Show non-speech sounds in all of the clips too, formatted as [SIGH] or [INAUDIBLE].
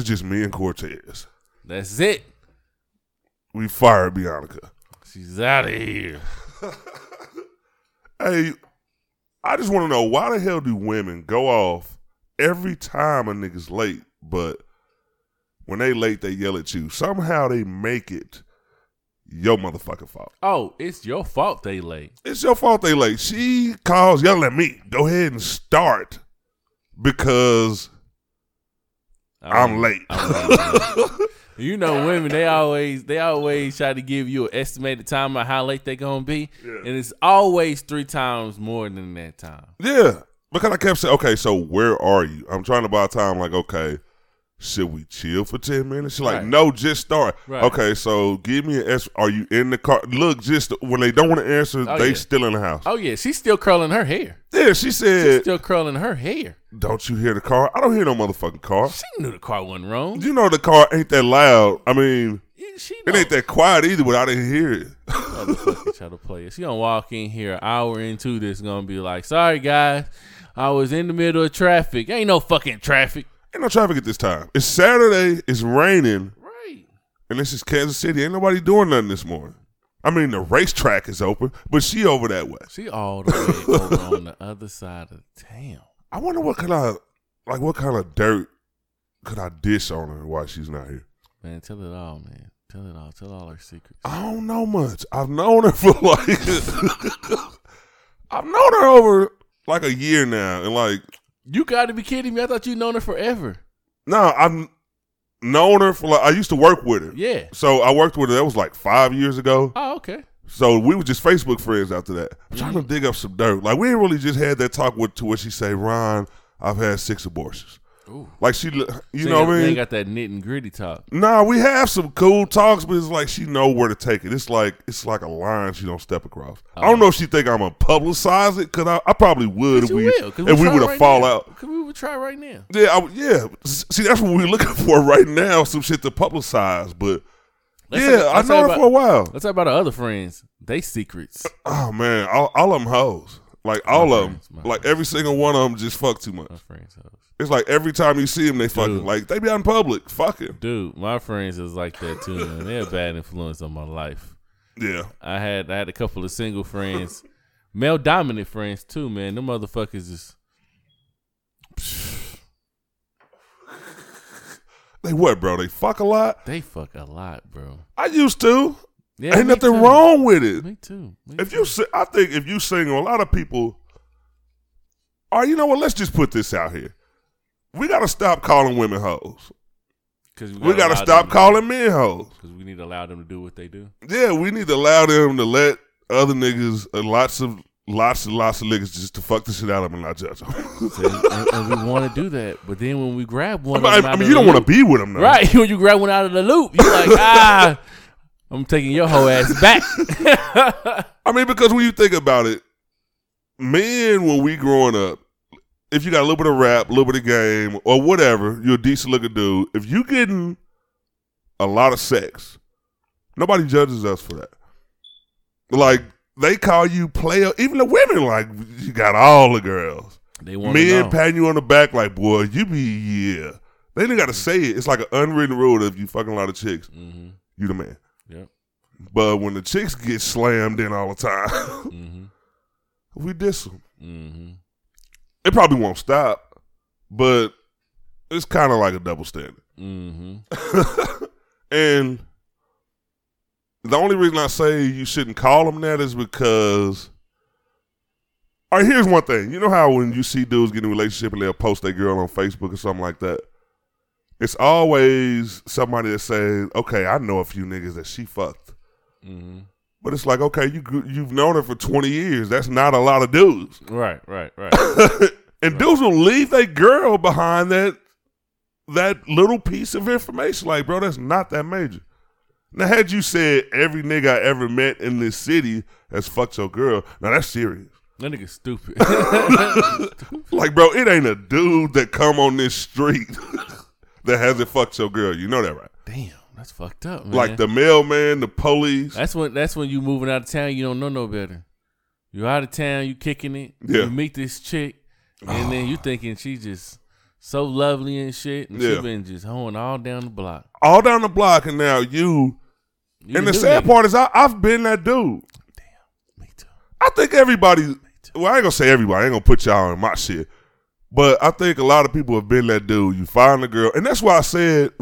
It's just me and Cortez. That's it. We fired Bianca. She's out of here. [LAUGHS] Hey, I just want to know why the hell do women go off every time a nigga's late, but when they late, they yell at you. Somehow they make it your motherfucking fault. Oh, it's your fault they late. It's your fault they late. She calls yelling at me. Go ahead and start because I'm late. I'm late. [LAUGHS] you know, women they always they always try to give you an estimated time of how late they gonna be, Yeah. and it's always three times more than that time. Yeah, because I kept saying, okay, so where are you? I'm trying to buy time. Like, okay, should we chill for ten minutes? She's like, Right. no, just start. Right. Okay, so give me an S. Are you in the car? Look, just when they don't want to answer, Oh, they yeah. still in the house. Oh yeah, she's still curling her hair. Yeah, she said. She's still curling her hair. don't you hear the car? I don't hear no motherfucking car. She knew the car wasn't wrong. You know the car ain't that loud. I mean, Yeah, She it ain't that quiet either, but I didn't hear it. motherfucker [LAUGHS] try to play it. She gonna walk in here an hour into this, gonna be like, "Sorry guys, I was in the middle of traffic. Ain't no fucking traffic." Ain't no traffic at this time. It's Saturday. It's raining. Right. And this is Kansas City. Ain't nobody doing nothing this morning. I mean, the racetrack is open, but she over that way. She all the way [LAUGHS] over on the other side of town. I wonder what kind of like what kind of dirt could I dish on her while she's not here. Man, tell it all, man. Tell it all. Tell all her secrets. I don't know much. I've known her [LAUGHS] for like [LAUGHS] I've known her over like a year now, and like You got to be kidding me. I thought you known her forever. no, I've known her for like I used to work with her. Yeah. So I worked with her. That was like five years ago. Oh, okay. So we were just Facebook friends after that. I'm trying to dig up some dirt. Like we really just had that talk with to where she say, "Ron, I've had six abortions." Ooh. Like she, you She know what I mean? got that nit and gritty talk. Nah, we have some cool talks, but it's like she know where to take it. It's like it's like a line she don't step across. I don't oh. know if she think I'm gonna publicize it, cause I, I probably would if we will, if we would have right fall now. out. 'Cause we would try right now. Yeah, I, yeah. See, that's what we're looking [LAUGHS] for right now. Some shit to publicize, but Let's yeah, talk- I know talk her about- for a while. Let's talk about our other friends. They secrets. Oh man, all, all of them hoes. Like all of them, friends, like friends. every single one of them just fuck too much. My friends, hoes. It's like every time you see them, they fucking Dude. like they be out in public, fucking. Dude, my friends is like that too, man. They're a bad influence on my life. Yeah, I had I had a couple of single friends, [LAUGHS] male dominant friends too, man. Them motherfuckers is they what, bro? They fuck a lot. they fuck a lot, bro. I used to. Yeah, Ain't nothing too. wrong with it. Me too. Me If too. you, si- I think if you single, a lot of people. All right, you know what? Let's just put this out here. We gotta stop calling women hoes. Cause We gotta stop calling men hoes. because we need to allow them to do what they do. Yeah, we need to allow them to let other niggas, uh, lots of, lots and lots of niggas, just to fuck the shit out of them and not judge them. [LAUGHS] And, and we want to do that, but then when we grab one, I of mean, them I mean, you don't want to be with them, though. right. [LAUGHS] When you grab one out of the loop, you're like, ah, [LAUGHS] I'm taking your whole ass back. [LAUGHS] I mean, because when you think about it, men, when we growing up, if you got a little bit of rap, a little bit of game, or whatever, you're a decent looking dude. If you getting a lot of sex, nobody judges us for that. Like they call you player, even the women. Like you got all the girls. they want to Men patting you on the back, like boy, you be yeah. They ain't got to say it. It's like an unwritten rule that if you fucking a lot of chicks, hmm you the man. But when the chicks get slammed in all the time, hmm [LAUGHS] we diss them. hmm It probably won't stop, but it's kind of like a double standard. hmm [LAUGHS] and the only reason I say you shouldn't call them that is because. All right, here's one thing. You know how when you see dudes get in a relationship and they'll post their girl on Facebook or something like that? It's always somebody that says, okay, I know a few niggas that she fucked. Hmm But it's like, okay, you you've known her for 20 years. That's not a lot of dudes. Right, right, right. [LAUGHS] and dudes will leave their girl behind that that little piece of information. Like, bro, that's not that major. Now, had you said every nigga I ever met in this city has fucked your girl, now that's serious. that nigga stupid. [LAUGHS] Like, bro, it ain't a dude that come on this street [LAUGHS] that hasn't fucked your girl. You know that, right? Damn, that's fucked up, man. Like the mailman, the police. That's when that's when you moving out of town. You don't know no better. You out of town. You kicking it. Yeah. You meet this chick, and then you [SIGHS] thinking she just so lovely and shit, and Yeah. she been just hoeing all down the block. All down the block, and now you. You and the sad nigga. part is, I, I've been that dude. me too. I think everybody. Well, I ain't gonna say everybody. I ain't gonna put y'all in my shit. But I think a lot of people have been that dude. You find a girl, and that's why I said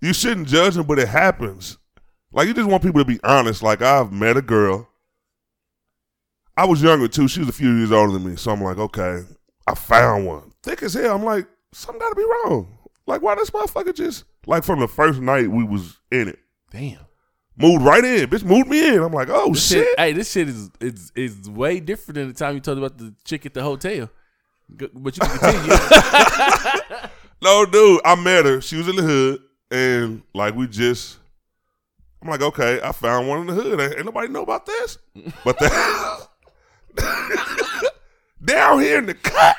you shouldn't judge them, but it happens. Like you just want people to be honest. Like I've met a girl. I was younger too. She was a few years older than me, so I'm like, okay, I found one, thick as hell. I'm like, something got to be wrong. Like, why this motherfucker just like from the first night we was in it, Damn. moved right in, bitch, moved me in. I'm like, oh This shit. shit, hey, this shit is is is way different than the time you told about the chick at the hotel. But you can continue. [LAUGHS] No, dude, I met her. She was in the hood, and like we just, I'm like, okay, I found one in the hood. Ain't, ain't nobody know about this, but the, [LAUGHS] down here in the cut,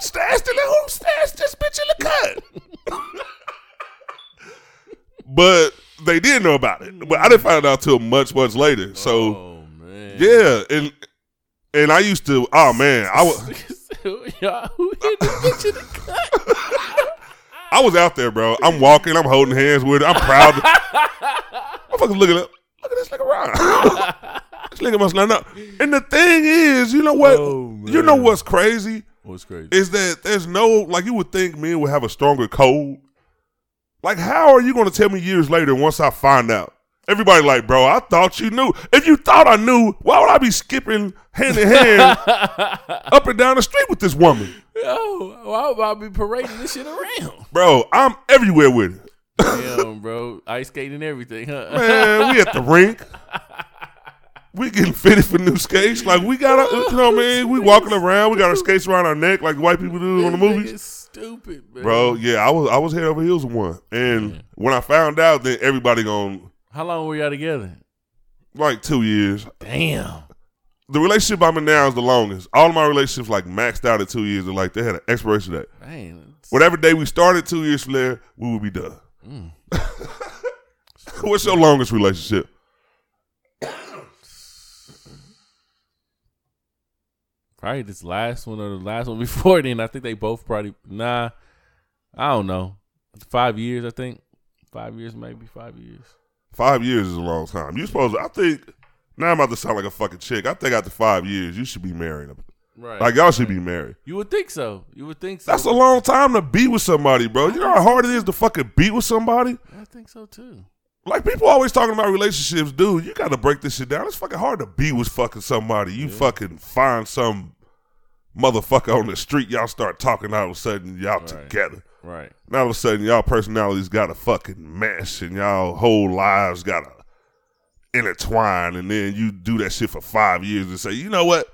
stashed in the who stashed this bitch in the cut. [LAUGHS] but they didn't know about it, but I didn't find out till much much later. So oh man. yeah, and and I used to, oh man, I was. [LAUGHS] Y'all, who hit the bitch in the cut? I was out there, bro. I'm walking. I'm holding hands with. I'm proud. [LAUGHS] Motherfuckers looking up. Look at this nigga Ron. [LAUGHS] this nigga must not know. And the thing is, you know what? Oh, you know what's crazy What's crazy? is that there's no like you would think men would have a stronger code. Like, how are you going to tell me years later once I find out? Everybody like, bro, I thought you knew. If you thought I knew, why would I be skipping hand in hand [LAUGHS] up and down the street with this woman? Yo, why would I be parading this shit around? Bro, I'm everywhere with it. Damn, bro. Ice skating everything, huh? Man, we at the rink. We getting fitted for new skates. Like we got, our, you know what I mean? We walking around. We got our skates around our neck like white people do on the movies. stupid, man. Bro, yeah, I was I was head over heels with one. And when I found out, then everybody gone How long were y'all together? like two years. Damn. The relationship I'm in now is the longest. All of my relationships like maxed out at two years. Like they had an expiration date. Whatever day we started, two years from there, we would be done. Mm. [LAUGHS] What's your longest relationship? [COUGHS] Probably this last one or the last one before [LAUGHS] then. I think they both probably nah. I don't know. Five years, I think. Five years, maybe five years. Five years is a long time. You supposed to, I think, now I'm about to sound like a fucking chick. I think after five years, you should be married. Right. Like, y'all should be married. you would think so. You would think so. That's a long time to be with somebody, bro. You know how hard it is to fucking be with somebody? I think so too. Like, people always talking about relationships. Dude, you got to break this shit down. It's fucking hard to be with fucking somebody. You fucking find some motherfucker on the street, y'all start talking, all of a sudden, y'all Right. together. Right. Now all of a sudden, y'all personalities got to fucking mesh, and y'all whole lives got to intertwine, and then you do that shit for five years and say, you know what,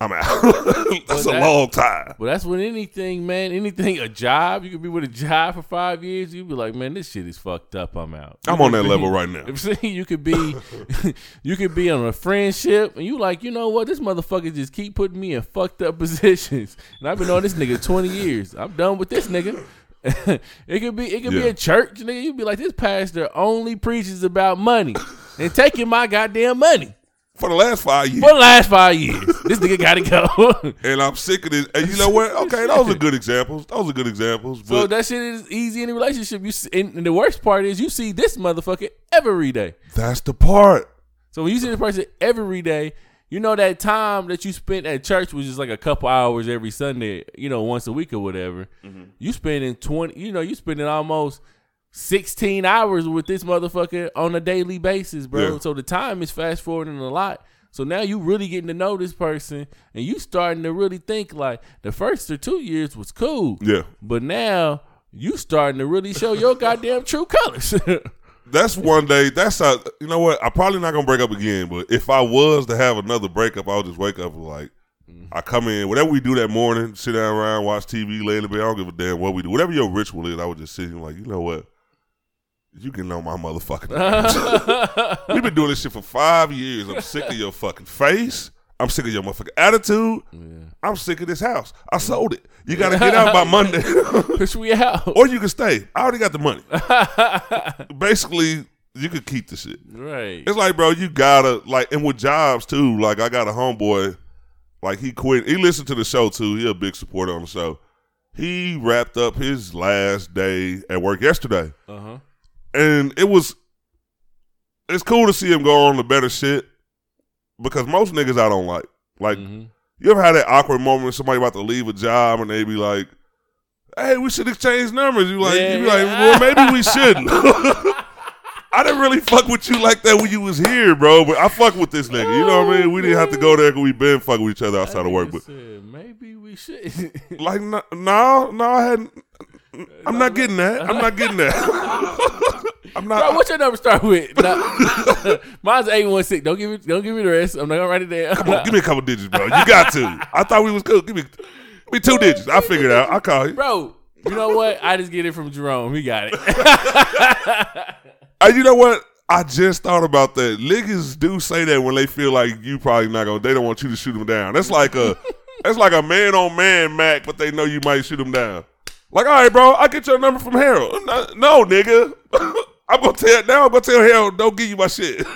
I'm out. [LAUGHS] That's Well, a that- long time. But that's when anything, man, anything, a job, you could be with a job for five years, you'd be like, man, this shit is fucked up. I'm out. I'm on that be- level right now. [LAUGHS] You could be, [LAUGHS] you could be on a friendship, and you like, you know what? This motherfucker just keep putting me in fucked up positions, and I've been on this nigga twenty years. I'm done with this nigga. it could be, it could be a church, nigga. You'd be like, this pastor only preaches about money and taking my goddamn money For the last five years. for the last five years. this nigga gotta go. [LAUGHS] and I'm sick of this. And you know what? Okay, those are good examples. Those are good examples. So But that shit is easy in a relationship. You see, and, and the worst part is you see this motherfucker every day. that's the part. So when you see this person every day, you know that time that you spent at church was just like a couple hours every Sunday, you know, once a week or whatever. Mm-hmm. You spending twenty, you know, you spending almost sixteen hours with this motherfucker on a daily basis, bro. Yeah. So the time is fast forwarding a lot. So now you really getting to know this person, and you starting to really think like the first or two years was cool, Yeah. but now you starting to really show your [LAUGHS] goddamn true colors. [LAUGHS] That's one day. That's how, you know what? I'm probably not gonna break up again. But if I was to have another breakup, I'll just wake up like mm-hmm. I come in, whatever we do that morning, sit down around, watch TV, lay in the bed. I don't give a damn what we do. Whatever your ritual is, I would just sit here like, you know what? You can know my motherfucking. [LAUGHS] [LAUGHS] We've been doing this shit for five years. I'm sick of your fucking face. I'm sick of your motherfucking attitude. I'm sick of this house. I sold it. You got to [LAUGHS] get out by Monday. Push me out. or you can stay. I already got the money. Basically, you could keep the shit. right. It's like, bro, you gotta like, and with jobs too. Like, I got a homeboy, like he quit. He listened to the show too. He a big supporter on the show. he wrapped up his last day at work yesterday, Uh huh. And it was it's cool to see him go on to better shit because most niggas I don't like. Like hmm you ever had that awkward moment when somebody about to leave a job and they be like, "Hey, we should exchange numbers." You like, you be like, "Well, maybe we shouldn't." [LAUGHS] [LAUGHS] I didn't really fuck with you like that when you was here, bro. But I fuck with this nigga. You know what I mean? We didn't have to go there because we been fucking with each other outside of work. But said, maybe we should. like, no, no, no, I hadn't. I'm not getting that. I'm not getting that. [LAUGHS] I'm not. Bro, what's your number start with? Nah. [LAUGHS] Mine's eight one six. Don't give me, don't give me the rest. I'm not gonna write it down. Come on, give me a couple digits, bro. You got to. I thought we was cool. Give me, give me two digits. I figured out. I call you. Bro, you know what? I just get it from Jerome. He got it. [LAUGHS] Uh, you know what? I just thought about that. Niggas do say that when they feel like you probably not gonna. They don't want you to shoot them down. That's like a, that's like a man on man Mac, but they know you might shoot them down. Like, all right, bro, I get your number from Harold. No, no nigga, [LAUGHS] I'm gonna tell now. I'm gonna tell Harold, don't give you my shit. [LAUGHS]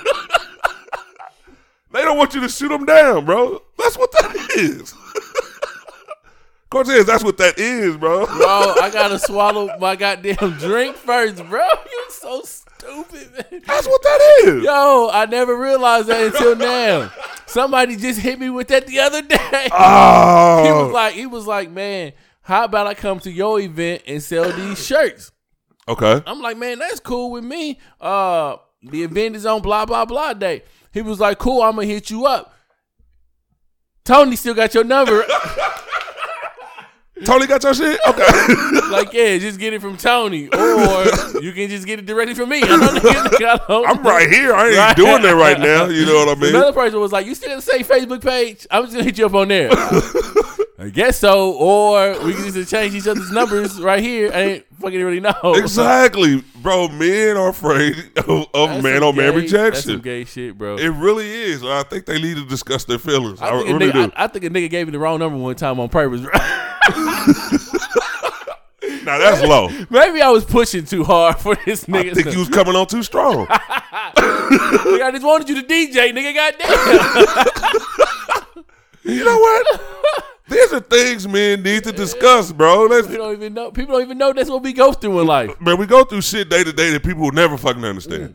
they don't want you to shoot them down, bro. That's what that is. [LAUGHS] Cortez, that's what that is, bro. Bro, I gotta swallow my goddamn drink first, bro. You so stupid, man. That's what that is. Yo, I never realized that until now. Somebody just hit me with that the other day. Oh, He was oh. like, he was like, man, how about I come to your event and sell these shirts? okay. I'm like, man, that's cool with me. Uh, the event is on blah blah blah day. He was like, cool, I'm gonna hit you up. Tony still got your number. [LAUGHS] Tony got your shit. Okay. [LAUGHS] like, yeah, just get it from Tony, or you can just get it directly from me. I don't, I don't I'm right here. I ain't Right. doing that right now. You know what I mean? Another person was like, "You still got the same Facebook page? I'm just gonna hit you up on there." [LAUGHS] I guess so, or we can just change each other's numbers right here. I ain't fucking really know. [LAUGHS] Exactly, bro. Men are afraid of, of man on man gay- That's some gay shit, bro. It really is. I think they need to discuss their feelings. I, I think, a really nigga, do. I, I think a nigga gave me the wrong number one time on purpose. [LAUGHS] now that's low. [LAUGHS] Maybe I was pushing too hard for this nigga. I think you was coming on too strong. Nigga, I just wanted you to DJ, nigga. Goddamn. you know what? These are things men need to discuss, bro. Let's, we don't even know. People don't even know that's what we go through in life. man, we go through shit day to day that people will never fucking understand.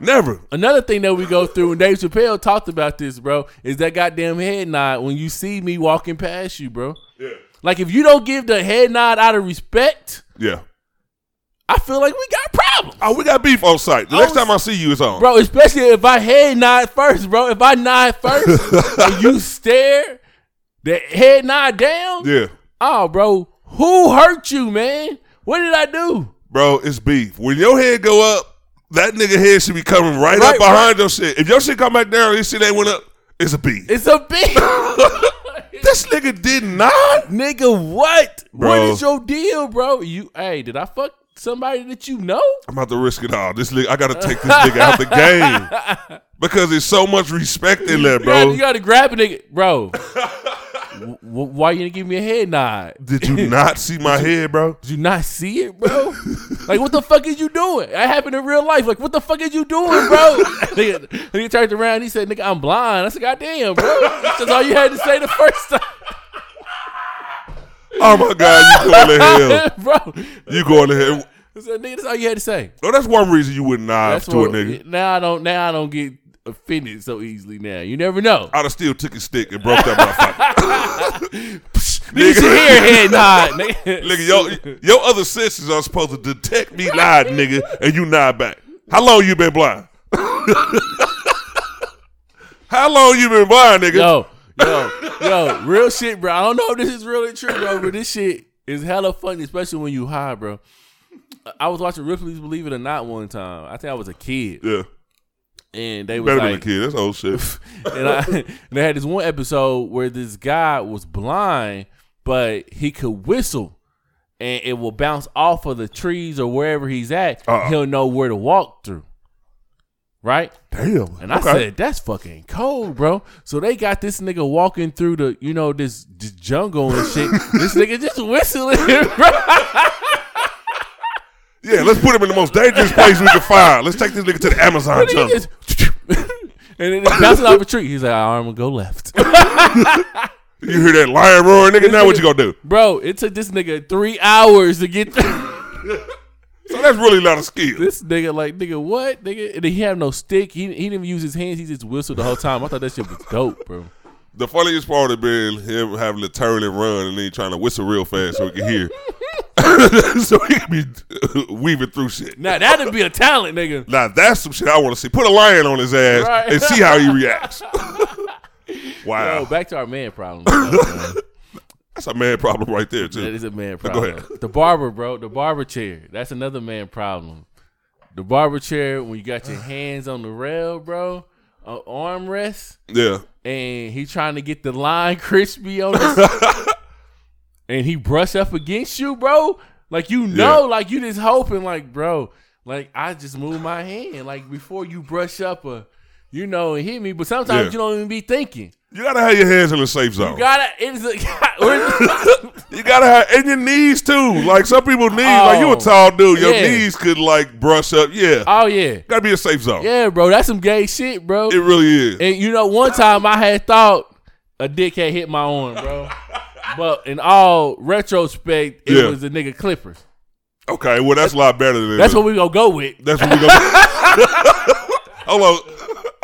Never. Another thing that we go through, and Dave Chappelle talked about this, bro, is that goddamn head nod when you see me walking past you, bro. Yeah. Like if you don't give the head nod out of respect, Yeah. I feel like we got problems. Oh, we got beef on site. The I next was- time I see you, it's on. Bro, especially if I head nod first, bro. If I nod first [LAUGHS] and you stare, the head nod down. Yeah. Oh, bro, who hurt you, man? What did I do? Bro, it's beef. When your head go up, that nigga head should be coming right, Right, up behind your shit. If your shit come back down, this shit ain't went up. It's a beef. It's a beef. [LAUGHS] [LAUGHS] this nigga did not. nigga. What? What Bro. is your deal, bro? You, hey, did I fuck somebody that you know? I'm about to risk it all. This nigga, I gotta take this nigga out the game [LAUGHS] because there's so much respect in there, You gotta, bro. you gotta grab a nigga, bro. W- w- why you didn't give me a head nod? Did you not see my [LAUGHS] head, bro? Did you not see it, bro? like, what the fuck is you doing? That happened in real life. Like, what the fuck is you doing, bro? [LAUGHS] nigga, nigga turned around. And He said, "Nigga, I'm blind." I said, "Goddamn, bro." That's all you had to say the first time, [LAUGHS] Oh my god, you going to hell? bro. You going to hell? I said, "Nigga, that's all you had to say." Oh, that's one reason you wouldn't nod to a nigga. Now I don't. Now I don't get offended so easily. Now you never know. I'd have still took his stick and broke that motherfucker. [LAUGHS] [LAUGHS] Nigga, should hear a head nod, [LAUGHS] nigga. nigga, your, your other senses are supposed to detect me nod, nigga, and you nod back. How long you been blind? How long you been blind, nigga? Yo, yo, yo, real shit, bro. I don't know if this is really true, bro, but this shit is hella funny, especially when you high, bro. I was watching Ripley's Believe It or Not one time. I think I was a kid, Yeah, and they was better than a kid. That's old shit. [LAUGHS] and, I, and they had this one episode where this guy was blind, but he could whistle, and it will bounce off of the trees or wherever he's at. Uh-uh. He'll know where to walk through, right? Damn. And I Okay. said, that's fucking cold, bro. So they got this nigga walking through the, you know, this, this jungle and shit. this nigga just whistling, [LAUGHS] bro. Yeah, let's put him in the most dangerous place we can find. Let's take this nigga to the Amazon jungle. [LAUGHS] and then bouncing off a tree. He's like, I'm gonna go left. [LAUGHS] You hear that lion roaring, nigga? Now what you gonna do? Bro, it took this nigga three hours to get through. So that's really not a skill. this nigga, like, nigga, what? Nigga, and he had no stick. He, he didn't even use his hands. He just whistled the whole time. I thought that shit was dope, bro. The funniest part of been him having to turn and run and then trying to whistle real fast so he can hear. [LAUGHS] so he can be weaving through shit. Now, that'd be a talent, nigga. Now that's some shit I want to see. Put a lion on his ass Right. and see how he reacts. [LAUGHS] wow, Yo, back to our man problem. [LAUGHS] that's a man problem right there too. is a man problem. go ahead. The barber, bro. The barber chair. That's another man problem. The barber chair when you got your [SIGHS] hands on the rail, bro, uh, armrest, Yeah, and he trying to get the line crispy on it, and he brush up against you, bro. Like you know, Yeah. like you just hoping, like bro, like I just move my hand, like before you brush up a, you know, and hit me. But sometimes Yeah. you don't even be thinking. you gotta have your hands in the safe zone. You gotta. It's a, [LAUGHS] [LAUGHS] You gotta have and your knees too. Like some people knees, like you a Oh, tall dude, your yeah. knees could like brush up. Yeah, oh yeah, gotta be a safe zone. yeah, bro. That's some gay shit, bro. It really is. And you know, one time I had thought a dick had hit my arm, bro. [LAUGHS] but in all retrospect, it Yeah. was the nigga Clippers. Okay, well that's a lot better than That's what we gonna go with. That's what we gonna. [LAUGHS] Hold on.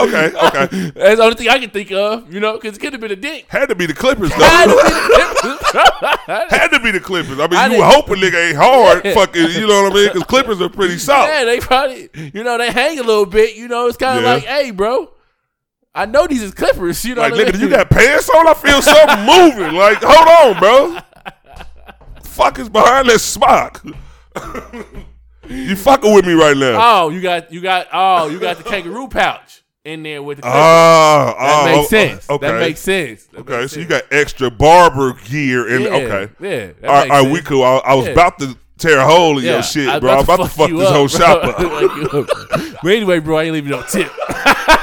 Okay, okay. That's the only thing I can think of, you know, because it could have been a dick. Had to be the Clippers though. be the [LAUGHS] Clippers. Had to be the Clippers. I mean, I you didn't- would nigga ain't hard. [LAUGHS] Fucking, you know what I mean? Because Clippers are pretty soft. yeah, they probably, you know, they hang a little bit. You know, it's kind of Yeah. like, hey, bro, I know these is Clippers. You know, Like, what I nigga, mean? you got pants on? I feel something [LAUGHS] moving. Like, hold on, bro. Fuck is behind that smock? you fucking with me right now? Oh, you got, you got, oh, you got the kangaroo pouch in there with the Clippers. Ah, that ah, makes oh, sense. Okay. That makes sense. That Okay, makes so you got extra barber gear in. yeah, Okay. yeah. All right, all right, we cool. I, I was Yeah. about to tear a hole in Yeah, your shit, I bro. I'm about to fuck you this up, whole bro. [LAUGHS] shop up. Up. but anyway, bro, I ain't leaving no tip. [LAUGHS]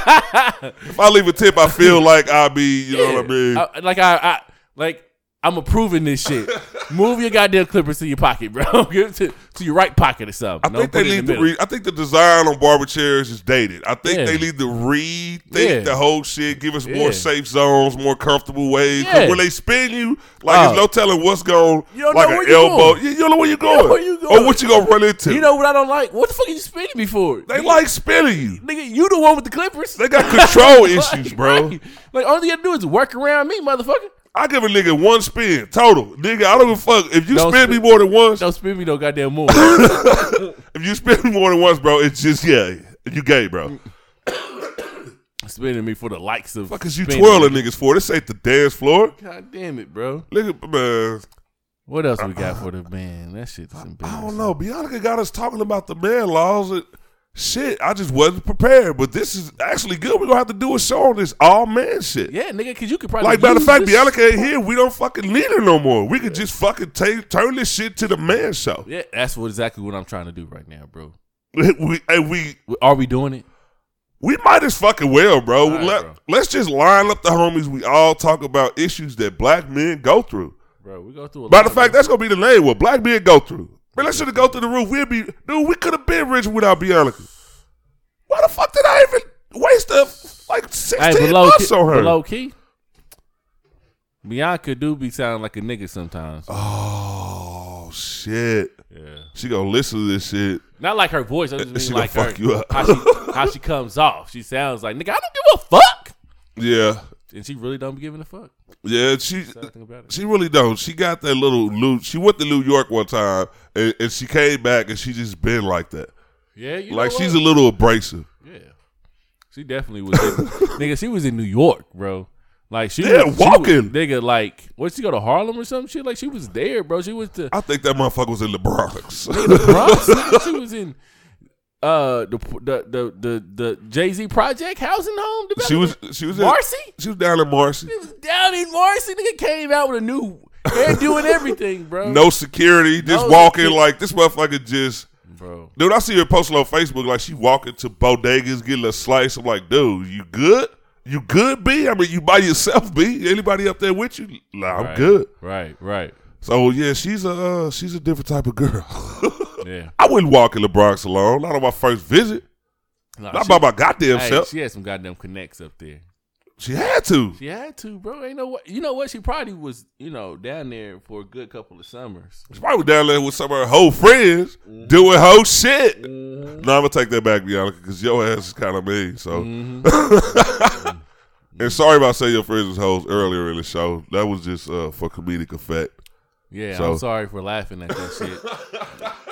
[LAUGHS] if I leave a tip, I feel like I'll be, you know what I mean? I- like I, I, like I'm approving this shit. Move your goddamn clippers to your pocket, bro. [LAUGHS] Give it to, to your right pocket or something. I Don't think they put it in need the to. Re- I think the design on barber chairs is dated. I think Yeah. they need to rethink Yeah. the whole shit. Give us Yeah. more safe zones, more comfortable ways. 'Cause Yeah. when they spin you, like Oh. there's no telling what's going. You don't like know an you elbow. going. You, you don't know where you're don't know going. where you going. Or what you gonna run into. You know what I don't like? What the fuck are you spinning me for? they like spinning you. nigga, you the one with the clippers. They got control [LAUGHS] issues, bro. Like all you gotta do is work around me, motherfucker. I give a nigga one spin total, nigga. I don't give a fuck if you Don't spin me more than once. Don't spin me no goddamn more. [LAUGHS] If you spin me more than once, bro, it's just yeah, you gay, bro. [COUGHS] spinning me for the likes of. Fuck is you spinning twirling niggas for? This ain't the dance floor. God damn it, bro. Look at man. What else we got for the man? That shit's embarrassing. I don't know. Bianca got us talking about the man laws. And shit, I just wasn't prepared. But this is actually good. We're gonna have to do a show on this all man shit. Yeah, nigga, because you could probably. Like matter of fact, Bianca ain't here. We don't fucking need her no more. We could just fucking take, turn this shit to the man show. Yeah, that's what exactly what I'm trying to do right now, bro. [LAUGHS] We, and we Are we doing it? we might as fucking well, bro. Right, Let, bro. Let's just line up the homies. We all talk about issues that black men go through. Bro, we go through a Matter of fact, that's gonna be the name. What black men go through. Man, let's should have go through the roof. We'd be dude. We could have been rich without Bianca. Why the fuck did I even waste a like Hey, sixteen below months key, on her? below key. Bianca do be sounding like a nigga sometimes. Oh shit! Yeah. She gonna listen to this shit. Not like her voice. I just mean She like her, fuck you up. how she how she comes off. She sounds like nigga. I don't give a fuck, Yeah, and she really don't be giving a fuck. yeah. She Sad thing about it. she really don't. She got that little. New, she went to New York one time, and, and she came back, and she just been like that. Yeah, you Like she's a little abrasive. yeah. She definitely was. In, [LAUGHS] nigga, she was in New York, bro. Like she Yeah, was, she walking. was- nigga, like what? She go to Harlem or some shit? Like she was there, bro. She was to I think that motherfucker was in the Bronx. the Bronx. [LAUGHS] nigga. she was in uh the the the the, the Jay Z Project housing home. she was she was in, Marcy. She was down in Marcy. She was down in Marcy. Nigga came out with a new hairdo doing everything, bro. [LAUGHS] No security, just No walking security. like this motherfucker just. bro. Dude, I see her posting on Facebook like she walking to bodegas, getting a slice. I'm like, dude, you good? You good, B? I mean, you by yourself, B? Anybody up there with you? Nah, I'm Right, good. Right, right. So yeah, she's a uh, she's a different type of girl. [LAUGHS] Yeah. I wouldn't walk in the Bronx alone. Not on my first visit. Nah, Not she- by my goddamn hey, self. she had some goddamn connects up there. She had to. She had to, bro. Ain't no what. You know what? She probably was, you know, down there for a good couple of summers. She probably down there with some of her whole friends doing whole shit. Mm-hmm. No, I'm gonna take that back, Bianca, because your ass is kind of mean. So, Mm-hmm. [LAUGHS] and sorry about saying your friends was hoes earlier in the show. That was just uh, for comedic effect. Yeah, So- I'm sorry for laughing at that shit. [LAUGHS]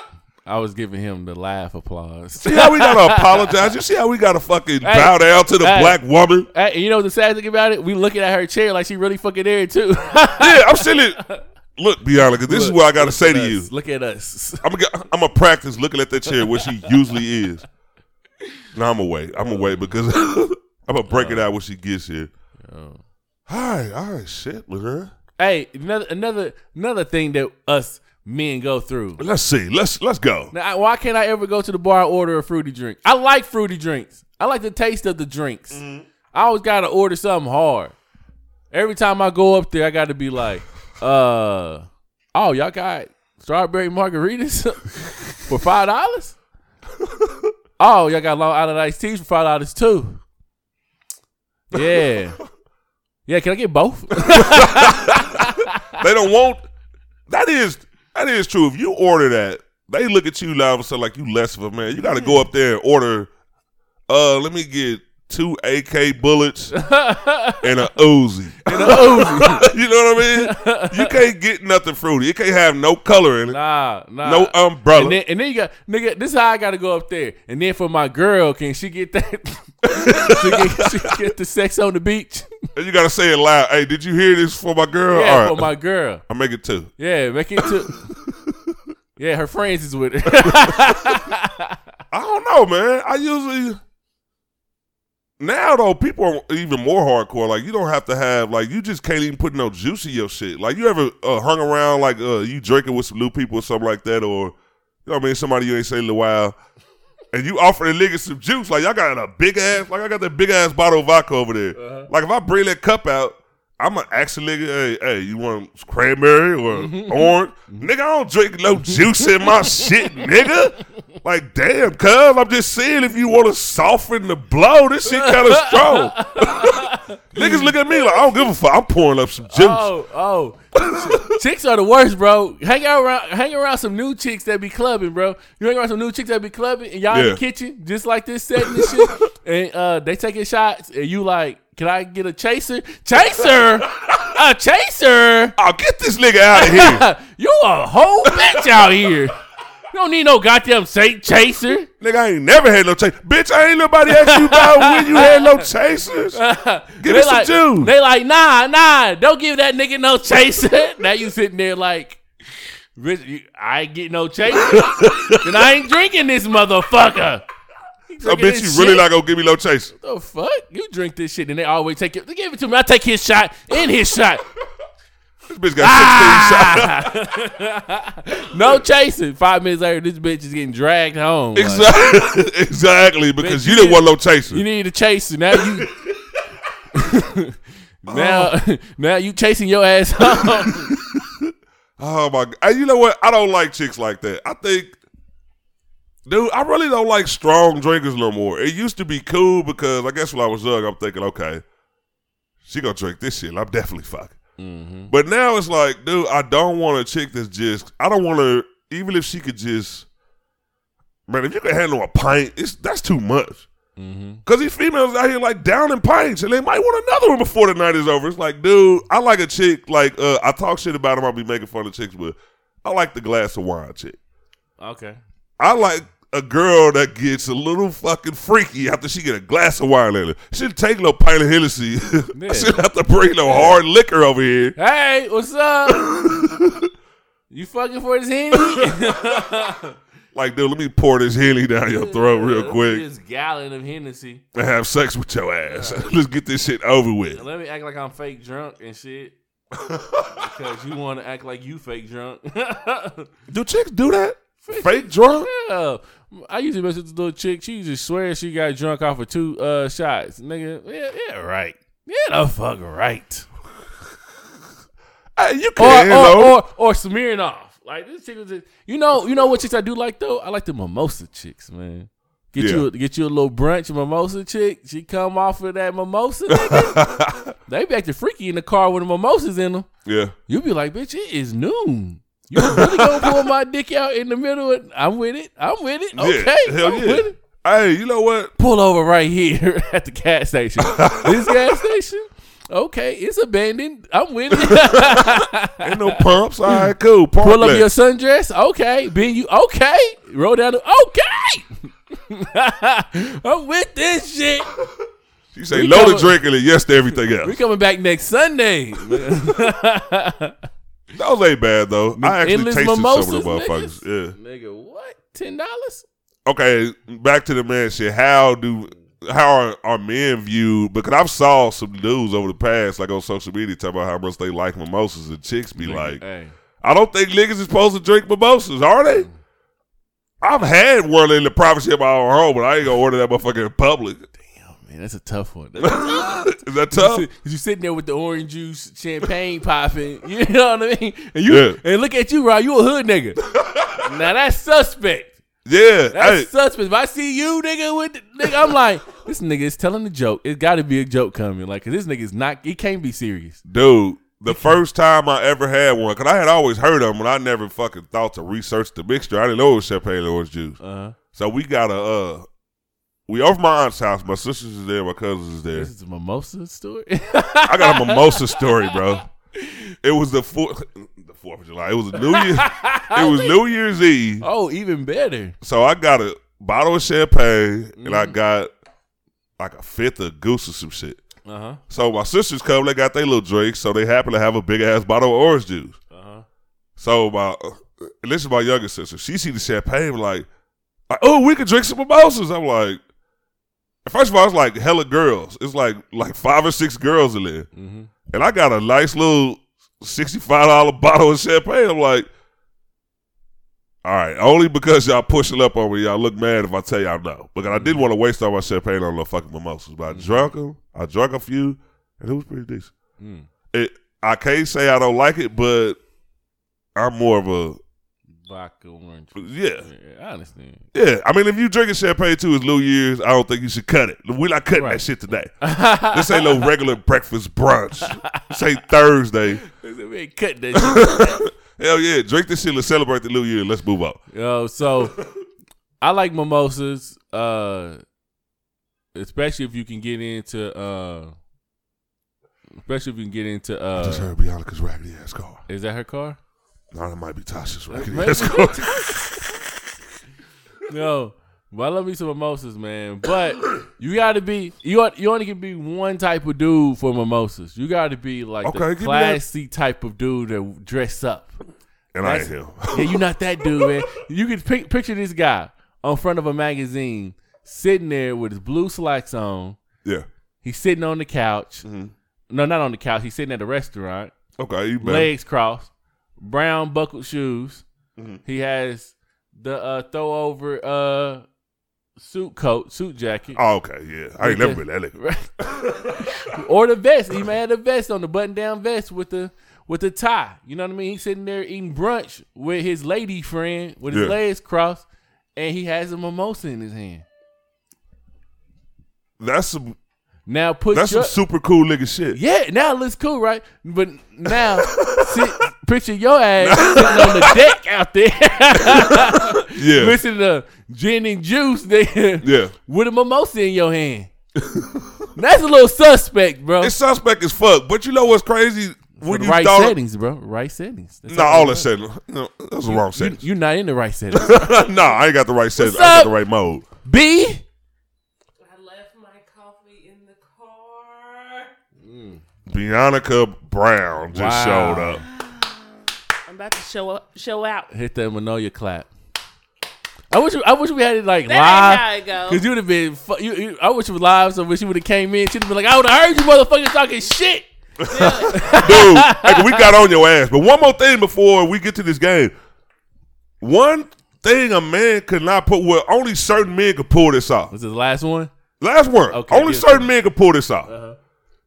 I was giving him the laugh applause. See how we gotta [LAUGHS] apologize? You see how we gotta fucking Hey, bow down to the hey. black woman? Hey, you know the sad thing about it? We looking at her chair like she really fucking there too. [LAUGHS] Yeah, I'm sitting. Look, Bianca, this is what I gotta say at to you. Look at us. I'm gonna I'm gonna practice looking at that chair where she usually is. No, I'm gonna wait. I'm gonna wait because [LAUGHS] I'm gonna break it uh-huh. out when she gets here. Uh-huh. Oh. Hi, all right, shit, her. Hey, another another another thing that us men go through. Let's see. Let's let's go. Now, why can't I ever go to the bar and order a fruity drink? I like fruity drinks. I like the taste of the drinks. Mm-hmm. I always gotta order something hard. Every time I go up there, I gotta be like, uh, oh, y'all got strawberry margaritas [LAUGHS] for five dollars? [LAUGHS] oh, y'all got Long Island iced teas for five dollars too. Yeah. [LAUGHS] Yeah, can I get both? They don't want. That is that is true. If you order that, they look at you loud and say like you less of a man. You got to go up there and order. Uh, let me get two AK bullets [LAUGHS] and a Uzi. And a Uzi. [LAUGHS] you know what I mean? You can't get nothing fruity. It can't have no color in it, Nah, nah. no umbrella. And then, and then you got nigga. This is how I got to go up there. And then for my girl, can she get that? [LAUGHS] she, get, [LAUGHS] she get the sex on the beach. And you gotta say it loud. Hey, did you hear this for my girl? Yeah, All right, for my girl. I'll make it two. Yeah, make it to. [LAUGHS] yeah, her friends is with her. I don't know, man. I usually now though people are even more hardcore. Like you don't have to have like you just can't even put no juice in your shit. Like you ever uh, hung around like uh, you drinking with some new people or something like that, or you know what I mean, somebody you ain't seen in a while. And you offer the nigga some juice, like y'all got a big ass, like I got that big ass bottle of vodka over there. Uh-huh. Like if I bring that cup out, I'm gonna ask the nigga, hey, hey, you want cranberry or mm-hmm. orange? Mm-hmm. Nigga, I don't drink no juice in my [LAUGHS] shit, nigga. Like, damn, cuz I'm just saying if you want to soften the blow, this shit kind of strong. [LAUGHS] [LAUGHS] Niggas look at me like I don't give a fuck. I'm pouring up some juice. oh, oh, chicks are the worst, bro. Hang out around, hang around some new chicks that be clubbing, bro. You hang around some new chicks that be clubbing, and y'all in Yeah. the kitchen just like this setting and shit, [LAUGHS] and uh, they taking shots, and you like, can I get a chaser? Chaser, a chaser. [LAUGHS] I'll get this nigga out of here. you a whole bitch out here. You don't need no goddamn saint chaser. nigga, I ain't never had no chase. Bitch, I ain't nobody asked you about when you had no chasers. [LAUGHS] Give me They some like, juice. They like, nah, nah, don't give that nigga no chaser. [LAUGHS] now you sitting there like, "Bitch, I ain't getting no chaser. then I ain't drinking this motherfucker. So oh, bitch, you really shit? not gonna give me no chaser. What the fuck? You drink this shit and they always take it. They give it to me. I take his shot and his shot. This bitch got 16 shots. Ah! [LAUGHS] no chasing. Five minutes later, this bitch is getting dragged home. Like, [LAUGHS] Exactly, exactly, because Bitch, you didn't want no chaser. you need a chaser. Now you. [LAUGHS] now, now you chasing your ass home. Oh my god! And you know what? I don't like chicks like that. I think, dude, I really don't like strong drinkers no more. It used to be cool because I guess when I was young, I'm thinking, okay, she gonna drink this shit. I'm definitely fucking. Mm-hmm. But now it's like, dude, I don't want a chick that's just. I don't want to. Even if she could just, man, if you can handle a pint, it's that's too much. Mm-hmm. Cause these females out here like down in pints, and they might want another one before the night is over. It's like, dude, I like a chick. Like, uh, I talk shit about them. I'll be making fun of chicks, but I like the glass of wine chick. Okay. I like a girl that gets a little fucking freaky after she get a glass of wine in her. She shouldn't take no pint of Hennessy. [LAUGHS] Yeah. I shouldn't have to bring no hard liquor over here. Hey, what's up? [LAUGHS] you fucking for this Henny? [LAUGHS] Like, dude, let me pour this Henny down your throat real quick This gallon of Hennessy. and have sex with your ass. Let's get this shit over with. Let me act like I'm fake drunk and shit. because you want to act like you fake drunk. Do chicks do that? Fake drunk? yeah. I usually mess with this little chick. She just swears she got drunk off of two uh, shots. Nigga, yeah, yeah, right. Yeah, the fuck right. Hey, you Or, can, know. or, or, or smearing off. Like this chick was just, you know, you know what chicks I do like though? I like the mimosa chicks, man. Get you a, get you a little brunch mimosa chick. She come off of that mimosa. Nigga. [LAUGHS] they be acting freaky in the car with the mimosas in them. Yeah. You be like, bitch, it is noon. You really gonna [LAUGHS] pull my dick out in the middle? Of, I'm with it. I'm with it. Okay, Yeah. Hell I'm yeah. with it. Hey, you know what? Pull over right here [LAUGHS] at the gas station. this gas station. Okay, it's abandoned. I'm with it. [LAUGHS] Ain't no pumps. All right, cool. Park Pull up left. your sundress. Okay, Ben, you okay? Roll down. The, okay. I'm with this shit. You say to drinking and yes to everything else. We coming back next Sunday. Those ain't bad though. I actually Endless tasted mimosas, some of the motherfuckers. niggas. Yeah. Nigga, what? Ten dollars? Okay, back to the man shit. How do how are, are men viewed? Because I've saw some dudes over the past, like on social media, talk about how much they like mimosas, and chicks be like, hey, I don't think niggas is supposed to drink mimosas, are they? Mm. I've had one in the privacy of my own home, but I ain't gonna order that motherfucker in public. Man, that's a tough one. [LAUGHS] is that tough? You you sitting there with the orange juice, champagne popping. [LAUGHS] You know what I mean? And you Yeah. and look at you, Rob. You a hood nigga. [LAUGHS] now that's suspect. Yeah. That's Hey, suspect. If I see you, nigga, with the, nigga, I'm like, this nigga is telling a joke. It got to be a joke coming. Like, 'cause this nigga is not. He can't be serious. dude, the first time I ever had one, because I had always heard of them, but I never fucking thought to research the mixture. I didn't know it was champagne and orange juice. Uh huh. So we got a uh we over my aunt's house. My sisters is there, my cousins is there. This is a mimosa story. I got a mimosa story, bro. It was the fourth the fourth of July. It was New Year [LAUGHS] it was New Year's Eve. oh, even better. So I got a bottle of champagne and Mm. I got like a fifth of goose or some shit. Uh huh. So my sisters come, they got their little drinks, so they happen to have a big ass bottle of orange juice. Uh huh. So my and this is my younger sister. She see the champagne like, like, oh, we could drink some mimosas. I'm like, first of all, it's like hella girls. It's like like five or six girls in there, Mm-hmm. and I got a nice little sixty five dollar [LAUGHS] bottle of champagne. I'm like, all right, only because y'all pushing up on me, y'all look mad if I tell y'all no. Because I didn't want to waste all my champagne on no fucking mimosas, but I drunk them. I drank a few, and it was pretty decent. Mm. It, I can't say I don't like it, but I'm more of a Vodka orange. yeah. Yeah, I understand. Yeah, I mean, if you drinking champagne too, it's New Year's. I don't think you should cut it. We're not cutting that shit today. [LAUGHS] this ain't no regular breakfast brunch. This ain't Thursday. we ain't cutting that shit. [LAUGHS] Hell yeah, drink this shit. Let's celebrate the New Year. Let's move on. Yo, so I like mimosas, uh, especially if you can get into, uh, especially if you can get into. I just Uh, heard Bianca's raggedy ass car. is that her car? No, that might be Tasha's Maybe. ass car. No, but I love me some mimosas, man. But you got to be you. ought- You only can be one type of dude for mimosas. You got to be like Okay, the give me that. classy type of dude that dress up. and I ain't him. [LAUGHS] Yeah, you're not that dude, man. You can pic- picture this guy on front of a magazine, sitting there with his blue slacks on. yeah. He's sitting on the couch. Mm-hmm. No, not on the couch. He's sitting at a restaurant, Okay, you better. legs crossed, brown buckled shoes. Mm-hmm. He has the uh, throw over uh, suit coat, suit jacket, Oh, okay, yeah. I ain't never been that [LAUGHS] nigga. [LAUGHS] Or the vest. He may have the vest on the button down vest with the with the tie. You know what I mean? He's sitting there eating brunch with his lady friend with his Yeah. legs crossed, and he has a mimosa in his hand. That's some. Now put That's your, some super cool nigga shit. yeah. Now it looks cool, right? But now [LAUGHS] sit, picture your ass sitting on the [LAUGHS] deck out there, [LAUGHS] Yeah, listening to gin and juice there yeah. with a mimosa in your hand. That's a little suspect, bro. It's suspect as fuck. But you know what's crazy? For When the you right thought, settings, bro. Right settings. That's No, all the it that is. setting. No, that's the wrong You, setting. you're not in the right settings. [LAUGHS] no, I ain't got the right setting. What's I got the right mode. B. I left my coffee in the car. Mm. Bianca Brown just Wow. showed up. I'm about to show up, show out. Hit that Manolia clap. I wish I wish we had it like That live. how it go. Cause you'd have been. fu- You, you, I wish it was live, so when she would have came in, she'd have been like, "I would have heard you motherfuckers talking shit." [LAUGHS] [LAUGHS] Dude, hey, we got on your ass. But one more thing before we get to this game. One thing a man could not put where only certain men could pull this off. Was this the last one? Last one. Okay, only certain men could pull this off. Uh-huh.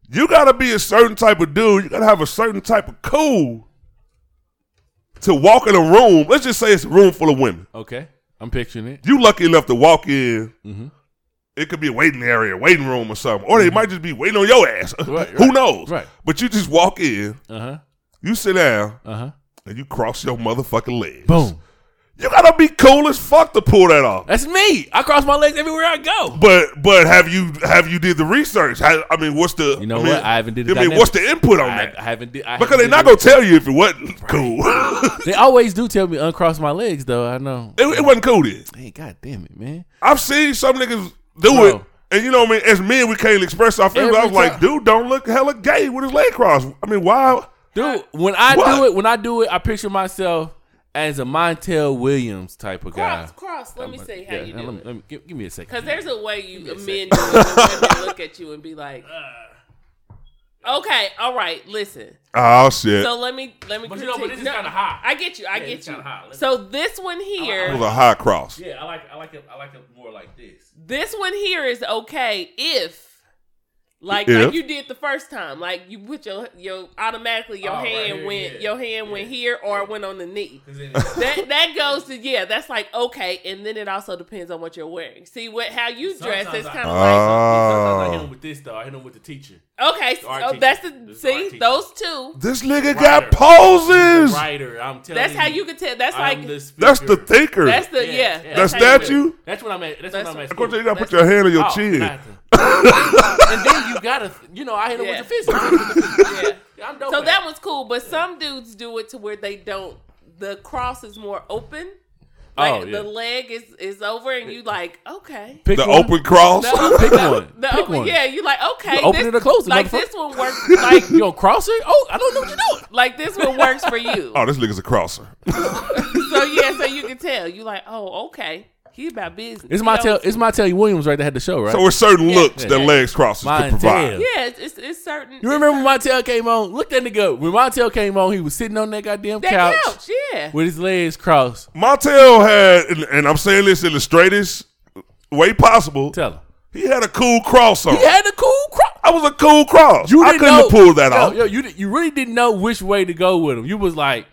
You gotta be a certain type of dude. You gotta have a certain type of cool to walk in a room. Let's just say it's a room full of women. Okay. I'm picturing it. You lucky enough to walk in. Mm-hmm. It could be a waiting area, waiting room, or something, or they might just be waiting on your ass. [LAUGHS] Right, Who knows? right. But you just walk in, Uh huh. you sit down, Uh huh. and you cross your motherfucking legs. Boom. You gotta be cool as fuck to pull that off. That's me. I cross my legs everywhere I go. But but have you have you did the research? How, I mean, what's the? You know I mean, what? I haven't did the I mean, what's the input on I, that? I haven't. Did, I because they're not gonna tell you if it wasn't cool. [LAUGHS] They always do tell me uncross my legs, though. I know. it, it wasn't cool then. Hey, god damn it, man. I've seen some niggas do Bro. it, and you know what I mean. As men, we can't express our feelings. I was like, dude, don't look hella gay with his leg crossed. I mean, why? Dude, when I What? do it, when I do it, I picture myself as a Montel Williams type of guy. Cross, cross. Let me see how Yeah, you let me- let me- give, give me a second. Because there's a way you men do it. and women look at you and be like, [LAUGHS] uh. okay, all right, listen. Oh shit! So let me let me. But you know, but this is No, kinda high. I get you. I Yeah, get it's you. kinda high. So this one it here, was a high cross. Yeah, I like I like it. I like it more like this. this one here is okay if. Like, If? like you did the first time, like you put your your automatically your Oh, right hand here, went yeah. your hand went here or it went on the knee. [LAUGHS] that that goes to yeah, that's like okay, and then it also depends on what you're wearing. See what how you dress Sometimes is I- kind of Ah. sometimes I hit him with this though. I hit him with the teacher. Like okay. art Oh, teacher. that's the This see art teacher. those two. This nigga Writer. got poses. Writer, I'm telling That's you. how you can tell. That's I'm like the That's the thinker. that's the yeah. That's how that do it. you? That's what I'm at. That's, That's what I'm at. Of course, you gotta put your hand on your Oh, chin. nothing. [LAUGHS] and then you gotta, you know, I hit him Yeah. with the fist. I hit him with the fist. [LAUGHS] Yeah. Yeah, I'm dope. So at that it. was cool, but some dudes do it to where they don't. The cross is more open. Like Oh, yeah. the leg is is over, and you like okay. [LAUGHS] Pick The one. open cross. No, Pick no, one. The Pick open, one. yeah. You like okay. You open this, it or close it, Like this one works. Like [LAUGHS] You gonna cross it? Oh, I don't know what you're doing. like this one works for you. Oh, this nigga's a crosser. [LAUGHS] So yeah, so you can tell. You like oh okay. He about business. It's my knows- tell. It's my Telly Williams right that had the show, right? So it's certain looks Yeah. that legs crosses Mine could provide. Yeah, it's, it's, it's certain. you remember when Montel came on? Look that nigga up. When Montel came on, he was sitting on that goddamn that couch, couch? Yeah. with his legs crossed. Montel had, and, and I'm saying this in the straightest way possible. Tell him. He had a cool cross on. He had a cool cross. I was a cool cross. You I couldn't know, have pulled that yo, off. Yo, you di- you really didn't know which way to go with him. You was like,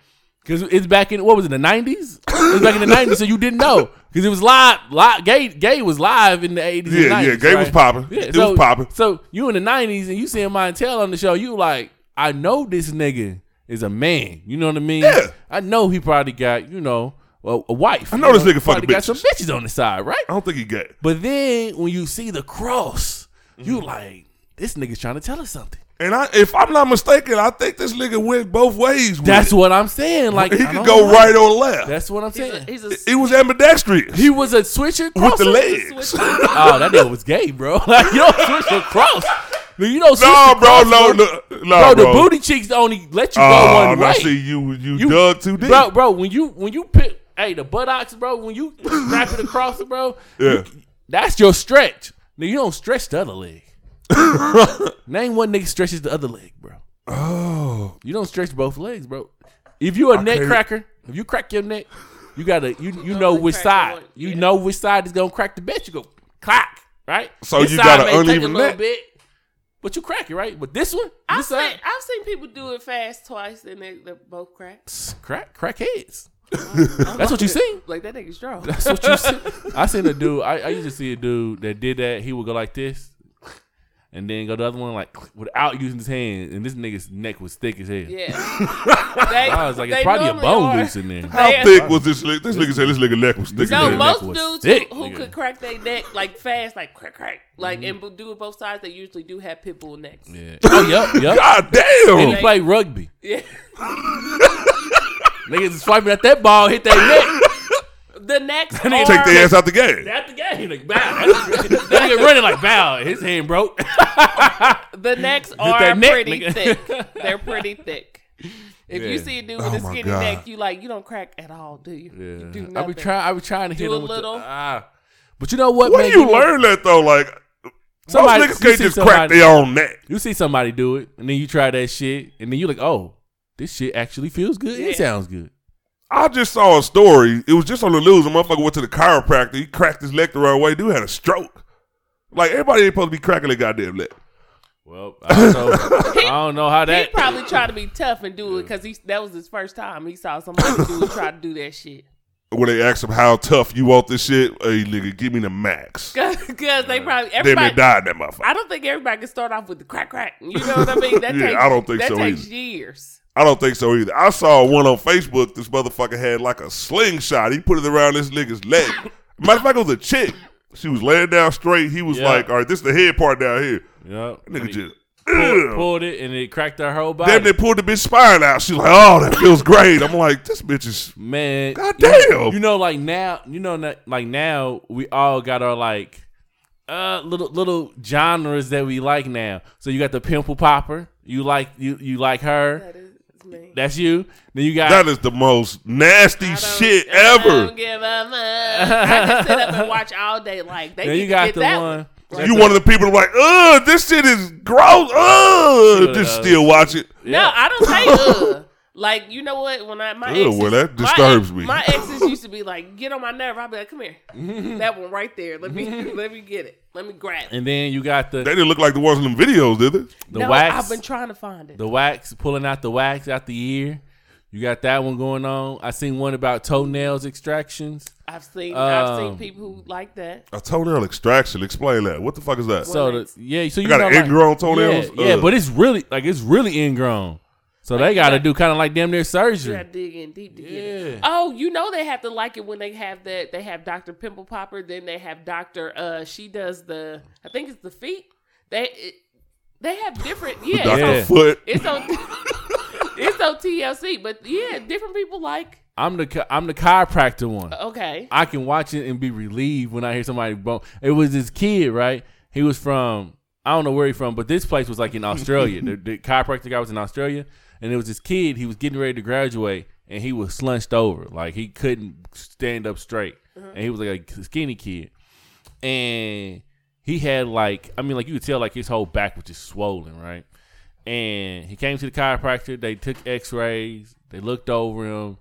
because it's back in what was it the nineties? it was back in the nineties, so you didn't know because it was live. Live, gay, gay was live in the eighties. Yeah, yeah, Gay was popping. Yeah, It so, was popping. So you in the nineties and you seeing Montel on the show, you like, I know this nigga is a man. You know what I mean? Yeah. I know he probably got you know a, a wife. I know You this nigga fucking got some bitches. on the side, right? I don't think he got. But then when you see the cross, you Mm-hmm. like, this nigga's trying to tell us something. And I, if I'm not mistaken, I think this nigga went both ways. with That's it. what I'm saying. Like he I could go know. right or left. That's what I'm He's a, saying. he's a he was ambidextrous he was a switcher with the legs. [LAUGHS] Oh, that nigga was gay, bro. [LAUGHS] Like you don't switch across. You don't No, the bro, no, no, no, bro. The booty cheeks only let you go Oh, one now way. I see you, you, You- dug too deep. bro, bro. When you when you pick, hey, the buttocks, bro. When you wrap it across it, bro. Yeah. that's your stretch. Now you don't stretch the other leg. Name one nigga stretches the other leg, bro. Oh, You don't stretch both legs, bro. If you a neck can't- cracker, if you crack your neck, you gotta you you know which crack side. one, You yeah. know which side is gonna crack the best. You go clack, right? So This you side got an may take uneven a little neck. bit, but you crack it, right? But this one, I've this seen side, I've seen people do it fast twice and they they both crack. crack crack heads. Oh, That's what you see. Like that nigga strong. That's what you see. I seen a dude. I, I used to see a dude that did that. He would go like this, and then go the other one like [CLEARS THROAT] without using his hand. And this nigga's neck was thick as hell. Yeah. [LAUGHS] They- I was like, it's probably a bone are. loose in there. how Yeah. thick was this? Nigga? This nigga said this nigga neck was thick. No, as hell. most neck dudes thick, who, who could crack their neck like fast, like crack, crack, like Mm-hmm. and do it both sides. They usually do have pit bull necks. Yeah. Oh, yep, yep. God And he damn! played rugby. Yeah. [LAUGHS] Niggas is swiping at that ball, hit that [LAUGHS] neck. The next And they are Take their ass out the game. At the game, like bow. that nigga running like bow. His hand broke. [LAUGHS] the necks are that neck, pretty nigga. thick. [LAUGHS] They're pretty thick. If Yeah. you see a dude Oh with a my skinny God. neck, you like you don't crack at all, do you? You do I nothing. be trying. I be trying to hit Do a him with little. The, ah. But you know what? Where man? do you know- learn that though? Like Somebody- most niggas you can't see just crack somebody- their own neck. You see somebody do it, and then you try that shit, and then you like, oh, this shit actually feels good. Yeah. It sounds good. I just saw a story. It was just on the news. A motherfucker went to the chiropractor. He cracked his neck the wrong way. Dude had a stroke. Like everybody ain't supposed to be cracking their goddamn neck. Well, I don't know. [LAUGHS] I don't know how that. He probably tried to be tough and do it because he that was his first time. He saw somebody do try to do that shit. when they ask him how tough you want this shit, hey nigga, give me the max. Because they uh, probably Then everybody. they died that motherfucker. I don't think everybody can start off with the crack crack. You know what I mean? That [LAUGHS] Yeah, takes, I don't think so. that so takes either. years. I don't think so either. I saw one on Facebook. This motherfucker had like a slingshot. He put it around this nigga's leg. Matter of fact, it was a chick. She was laying down straight. He was Yeah. like, "All right, this is the head part down here." Yep. Nigga just. pulled, pulled it and it cracked her whole body. Then they pulled the bitch spine out. She's like, "Oh, that feels great." I'm like, "This bitch is." Man, God you know- damn. You know, like now, you know, like now, we all got our like uh little little genres that we like now. So you got the pimple popper. You like you you like her. That is me. That's you. Then you got That is the most nasty I don't- shit I ever. don't give a fuck. I can sit up and watch all day. Like they then you got get the that one. You one of the people who like, "Ugh, this shit is gross." Ugh, just uh, still watch it. No, I don't say ugh. Like you know what? When I my Ugh, exes, well, that disturbs ex- me. My exes used to be like, "Get on my nerve." I'd be like, "Come here, [LAUGHS] that one right there. Let me [LAUGHS] let me get it. Let me grab it." And then you got the They didn't look like the ones in them videos, did they? the no, wax. I've been trying to find it. the wax pulling out the wax out the ear. You got that one going on. I seen one about toenails extractions. I've seen I've seen Um, people who like that. A toenail extraction. Explain that. What the fuck is that? So the, yeah, so you got know, an like- ingrown toenails? Yeah, yeah, but it's really like it's really ingrown. So they got to do kind of like damn near surgery. gotta dig in deep to get it. Oh, you know they have to like it when they have that. They have Doctor Pimple Popper. Then they have Doctor. Uh, she does the. I think it's the feet. They it, they have different. Yeah, Dr. Yeah. Foot. it's on. [LAUGHS] it's on TLC, but yeah, different people like. I'm the I'm the chiropractor one. Okay, I can watch it and be relieved when I hear somebody bone. It was this kid, right? He was from I don't know where he from, but this place was like in Australia. the, the chiropractor guy was in Australia, and it was this kid. He was getting ready to graduate, and he was slunched over, like he couldn't stand up straight, mm-hmm. and he was like a skinny kid, and he had like I mean, like you could tell like his whole back was just swollen, right? And he came to the chiropractor. They took X-rays. They looked over him,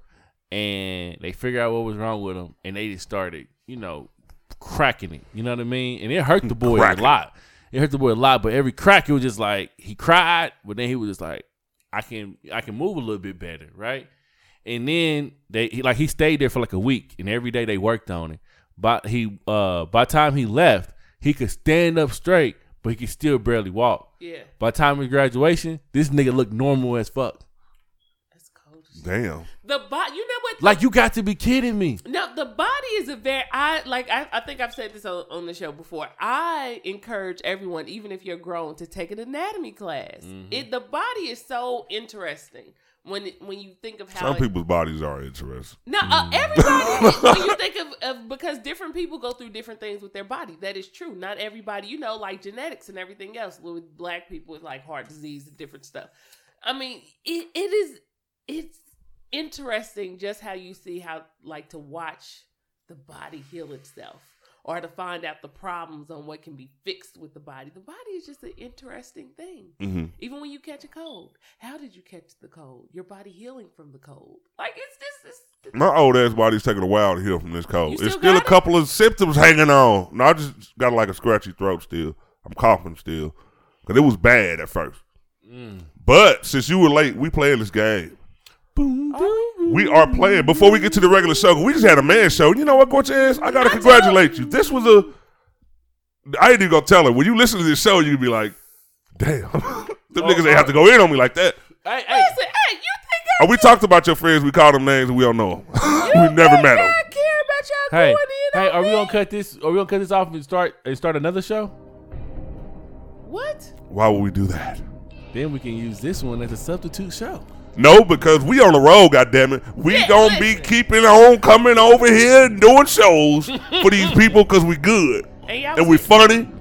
and they figured out what was wrong with him, and they just started, you know, cracking it. You know what I mean? And it hurt the boy Cracking. a lot. It hurt the boy a lot. But every crack, it was just like he cried, but then he was just like, I can, I can move a little bit better, right? And then they he, like he stayed there for like a week, and every day they worked on it. But he, uh, by the time he left, he could stand up straight, but he could still barely walk. yeah, By the time of graduation, this nigga looked normal as fuck. that's cold. Damn. The body, you know what? Like you got to be kidding me. No, the body is a very I like I, I think I've said this on, on the show before. I encourage everyone, even if you're grown, to take an anatomy class. Mm-hmm. It the body is so interesting when it, when you think of how Some it- people's bodies are interesting. no, uh, everybody. when you [LAUGHS] think of, of because different people go through different things with their body. That is true. Not everybody, you know, like genetics and everything else. With black people with like heart disease and different stuff. I mean, it, it is it's interesting just how you see how like to watch the body heal itself or to find out the problems on what can be fixed with the body. The body is just an interesting thing. hmm Even when you catch a cold, how did you catch the cold? Your body healing from the cold. Like it's this. It's, My old ass body's taking a while to heal from this cold. still It's still a it? couple of symptoms hanging on. No, I just got like a scratchy throat still. I'm coughing still. Because it was bad at first. But since you were late, we playing this game. We are playing. Before we get to the regular show, we just had a man show. You know what, Gorge ass? I got to I congratulate you. This was a. I ain't even going to tell her. When you listen to this show, you can be like, damn. [LAUGHS] Them oh, niggas ain't uh, have to go in on me like that. Hey, hey, listen, hey, you think uh, I Oh, we talked about your friends. We called them names and we don't know them. [LAUGHS] we never met them. I care about y'all hey, going in hey, on are we gonna cut this? Are we gonna cut this off and start and start another show? What? Why would we do that? Then we can use this one as a substitute show. No, because we on the road, goddammit. We Yeah, gonna be keeping on coming over here and doing shows for these [LAUGHS] people because we good And y'all, and was we funny. here,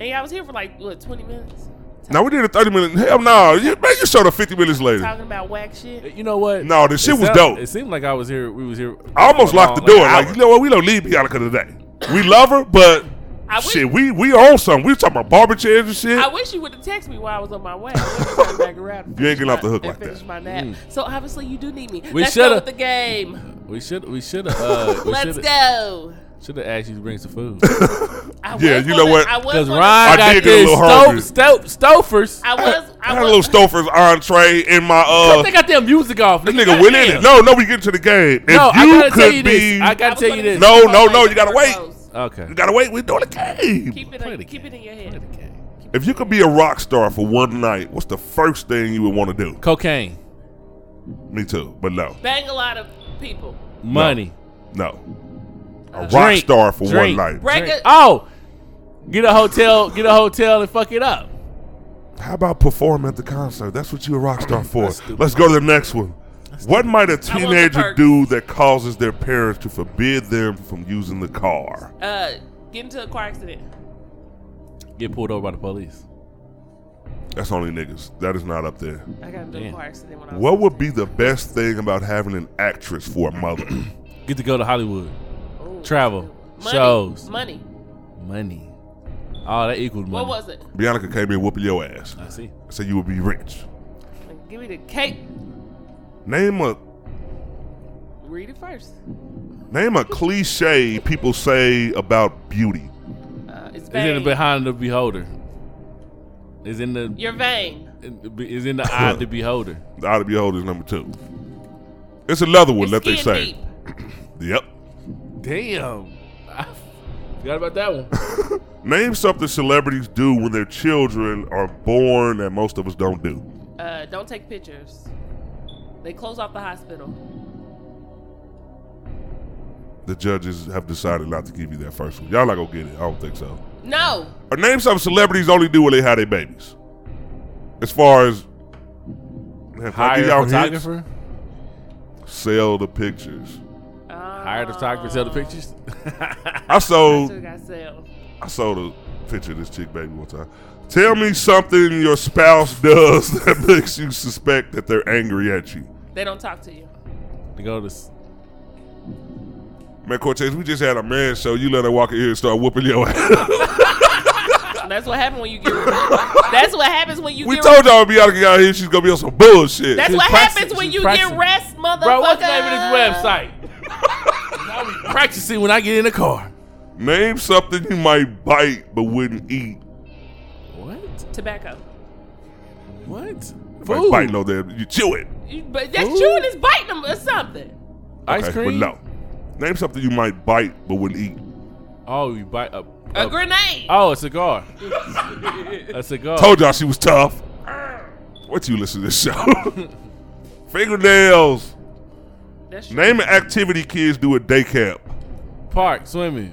and y'all was here for like what twenty minutes Now we did a 30 minute. Hell no. You, man, you showed up 50 minutes later. talking about whack shit. You know what? No, the shit It was sound- dope. It seemed like I was here. We was here. I almost locked the door. an Like, you know what? We don't leave Bianca today. We love her, but I wish, shit, we we on something. We talking about barber chairs and shit. I wish you would have texted me while I was on my way. I would've back around. You ain't finished getting off the my- hook and like that. my nap. So obviously you do need me. We Let's shoulda- go with the game. we should. We should have. Uh, [LAUGHS] we Let's shoulda- go. Should have asked you to bring some food. [LAUGHS] Yeah, you know gonna- what? I was Because gonna Ryan I got did get a this little hungry. stove, stove, stofers. I was. I [LAUGHS] I had a little Stouffer's entree in my uh. they got their music off. This nigga. nigga went in it. No, no, we get to the game. If No, I you gotta could tell you be, this. I I gotta was tell you this. No, no, no, you gotta never wait. Closed. Okay. you gotta wait. We're doing the game. Keep it. Play in- the Keep game. it in your head. If you could be a rock star for one night, what's the first thing you would want to do? Cocaine, Me too, but no, Bang a lot of people. money, no. A uh, rock Drink. star for Drink. one night. Break drink. it. Oh, get a hotel, get a hotel and fuck it up. How about perform at the concert? That's what you're a rock star [LAUGHS] for. Let's go to the next one. What might a teenager do that causes their parents to forbid them from using the car? Uh, get into a car accident. Get pulled over by the police. That's only niggas. That is not up there. I got into a car accident when I was. What would be the best thing about having an actress for a mother? [CLEARS THROAT] Get to go to Hollywood. Ooh. Travel. Money. Shows. Money. Money. Oh, that equals money. What was it? Bianca came in whooping your ass. I see. So you would be rich. Give me the cake. Name a Read it first. name a cliche people say about beauty. Uh, it's It's in the behind the beholder. Is in the Your vein. is in the eye of the beholder. [LAUGHS] The Eye of the Beholder is number two. It's another one It's that they say. deep. [COUGHS] Yep. Damn. I [LAUGHS] forgot about that one. [LAUGHS] Name something celebrities do when their children are born that most of us don't do. Uh, don't take pictures. They close off the hospital. The judges have decided not to give you that first one. Y'all not gonna get it. I don't think so. No. Or name something celebrities only do when they have their babies. As far as man, Hire a y'all hints, photographer. sell the pictures. Hire a photographer. Sell the pictures. [LAUGHS] I sold Should. I sold a picture of this chick baby one time. Tell me something your spouse [LAUGHS] does that makes you suspect that they're angry at you. They don't talk to you. to go to. s- Man, Cortez, we just had a man show. You let her walk in here and start whooping your ass. [LAUGHS] That's what happens when you get. that's what happens when you we get. told y'all Bianca got here, she's gonna be on some bullshit. that's She's what practicing- happens when she's you practicing. get rest, motherfucker. Bro, what's the name of this website? I'll be practicing when I get in the car. Name something you might bite but wouldn't eat. What? Tobacco. What? Like Food. bite no damn, you chew it. You- But that's Ooh. chewing is biting them or something. Ice Okay, cream. But no. Name something you might bite but wouldn't eat. Oh, you bite a. A grenade. Oh, a cigar. [LAUGHS] a cigar. Told y'all she was tough. What you listen to this show? [LAUGHS] Fingernails. That's. Name an activity kids do at day camp. Park swimming.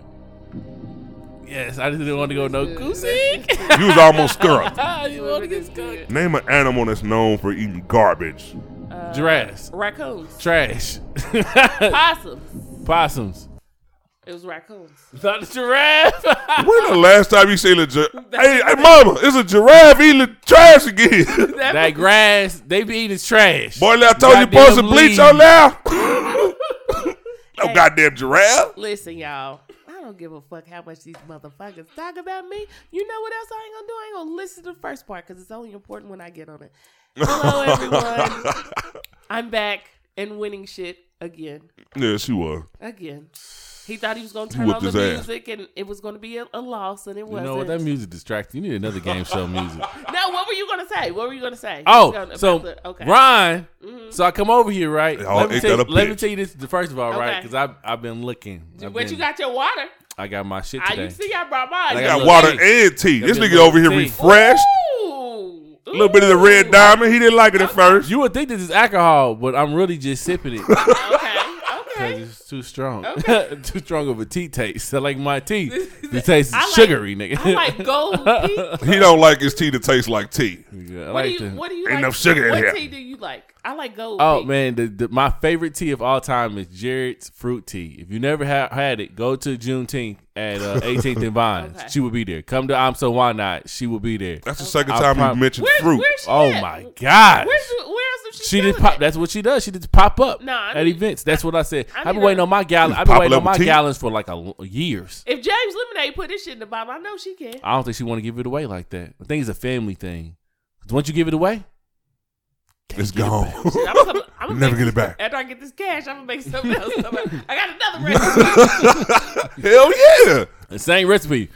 Yes, I just didn't want to go no goosey. [LAUGHS] You was almost scurried. [LAUGHS] you want to get skunked? Name an animal that's known for eating garbage. Uh, Giraffes. Raccoons. Trash. [LAUGHS] Possums. Possums. It was raccoons. Not the giraffe. When the last time you seen a giraffe? Hey, hey, mama, it's a giraffe eating trash again. that grass, they be eating trash. Boy, I told you, Goddamn pour some bleach on leaves. there. no goddamn giraffe. Listen, y'all. I don't give a fuck how much these motherfuckers talk about me. You know what else I ain't gonna do? I ain't gonna listen to the first part because it's only important when I get on it. Hello, [LAUGHS] everyone. I'm back and winning shit again. Yeah, she was. Again. He thought he was gonna turn on the his ass. music and it was gonna be a, a loss, and it wasn't. You know what? That music distracts. You need another game show music. [LAUGHS] no, what were you gonna say? What were you gonna say? Oh, About so the- okay. Ryan. Mm-hmm. So I come over here, right? Y'all Let me, tell, you- let me tell you this first of all, right? Okay. Because I've I've been looking. I've But been- you got your water. I got my shit ah, I today. you see, I brought mine. I got got water tea. and tea. This nigga over here tea. refreshed. Ooh. A little bit of the red diamond. He didn't like it at first. You would think this is alcohol, but I'm really just sipping it [LAUGHS] Okay. Because Okay. it's too strong. Okay. [LAUGHS] too strong of a tea taste. I like my tea. [LAUGHS] The taste is I like- sugary, nigga. I like gold [LAUGHS] tea. He don't like his tea to taste like tea. Yeah, I What do like you? the- What do you Ain't like? no sugar in here. what here. tea do you like? I like gold. Oh tea. man, the, the, my favorite tea of all time is Jared's fruit tea. If you never ha- had it, go to Juneteenth at uh, 18th and Vines. Okay. She will be there. Come to I'm So Why Not. She will be there. That's the second I time prom- you mentioned Where's, fruit. where's she Oh at? my gosh. Where's where else is she? She just pop. it? That's what she does. She just pop up Nah, I at need- events. That's what I said. I I've been waiting a- on my gallon. I've been waiting on level my tea? gallons for like a, years. If James Lemonade put this shit in the bottle, I know she can. I don't think she want to give it away like that. I think it's a family thing. 'Cause Once you give it away, It's gone. I'm, coming, I'm gonna Never make get it [LAUGHS] back. After I get this cash, I'm gonna make something else. I'm gonna- I got another [LAUGHS] recipe. Hell yeah. The same recipe.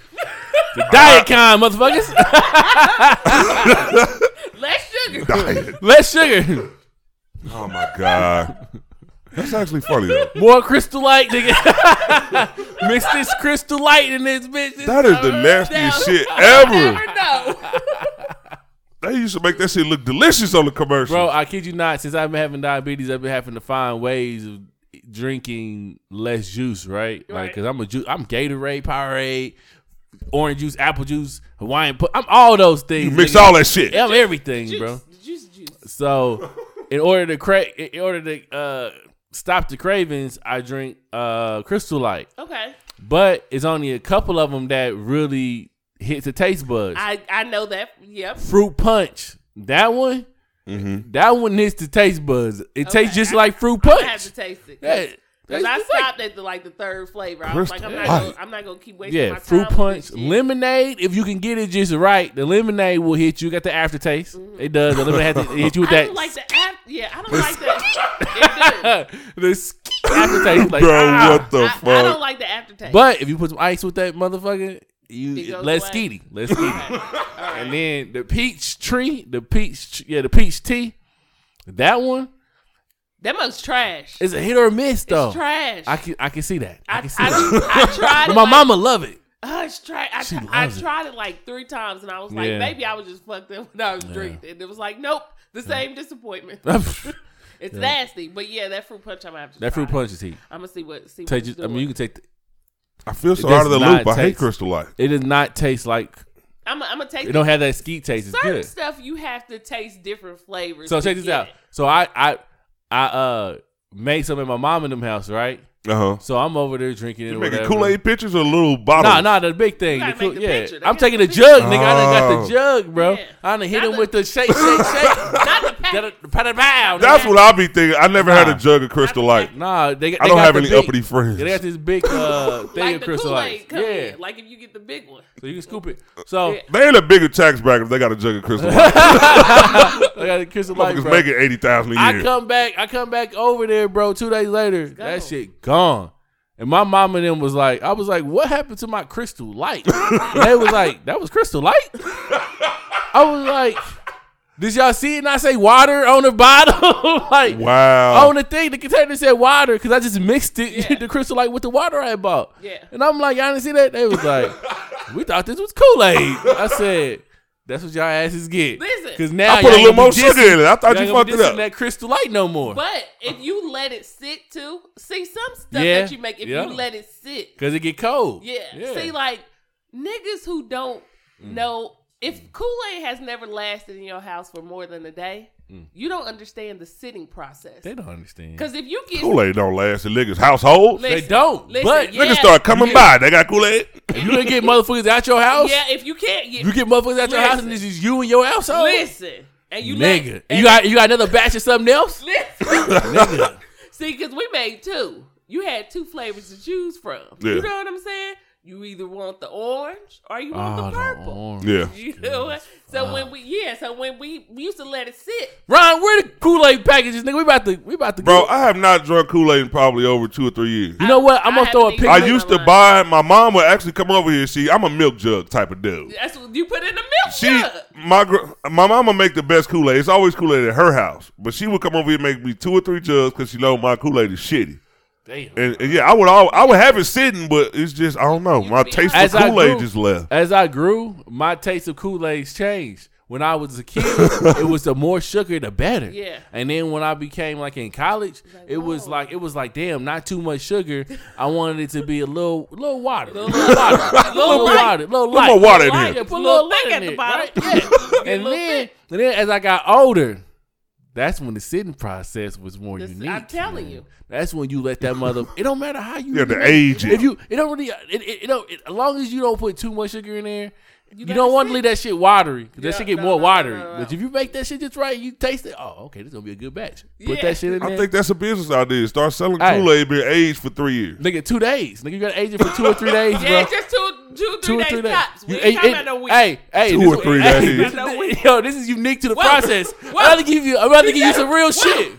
The diet kind, motherfuckers. [LAUGHS] Less sugar. Diet. [LAUGHS] Less sugar. Oh my god. That's actually funny though. More crystal light, nigga. [LAUGHS] Mix this crystal light in this bitch. That is the nastiest Now, shit [LAUGHS] ever. Never know. They used to make that shit look delicious on the commercial. Bro, I kid you not. Since I've been having diabetes, I've been having to find ways of drinking less juice, right? Like, cause I'm a ju- I'm Gatorade, Powerade, orange juice, apple juice, Hawaiian. Pu- I'm all those things. you mix nigga. all that shit. I'm everything, Juice, bro. juice, juice. So, in order to cra- in order to uh, stop the cravings, I drink uh, Crystal Light. Okay, But it's only a couple of them that really hit the taste buds. I I know that. Yep. fruit punch. That one, Mm-hmm. that one hits the taste buds. It Okay, tastes just I- like fruit I have to punch. taste it. Yeah, Because I it's like- stopped at the like the third flavor. I was like, I'm not, gonna, I'm not gonna keep wasting Yeah, my fruit time punch, with this lemonade. If you can get it just right, the lemonade will hit you. You got the aftertaste. It does. The lemonade has to [LAUGHS] hit you with Mm-hmm. I that. don't like the app. Yeah, I don't like that. [LAUGHS] The aftertaste, like, Bro, ah. what the I, fuck? I don't like the aftertaste. But if you put some ice with that motherfucker, you goes less away. skeety, less skeety. And then the peach tree, the peach, yeah, the peach tea. That one that mug's trash. is a hit or a miss though. It's trash. I can I can see that. I, I, can see I, that. I tried [LAUGHS] it. my like, mama love it. Uh, it's tra- I, She tri- I it. tried it like three times, and I was like, Yeah. maybe I was just fucked up when I was drinking. And it was like, nope, the same disappointment. that [LAUGHS] [LAUGHS] It's nasty, but yeah, that fruit punch I'm gonna have to. fruit try. punch is heat. I'm gonna see what see. Take what it's just, I mean, you can take. The, I feel so out of the loop. not I hate Crystal Light. it does not taste like. I'm, I'm gonna taste It don't have that skeet taste. It's certain good. stuff. You have to taste different flavors. So check this out. it. So I I I uh made some in my mom and them house, right? Uh huh. So I'm over there drinking it. You making. Kool Aid pictures or little bottles? Nah, nah, the big thing. The cool, the yeah, picture. I'm taking the the jug, picture. nigga. I done got Oh. the jug, bro. Yeah. I done hit Not him the- with the shake, shake, [LAUGHS] shake. [LAUGHS] Not the pack. Got a pat it. That's what I be thinking. I never had a jug of Crystal Light. Nah, they, they I don't got have any big, uppity friends. Yeah, they got this big [LAUGHS] uh thing like of crystal Kool lights. Aid come Yeah, in. Like if you get the big one. so you can scoop it. So Yeah. They ain't a bigger tax bracket if they got a jug of Crystal Light. I got a crystal light, Motherfuckers bro. making eighty thousand a I year. I come back, I come back over there, bro. Two days later, that shit gone. And my mom and them was like, I was like, what happened to my crystal light? and they was like, that was crystal light. I was like, did y'all see it? And I say water on the bottle, [LAUGHS] like wow. on the thing. The container said water because I just mixed it, Yeah. [LAUGHS] the crystal light with the water I bought. Yeah. And I'm like, y'all didn't see that? They was like, we thought this was Kool Aid. I said. That's what y'all asses get. Listen. because now I put a little more be sugar in it. I thought y'all you fucked it up. That crystal light no more. But if you let it sit too, see some stuff Yeah. that you make. If Yeah. you let it sit, Cause it get cold. yeah. See, like niggas who don't Mm. know if Kool Aid has never lasted in your house for more than a day, you don't understand the sitting process. Mm. they don't understand. Because if you get Kool Aid don't last in niggas' households. Listen, They don't, listen, but yeah, Niggas start coming Yeah. by. They got Kool Aid. you didn't get motherfuckers out your house, Yeah, if you can't get you get motherfuckers out your house, and this is you and your household. listen, and you nigga, let, and and you got you got another batch of something else, [LAUGHS] listen. nigga. See, because we made two. You had two flavors to choose from. Yeah. You know what I'm saying? You either want the orange or you want Oh, the ah, the purple. orange. Yeah. [LAUGHS] You know what? So when we yeah, so when we we used to let it sit. Ron, where the Kool Aid packages, nigga? We about to we about to Bro, Go. I have not drunk Kool Aid in probably over two or three years. You know what? I'm I gonna throw a haven't picture. I used to online. buy. My mom would actually come over here. See, I'm a milk jug type of dude. That's what you put in the milk She, jug. my gr- my mama make the best Kool Aid. It's always Kool Aid at her house, but she would come over here and make me two or three jugs because she know my Kool Aid is shitty. Damn. And, and yeah, I would all I would have it sitting, but it's just I don't know. My taste As for Kool Aid just left. As I grew, my taste of Kool Aid's changed. When I was a kid, [LAUGHS] it was the more sugar, the better. Yeah. And then when I became like in college, like, it was whoa. like it was like damn, not too much sugar. I wanted it to be a little, little water, Little little water, light. little Light. water, little Put light, more water in Little here. light, Put a Little little thick light at in the it, bottom. right? Yeah. and then, and then as I got older, that's when the sitting process was more This- unique. I'm telling man. you. That's when you let that mother. It don't matter how you. [LAUGHS] Yeah, the to age. If you, it don't really. It, it, it don't. It, as long as you don't put too much sugar in there, you, let don't want to leave that shit watery. 'cause that Yeah, shit get no, more no, no, watery. no, no. But if you make that shit just right, you taste it. Oh, okay, this is gonna be a good batch. Put that shit in I there. think that's a business idea. Start selling Hey. Kool Aid, been aged for three years. Nigga, two days. Nigga, you gotta age it for two or three days, Yeah, bro. just two, two, Two three or days three days. tops. We You- ain't talking about no week. Hey, hey, Two or three hey, days. this- [LAUGHS] Yo, this is unique to the Whoa. process. Whoa. I'd rather give you. I'd rather give you some real shit.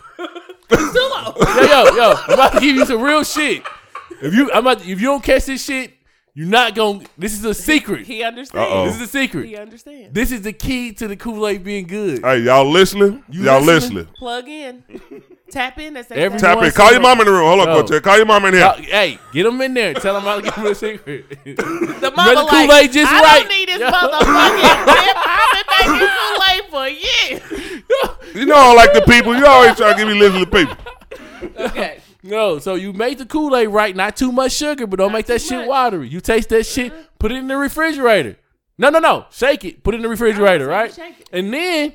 It's too low. yo, yo, yo, I'm about to give you some real shit. [LAUGHS] If you, I'm about to, if you don't catch this shit, you're not gonna. This is a secret. [LAUGHS] He understands. Uh-oh. This is a secret. He understands. This is the key to the Kool Aid being good. Hey, y'all listening? You y'all listening? listening? Plug in. [LAUGHS] Tap in. That's Every Tap in. Call your mom in the room. Hold on, Yo. Cortez. Call your mom in here. Uh, hey, get them in there. Tell them how to give them a secret. [LAUGHS] The mama the like, Kool-Aid just I right. don't need this Yo. motherfucking. I've been making Kool-Aid for years. You know I don't like the people. You always try to give me listen to people. Okay. No, so you make the Kool Aid right, not too much sugar, but don't make that shit much. watery. You taste that shit, put it in the refrigerator. No, no, no. Shake it. Put it in the refrigerator, so you right? And then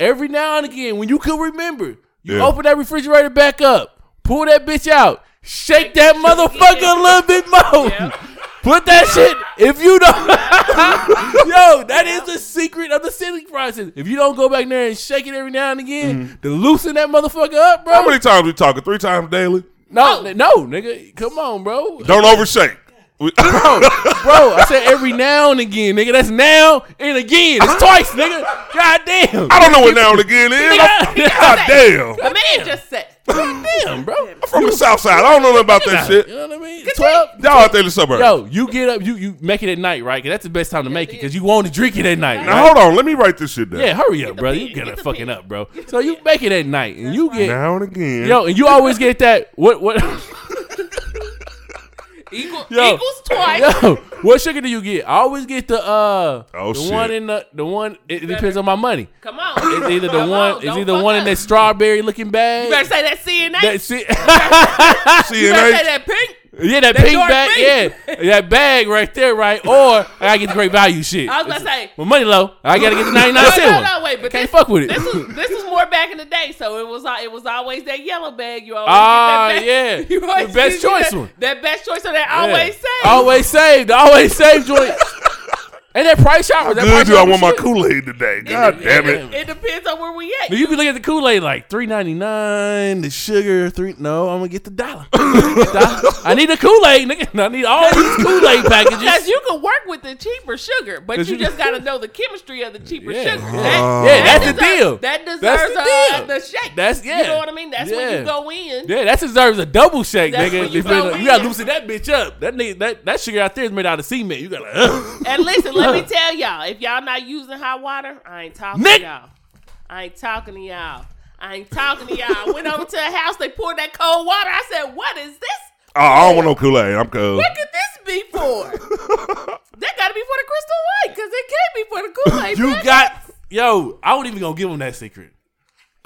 every now and again, when you can remember, you Yeah. open that refrigerator back up, pull that bitch out, shake that motherfucker a little bit more. Yep. [LAUGHS] Put that shit. If you don't, [LAUGHS] yo, that is the secret of the sealing process. If you don't go back there and shake it every now and again mm-hmm. to loosen that motherfucker up, bro. How many times we talking? Three times daily? no, no, nigga, come on, bro. Don't overshake. We- [LAUGHS] bro, bro, I said every now and again, nigga. That's now and again. It's twice, nigga. God damn. I don't know what now and again is. Nigga, [LAUGHS] God damn. The man just said. damn, bro. I'm from the south side. I don't know nothing about that shit. You know what I mean? Twelve. Y'all out there in the suburbs. Yo, you get up, you you make it at night, right? 'Cause that's the best time to make it because you want to drink it at night. Now right? hold on. Let me write this shit down. Yeah, hurry up, the bro. You get gotta fucking up, bro. So you make it at night, and you get Now and again. yo, and you always get that what what [LAUGHS] Equal, Yo. equals twice. yo what sugar do you get? I always get the uh Oh, the shit. one in the the one. It, it depends on my money. Come on. It's either the Come one. on, It's either fuck one in that strawberry looking bag. You better say that C&H. That's [LAUGHS] it. you better say C&H. that pink. Yeah, that, That pink bag. pink. Yeah, that bag right there, right? Or I get the great value shit. I was gonna say. My money low. I gotta get the ninety nine No, cent no, no, wait, but Can't this, fuck with it. This was more back in the day, so it was uh, it was always that yellow bag. You always Ah, get that yeah. [LAUGHS] You always The best choice that, one. That best choice on that Yeah. always say. Always saved. Always saved joint. [LAUGHS] And that Price Chopper. That Good price do I want my. Kool Aid today? God damn it. It depends on where we at. Now, you be looking at the Kool Aid like three ninety nine. The sugar three. No, I'm gonna get the dollar. Dollar. [LAUGHS] I need the Kool Aid, nigga. I need all these [LAUGHS] Kool Aid Because packages. you can work with the cheaper sugar, but you, you- just got to know the chemistry of the cheaper Yeah. sugar. Yeah. That, Yeah, that that's the deserves- deal. That deserves That's the uh, deal. the shake. That's- yeah. You know what I mean? That's when you go in. Yeah, that deserves a double shake, That's nigga. when you You, go me? You gotta loosen that bitch up. That nigga, that, that sugar out there is made out of cement. You gotta. Uh. [LAUGHS] And listen, let me tell y'all, if y'all not using hot water, I ain't talking Nick. to y'all. I ain't talking to y'all. I ain't talking to y'all. Went over to the house, they poured that cold water. I said, what is this? Oh, I don't want no Kool Aid. I'm cool. What could this be for? [LAUGHS] that gotta be for the crystal Light, because it can't be for the Kool-Aid. You got yo. I wasn't even gonna give him that secret.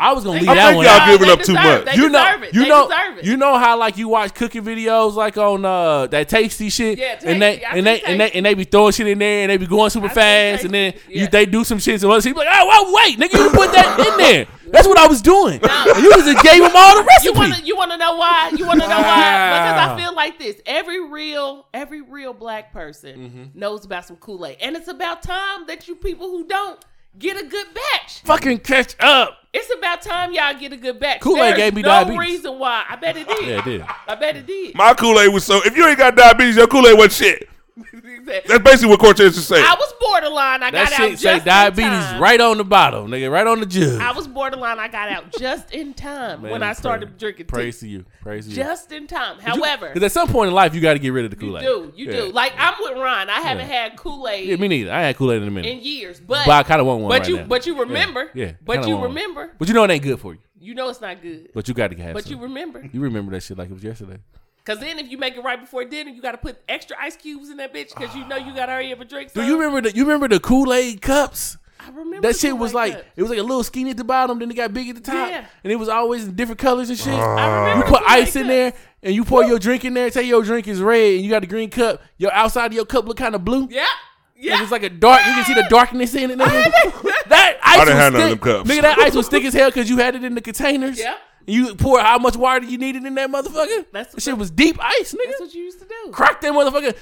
I was gonna leave I that think one y'all out. giving They up too much. They you know, deserve it. you They know, it. you know how like you watch cooking videos like on uh that tasty shit, Yeah, and they Tasty. I and they see and they and they be throwing shit in there and they be going super I fast, and then Tasty. you they do some shit, some other shit, be like, oh well, wait, nigga, you put that in there. That's what I was doing. And you just gave him all the recipe. You want to you want to know why? You want to know why? Because I feel like this. Every real every real black person Mm-hmm. knows about some Kool Aid, and it's about time that you people who don't get a good batch. Fucking catch up. It's about time y'all get a good batch. Kool-Aid gave me no diabetes. reason why. I bet it did. Yeah, it did. I bet it did. My Kool Aid was so. If you ain't got diabetes, your Kool Aid wasn't shit. That's basically what Cortez is saying. I was borderline. I That got out shit say just diabetes in time. right on the bottom, nigga, right on the jug. I was borderline. I got out just in time when I started praise- drinking Praise tea. to you. Praise to you. Just in time. However, However, 'cause at some point in life, you got to get rid of the Kool Aid. do, you do. Like I'm with Ron. I haven't Yeah. had Kool Aid Yeah, me neither. I had Kool Aid in a minute. in years, but But I kinda want one But right you, now. but you remember, Yeah, yeah, But you want one. remember, But you know it ain't good for you. you know it's not good. But you got to have But some. you remember, You remember that shit like it was yesterday. Because then if you make it right before dinner, you got to put extra ice cubes in that bitch because you know you got to hurry up and drink. Do you remember the you remember the Kool Aid cups? I remember That the shit was Kool-Aid like cup. it was like a little skinny at the bottom, then it got big at the top, Yeah. and it was always in different colors and shit. Oh. I remember you put Kool-Aid ice in cups. there, and you pour your drink in there. Say your drink is red, and you got the green cup. Your outside of your cup look kind of blue. Yeah, Like, yeah. It's like a dark. You can see the darkness in it. [LAUGHS] Nigga. that ice I didn't was have none of thick. them cups. Nigga, that ice was thick as hell because you had it in the containers. Yeah. You pour how much water you needed in that motherfucker. That's- that shit was deep ice, nigga. That's what you used to do. Crack that motherfucker.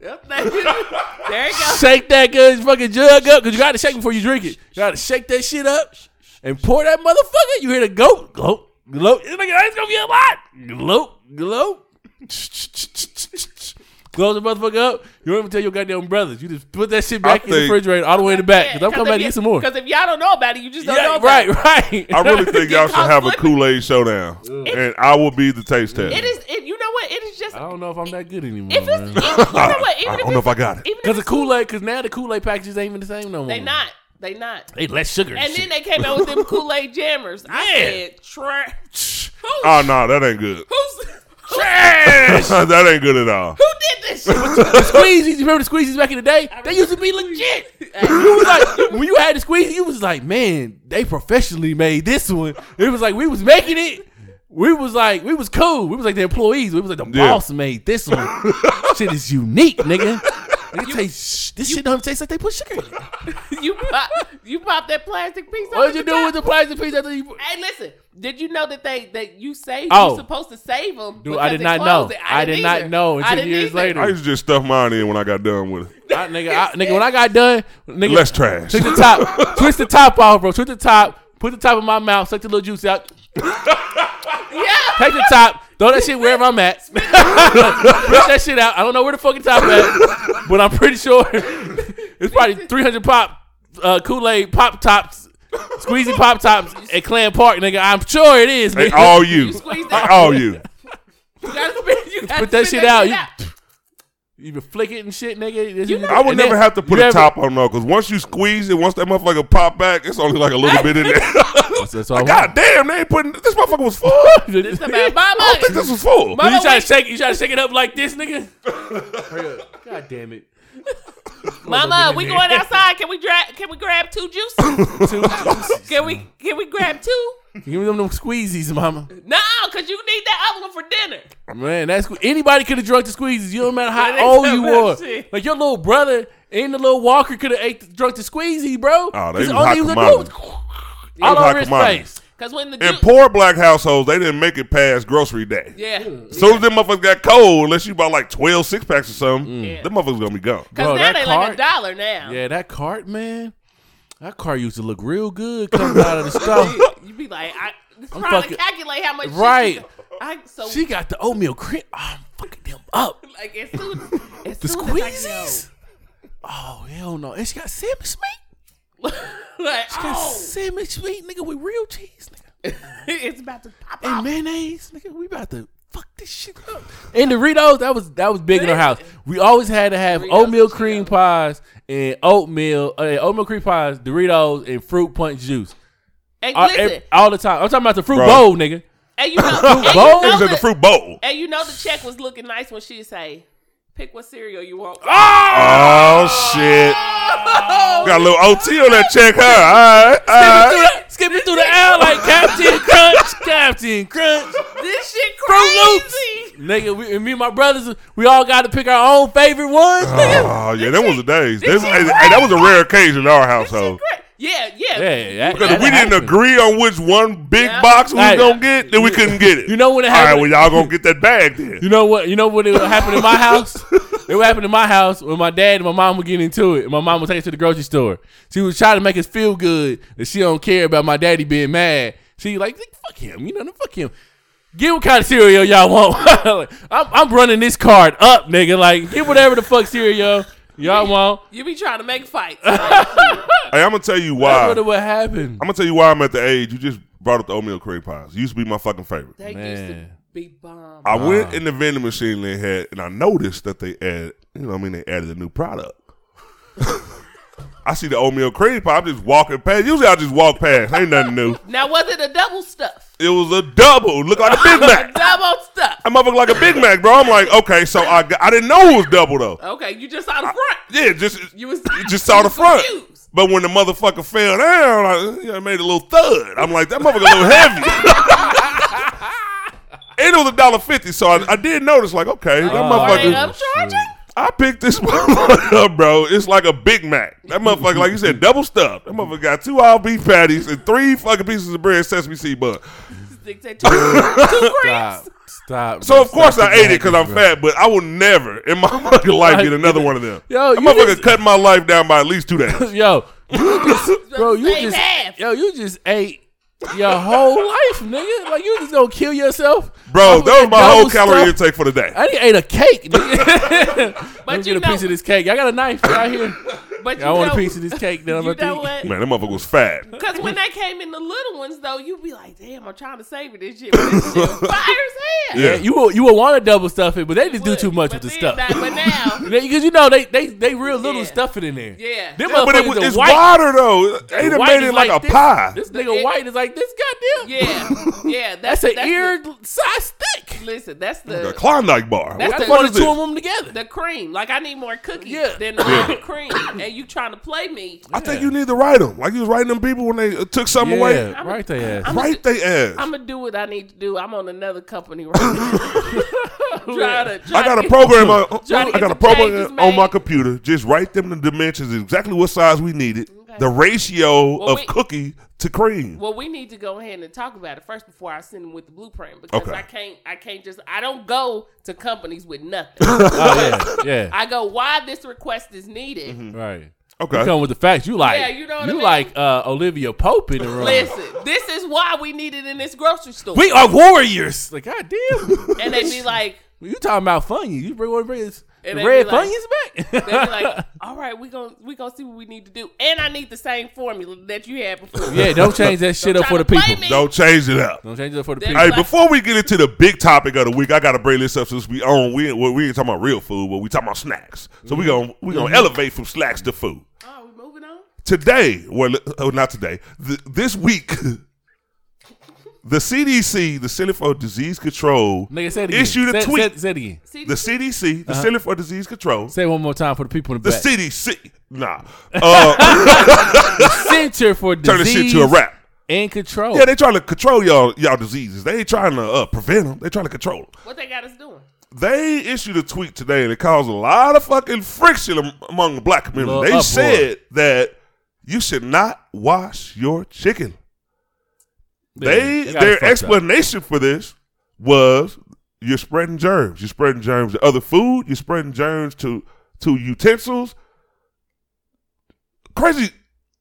Yep, thank you. there you go. shake that good fucking jug up because you got to shake before you drink it. You got to shake that shit up and pour that motherfucker. You hear the goat, gloat, gloat. It's it's gonna be a lot. Gloat, gloat. Close the motherfucker up. You don't even tell your goddamn brothers. You just put that shit back in the think- refrigerator all the way in the back. Cause I'm coming back to get some more. Because if y'all don't know about it, you just don't know Yeah, about right, it. right. I really [LAUGHS] think y'all should caught have a. Kool Aid showdown, and I will be the taste test. It is. It, you know what? It is just. I don't know if I'm that good anymore. If it's, man. it, you know what? [LAUGHS] Even I if don't know if I got it. Even if Cause the it's Kool Aid, cause now the Kool Aid packages ain't even the same no more. They not. They not. They less sugar. And then they came out with them [LAUGHS] Kool Aid jammers. I Yeah. said, trash. Ah, who, Oh no, that ain't good. who's, who, trash. [LAUGHS] that ain't good at all. who did this shit? squeezies, you remember the squeezies back in the day? They used to be legit. You was like when you had the squeeze, you was like, man, they professionally made this one. It was like we was making it. We was like, we was cool. We was like the employees. We was like the Yeah. boss made this one. shit is unique, nigga. Nigga taste, [LAUGHS] this shit don't taste like they put sugar in it. [LAUGHS] you pop, you pop that plastic piece. What did you the do top. with the plastic piece after you? Hey, listen. Did you know that they that you saved? Oh. You supposed to save them. Dude, I did not know. I did not either. know I until didn't years either. later. I used to just stuff mine in when I got done with it. [LAUGHS] I, nigga, I, nigga, when I got done, nigga, Less trash. Twist the top, twist the top off, bro. Twist the top, put the top of my mouth, suck the little juice out. Yeah. Take the top, throw that shit wherever I'm at. [LAUGHS] Spit that shit out. I don't know where the fucking top at, but I'm pretty sure [LAUGHS] it's probably 300 pop uh, Kool Aid pop tops, squeezy pop tops at Clan Park, nigga. I'm sure it is, Hey, all you, You squeeze that. all you. You gotta spit, you gotta Put that spit shit out. shit You- You can flick it and shit, nigga. You know- I would never have to put a ever- top on though, because once you squeeze it, once that motherfucker pop back, it's only like a little bit in there. [LAUGHS] That's, [LAUGHS] that's I God damn, they ain't putting this motherfucker was full. [LAUGHS] This about I don't think this was full. Mama, you try to shake, you try to shake it up like this, nigga. God damn it. Mama, we going outside. Can we grab? Can we grab two juices? Two juices. Can we? Can we grab two? Give me them, them squeezies, mama. No, cause you need that other one for dinner. Man, that's anybody could have drunk the squeezies. You don't matter [LAUGHS] That how ain't old you much were. shit. Like your little brother and the little Walker could have ate drunk the squeezy, bro. Oh, they was only hot he was commodity. doing all was over his commodity. face. Cause when the In ju- poor black households, they didn't make it past grocery day. yeah, Soon as them motherfuckers got cold, unless you bought like 12 six packs or something, mm. Yeah. them motherfuckers gonna be gone. cause Bro, now that they like a cart- dollar now. Yeah, that cart, man. That car used to look real good coming out of the [LAUGHS] store. You'd be like, I I'm trying fucking- to calculate how much. Right. you- I so She got the oatmeal cream. Oh, I'm fucking them up. [LAUGHS] like as soon as The soon as squeezies. Oh hell no! And she got sweet. know, [LAUGHS] like She got oh, salmon sweet, nigga, with real cheese, nigga. it's about to pop and out. mayonnaise, nigga. We about to fuck this shit up. And Doritos, that was that was big in our house. We always had to have Doritos oatmeal cream Cheetos. pies and oatmeal, uh, oatmeal cream pies, Doritos, and fruit punch juice. And All, listen, ev- all the time. I'm talking about the fruit Bro. bowl, nigga. and you know, and you bowl? It know the the- fruit bowl. and you know the check was looking nice when she say, "Pick what cereal you want." Oh, oh shit. Oh. Got a little OT on that check, huh? All right, all Through right. the- Skipping through the aisle like Captain Crunch, [LAUGHS] Captain Crunch. This shit Fruit Loops. crazy. Nigga, we, and me and my brothers, we all got to pick our own favorite ones. nigga. Oh, yeah, that was the days. This, hey, hey, that was a rare occasion in our household. Great. Yeah, yeah. Yeah, that- Because that if we didn't happened. agree on which one big Yeah. box we was Hey. gonna get, then we couldn't get it. [LAUGHS] You know when it All right, happened? well, y'all gonna get that bag then. You know what? You know what it happened in my [LAUGHS] house? It would happen in my house when my dad and my mom would get into it. And my mom would take us to the grocery store. She was trying to make us feel good that she don't care about my daddy being mad. She like, fuck him, you know, fuck him. Get what kind of cereal y'all want. Like, [LAUGHS] I'm, I'm running this card up, nigga. Like, get whatever the fuck cereal y'all won't. You be trying to make fights. [LAUGHS] Hey, I'm gonna tell you why. That's I'm what would gonna tell you why I'm at the age. You just brought up the oatmeal cream pies. Used to be my fucking favorite. they used to Man. be bomb. I went in the vending machine they had, and I noticed that they added, you know, what I mean, they added a new product. [LAUGHS] I see the oatmeal cream pie. I'm just walking past. Usually I just walk past. Ain't nothing new. [LAUGHS] Now was it a double stuff? It was a double. Look like a Big Mac. [LAUGHS] double stuff. That motherfucker like a Big Mac, bro. I'm like, okay, so I got, I didn't know it was double though. Okay, you just saw the front. Yeah, just You was you just saw the [LAUGHS] front. confused. But when the motherfucker fell down, I, you know, made a little thud. I'm like, that motherfucker a little heavy. and it was a dollar fifty, so I, I did notice, like, okay, that they motherfucker. upcharging? I picked this [LAUGHS] motherfucker up, bro. It's like a Big Mac. That motherfucker, like you said, double stuffed. That motherfucker got two all beef patties and three fucking pieces of bread, sesame seed bun. Stick two, two [LAUGHS] grams. Stop. Stop. So of course I ate it because I'm fat, but I will never in my [LAUGHS] fucking life get another one of them. Yo, that you motherfucker just- cut my life down by at least two days. Yo, you just, bro, you just, half. yo, you just ate your whole life, nigga. Like you just gonna kill yourself, Bro, Off that was my whole double calorie stuff? intake for the day. I didn't ate a cake, nigga. [LAUGHS] [LAUGHS] But Let me you get a know- piece of this cake. I got a knife right here. But you I want know, a piece of this cake that [LAUGHS] I'm you gonna know eat. what? Man, that motherfucker was fat. Because when they came in the little ones, though, you'd be like, "Damn, I'm trying to savor this shit." But this shit was [LAUGHS] fire as hell. Yeah. Yeah, you will you will want to double stuff it, but they just do Would. too much But with the then stuff. that- but now, [LAUGHS] Because you know they they they real little Yeah. stuff it in there. yeah, Them Yeah, but it, motherfuckers was- are it's white. water though. They done White made is it like, a this, pie. This nigga It- white is like this goddamn. yeah, yeah. That's That's an ear size thick. Listen, that's a the Klondike bar. That's what the- the One fuck or is two of them together. the cream. Like I need more cookies Yeah. than the Yeah. [CLEARS THROAT] cream, and you trying to play me. I think you need to write them. Like you was writing them people when they uh, took something away. Yeah, right there. I'm- Write they ass. I'm gonna do what I need to do. I'm on another company right now. [LAUGHS] [LAUGHS] trying [LAUGHS] to, I got to a get- program. On, I got a program on my computer. Just write them the dimensions exactly what size we needed. Okay. The ratio Well, of we- cookie to cream. Well, we need to go ahead and talk about it first before I send them with the blueprint because Okay. I can't. I can't just. I don't go to companies with nothing. [LAUGHS] Oh yeah, yeah. I go why this request is needed. Mm-hmm. right. Okay. You come with the facts. You like, Yeah, you know what I you mean? like uh, Olivia Pope in the room. Listen, this is why we need it in this grocery store. We are warriors. Like, god damn. and they be [LAUGHS] like, you talking about Funyuns? You bring one bring this, the And they red be like- Funyuns they be like, [LAUGHS] all right, we gon' we gonna see what we need to do, and I need the same formula that you had before. yeah, don't change that shit up for the people. me. Don't change it up. Don't change it up for the They- people. Hey, like- before we get into the big topic of the week, I gotta bring this up since we own we well, we ain't talking about real food, but we talking about snacks. So we gonna we gonna mm-hmm. elevate from snacks to food. Oh, we moving on. Today, well, oh, not today. Th- this week, [LAUGHS] the CDC, the Center for Disease Control, Nigga, say it again. issued a say, tweet. Say, say it again. See, the CDC, the Center for Disease Control, Say it one more time for the people in the, the back. CDC. Nah, [LAUGHS] uh, Center for [LAUGHS] turn this Disease shit to a rap. and Control. Yeah, they trying to control y'all y'all diseases. They ain't trying to uh, prevent them. They trying to control them. what they got us doing? They issued a tweet today and it caused a lot of fucking friction am- among the black community. Little They uproar. said that you should not wash your chicken. Yeah, They, got their fucked up. explanation for this was you're spreading germs. You're spreading germs to other food. You're spreading germs to to utensils. Crazy,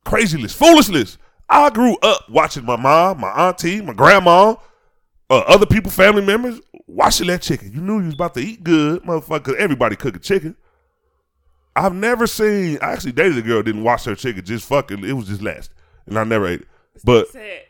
craziness, foolishness. I grew up watching my mom, my auntie, my grandma, uh, other people, family members washing that chicken. You knew you was about to eat good, motherfucker. Everybody cooking chicken. I've never seen. I actually dated a girl didn't wash her chicken. Just fucking. It was just last, and I never ate it. But Said,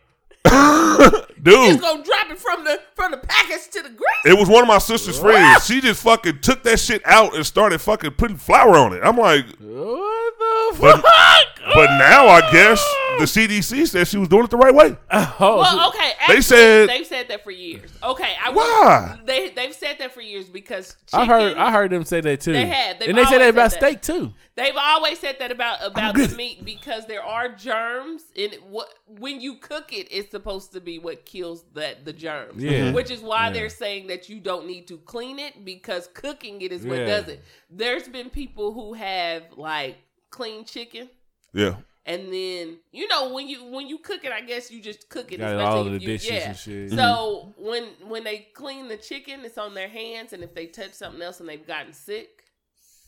dude, just gonna drop it from the from the package to the grease. it was one of my sister's friends. She just fucking took that shit out and started fucking putting flour on it. I'm like, What the but, fuck? but now I guess ah! The CDC said she was doing it the right way. Oh, Well, okay. They said- they've said that for years. Okay, I will- Why? They they've said that for years because I chicken, heard I heard them say that too. They have. They've and they said that always about said that. steak too. They've always said that about about good. the meat because there are germs in it. What when you cook it, it's supposed to be what kills that the germs. Yeah. Mm-hmm. Which is why Yeah. they're saying that you don't need to clean it because cooking it is what Yeah. does it. There's been people who have like clean chicken. Yeah. And then you know when you when you cook it, I guess you just cook it. Got all of the you- dishes yeah. and shit. So when when they clean the chicken, it's on their hands, and if they touch something else and they've gotten sick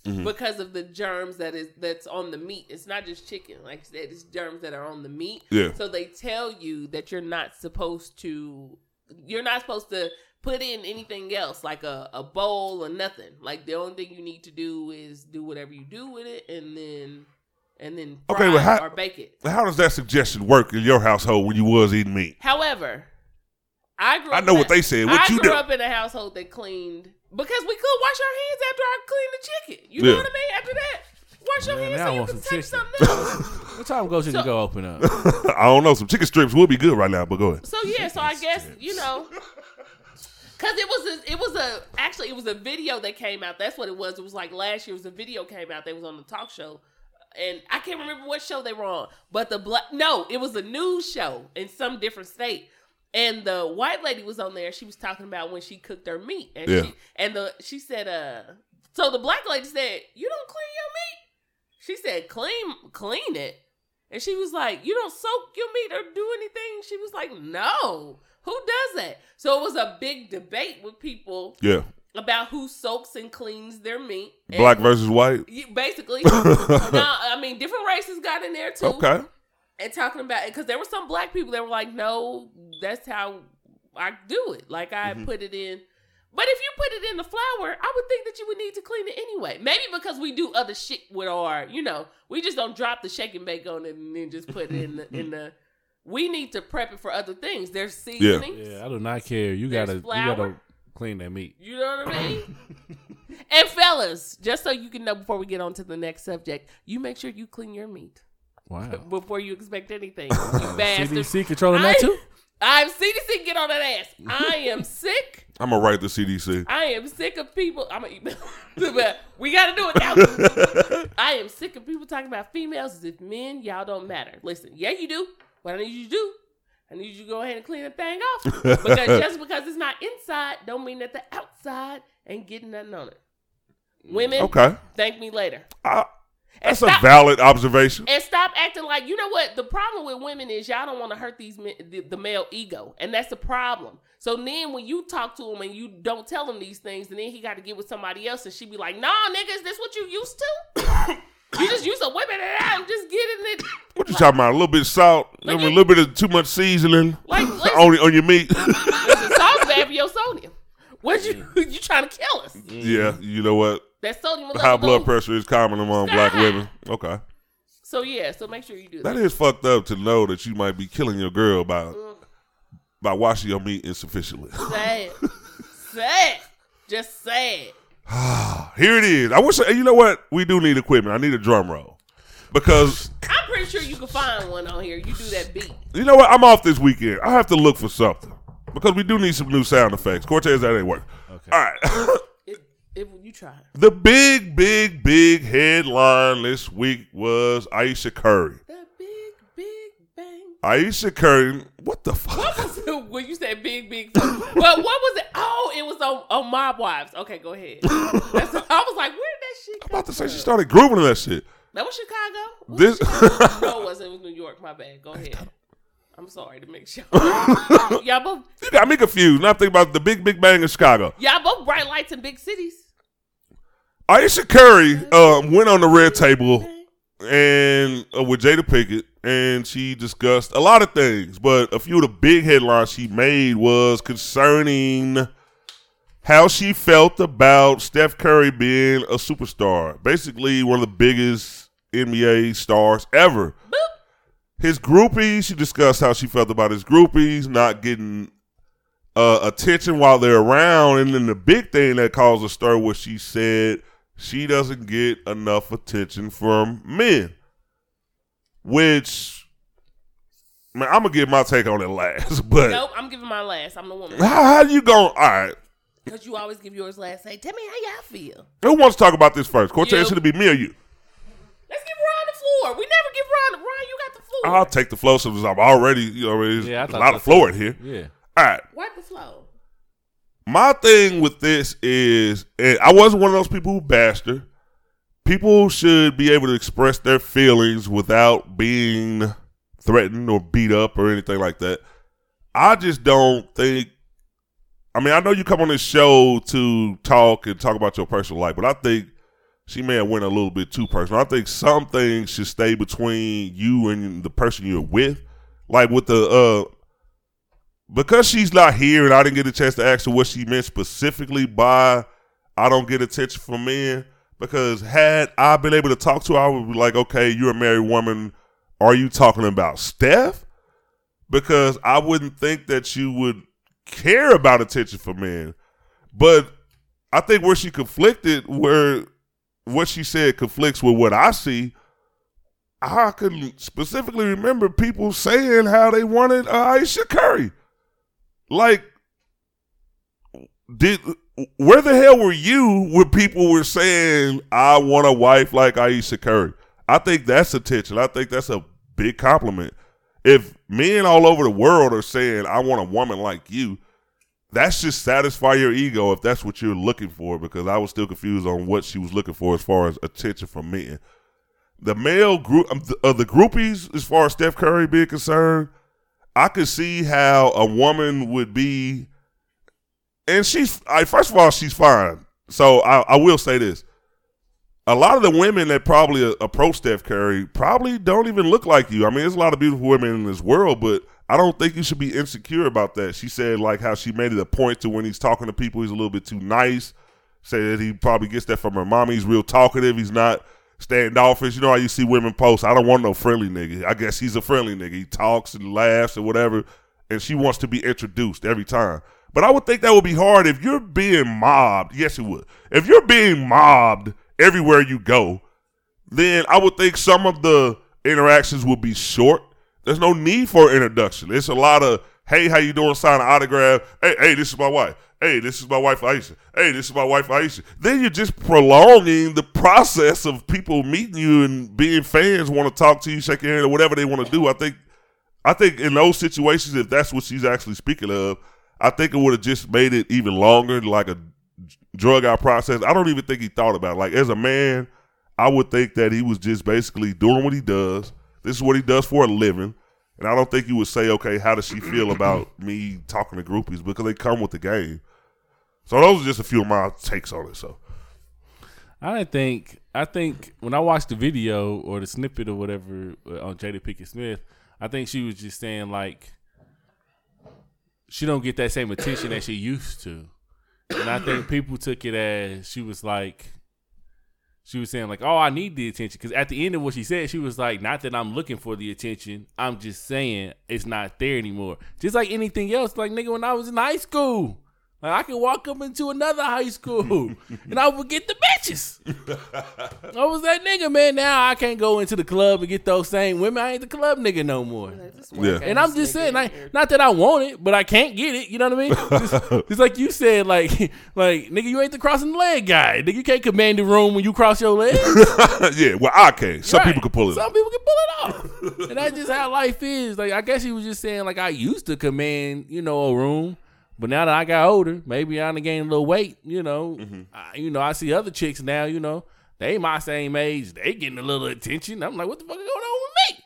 Mhm. because of the germs that is that's on the meat, it's not just chicken. Like I said, it's germs that are on the meat. Yeah. So they tell you that you're not supposed to. You're not supposed to put in anything else like a, a bowl or nothing. Like the only thing you need to do is do whatever you do with it, and then and then fry Okay, but how- or bake it. How does that suggestion work in your household when you was eating meat? However, I grew. I know in what a- they said. What I you grew do? up in a household that cleaned because we could wash our hands after I cleaned the chicken. You know what I mean? After that, wash your Man, hands so you can some touch chicken. something else. [LAUGHS] What time goes you can go open up? [LAUGHS] I don't know. Some chicken strips would be good right now, but go ahead. so yeah, so I guess you know. Cause it was a, it was a actually it was a video that came out. That's what it was. It was like last year. It was a video came out. They was on the talk show, and I can't remember what show they were on. But the black no, it was a news show in some different state. And the white lady was on there. She was talking about when she cooked her meat, and Yeah. she and the she said, uh, so the black lady said, "You don't clean your meat." She said, "Clean, clean it." And she was like, You don't soak your meat or do anything? She was like, No. Who does that? So it was a big debate with people Yeah. About who soaks and cleans their meat. And Black versus white. basically. [LAUGHS] now, I mean, different races got in there too. Okay. and talking about it because there were some black people that were like, "No, that's how I do it. Like I Mhm. put it in." But if you put it in the flour, I would think that you would need to clean it anyway. Maybe because we do other shit with our, you know, we just don't drop the shake and bake on it and then just put it in the in the. We need to prep it for other things. There's seasonings. Yeah, I do not care. You There's gotta you flour. gotta clean that meat. You know what I mean? [LAUGHS] and fellas, just so you can know before we get on to the next subject, you make sure you clean your meat Wow. [LAUGHS] before you expect anything. [LAUGHS] You bastard. CDC controlling that I- too. I'm CDC. Get on that ass. I am sick. I'm gonna write the CDC. I am sick of people. I'm gonna email. we got to do it now. I am sick of people talking about females as if men, y'all don't matter. Listen, yeah, you do. What I need you to do, I need you to go ahead and clean the thing off. [LAUGHS] Because just because it's not inside, don't mean that the outside ain't getting nothing on it. Mm. Women, Okay, thank me later. I, And that's a valid observation. and stop acting like you know what the problem with women is y'all don't want to hurt these men, the, the male ego and that's the problem so then when you talk to him and you don't tell him these things and then he got to get with somebody else and she be like nah nigga is this what you used to [COUGHS] [LAUGHS] you just use a whip it and I'm just getting it [LAUGHS] What you talking about? A little bit of salt, I mean, a little bit of too much seasoning Like, [LAUGHS] listen. on on your meat. [LAUGHS] Listen, salt bad for your sodium what you you trying to kill us yeah, you know what? that sodium High blood don't- pressure is common among black women. Okay, so yeah so make sure you do that that is fucked up to know that you might be killing your girl by Mm. by washing your meat insufficiently. sad sad just sad [SIGHS] Here it is. I wish you know what we do need equipment. I need a drum roll because I'm pretty sure you can find one on here you do that beat you know what? I'm off this weekend. I have to look for something because we do need some new sound effects. Cortez, that ain't work. Okay. All right. [LAUGHS] if, if you try the big, big, big headline this week was Ayesha Curry. The big, big bang. Ayesha Curry, what the fuck? What was it when you said big, big? Well, what was it? Oh, it was on, on Mob Wives. Okay, go ahead. That's, I was like, where did that shit I'm about to say from? she started grooving that shit. That was Chicago? Was This- Chicago? no, it wasn't. It was New York. My bad. Go ahead. I'm sorry to make sure. [LAUGHS] y'all both, You got me confused. Now I'm thinking about the big, big bang in Chicago. y'all both bright lights in big cities. Ayesha Curry um, went on the red table and uh, with Jada Pinkett, and she discussed a lot of things. But a few of the big headlines she made was concerning how she felt about Steph Curry being a superstar, basically one of the biggest NBA stars ever. His groupies, she discussed how she felt about his groupies not getting uh, attention while they're around, and then the big thing that caused a stir was she said she doesn't get enough attention from men. Which, man, I'm gonna give my take on it last. [LAUGHS] But Nope, I'm giving my last. I'm the woman. how, how you going? All right, Because you always give yours last. Say, tell me how y'all feel. who wants to talk about this first? Cortez, You. should it be me or you? Let's give Ron the floor. We never give Ron. Ron, you got the floor. I'll take the flow since I'm already, you know, there's Yeah, I a thought lot so of floor in here. Yeah. All right. Wipe the floor. My thing with this is, and I wasn't one of those people who bashed her. People should be able to express their feelings without being threatened or beat up or anything like that. I just don't think. I mean, I know you come on this show to talk and talk about your personal life, but I think she may have went a little bit too personal. I think some things should stay between you and the person you're with. Like with the uh because she's not here and I didn't get a chance to ask her what she meant specifically by I don't get attention from men. Because had I been able to talk to her, I would be like, okay, you're a married woman. Are you talking about Steph? Because I wouldn't think that you would care about attention for men. But I think where she conflicted, where what she said conflicts with what I see, I can specifically remember people saying how they wanted uh, Ayesha Curry. Like, did where the hell were you when people were saying I want a wife like Ayesha Curry? I think that's attention. I think that's a big compliment. If men all over the world are saying I want a woman like you, that's just satisfy your ego if that's what you're looking for. Because I was still confused on what she was looking for as far as attention from men. The male group of the, of the groupies, as far as Steph Curry being concerned, I could see how a woman would be, and she's. I, first of all, she's fine. So I, I will say this: a lot of the women that probably approach Steph Curry probably don't even look like you. I mean, there's a lot of beautiful women in this world, but I don't think you should be insecure about that. She said like how she made it a point to when he's talking to people, he's a little bit too nice. Say that he probably gets that from her mom. He's real talkative. He's not standoffish. You know how you see women post, I don't want no friendly nigga. I guess he's a friendly nigga. He talks and laughs and whatever, and she wants to be introduced every time. But I would think that would be hard if you're being mobbed. Yes, it would. If you're being mobbed everywhere you go, then I would think some of the interactions would be short. There's no need for introduction. It's a lot of, hey, how you doing? Sign an autograph. Hey, hey, this is my wife. Hey, this is my wife Ayesha. Hey, this is my wife Ayesha. Then you're just prolonging the process of people meeting you and being fans, want to talk to you, shake your hand, or whatever they want to do. I think, I think in those situations, if that's what she's actually speaking of, I think it would have just made it even longer, like a drug out process. I don't even think he thought about it. Like as a man, I would think that he was just basically doing what he does. This is what he does for a living. And I don't think you would say, okay, how does she feel [CLEARS THROAT] about me talking to groupies? Because they come with the game. So those are just a few of my takes on it. So I think I think when I watched the video or the snippet or whatever uh, on Jada Pinkett Smith, I think she was just saying like she don't get that same attention that she used to, and I think people took it as she was like she was saying like, "Oh, I need the attention." Because at the end of what she said, she was like, "Not that I'm looking for the attention. I'm just saying it's not there anymore." Just like anything else, like nigga, when I was in high school, like I could walk up into another high school [LAUGHS] and I would get the bitches. I was that nigga, man. Now I can't go into the club and get those same women. I ain't the club nigga no more. Yeah. And I'm just saying, like, not that I want it, but I can't get it. You know what I mean? Just, [LAUGHS] just like you said, like, like nigga, you ain't the crossing the leg guy. Nigga, you can't command the room when you cross your legs. [LAUGHS] yeah, well, I can. Some Right. people can pull it. Some off. people can pull it off. and that's just how life is. Like I guess he was just saying, like I used to command, you know, a room, but now that I got older, maybe I done gained a little weight. You know, Mm-hmm. I, you know, I see other chicks now. You know, they my same age. They getting a little attention. I'm like, what the fuck is going on with me?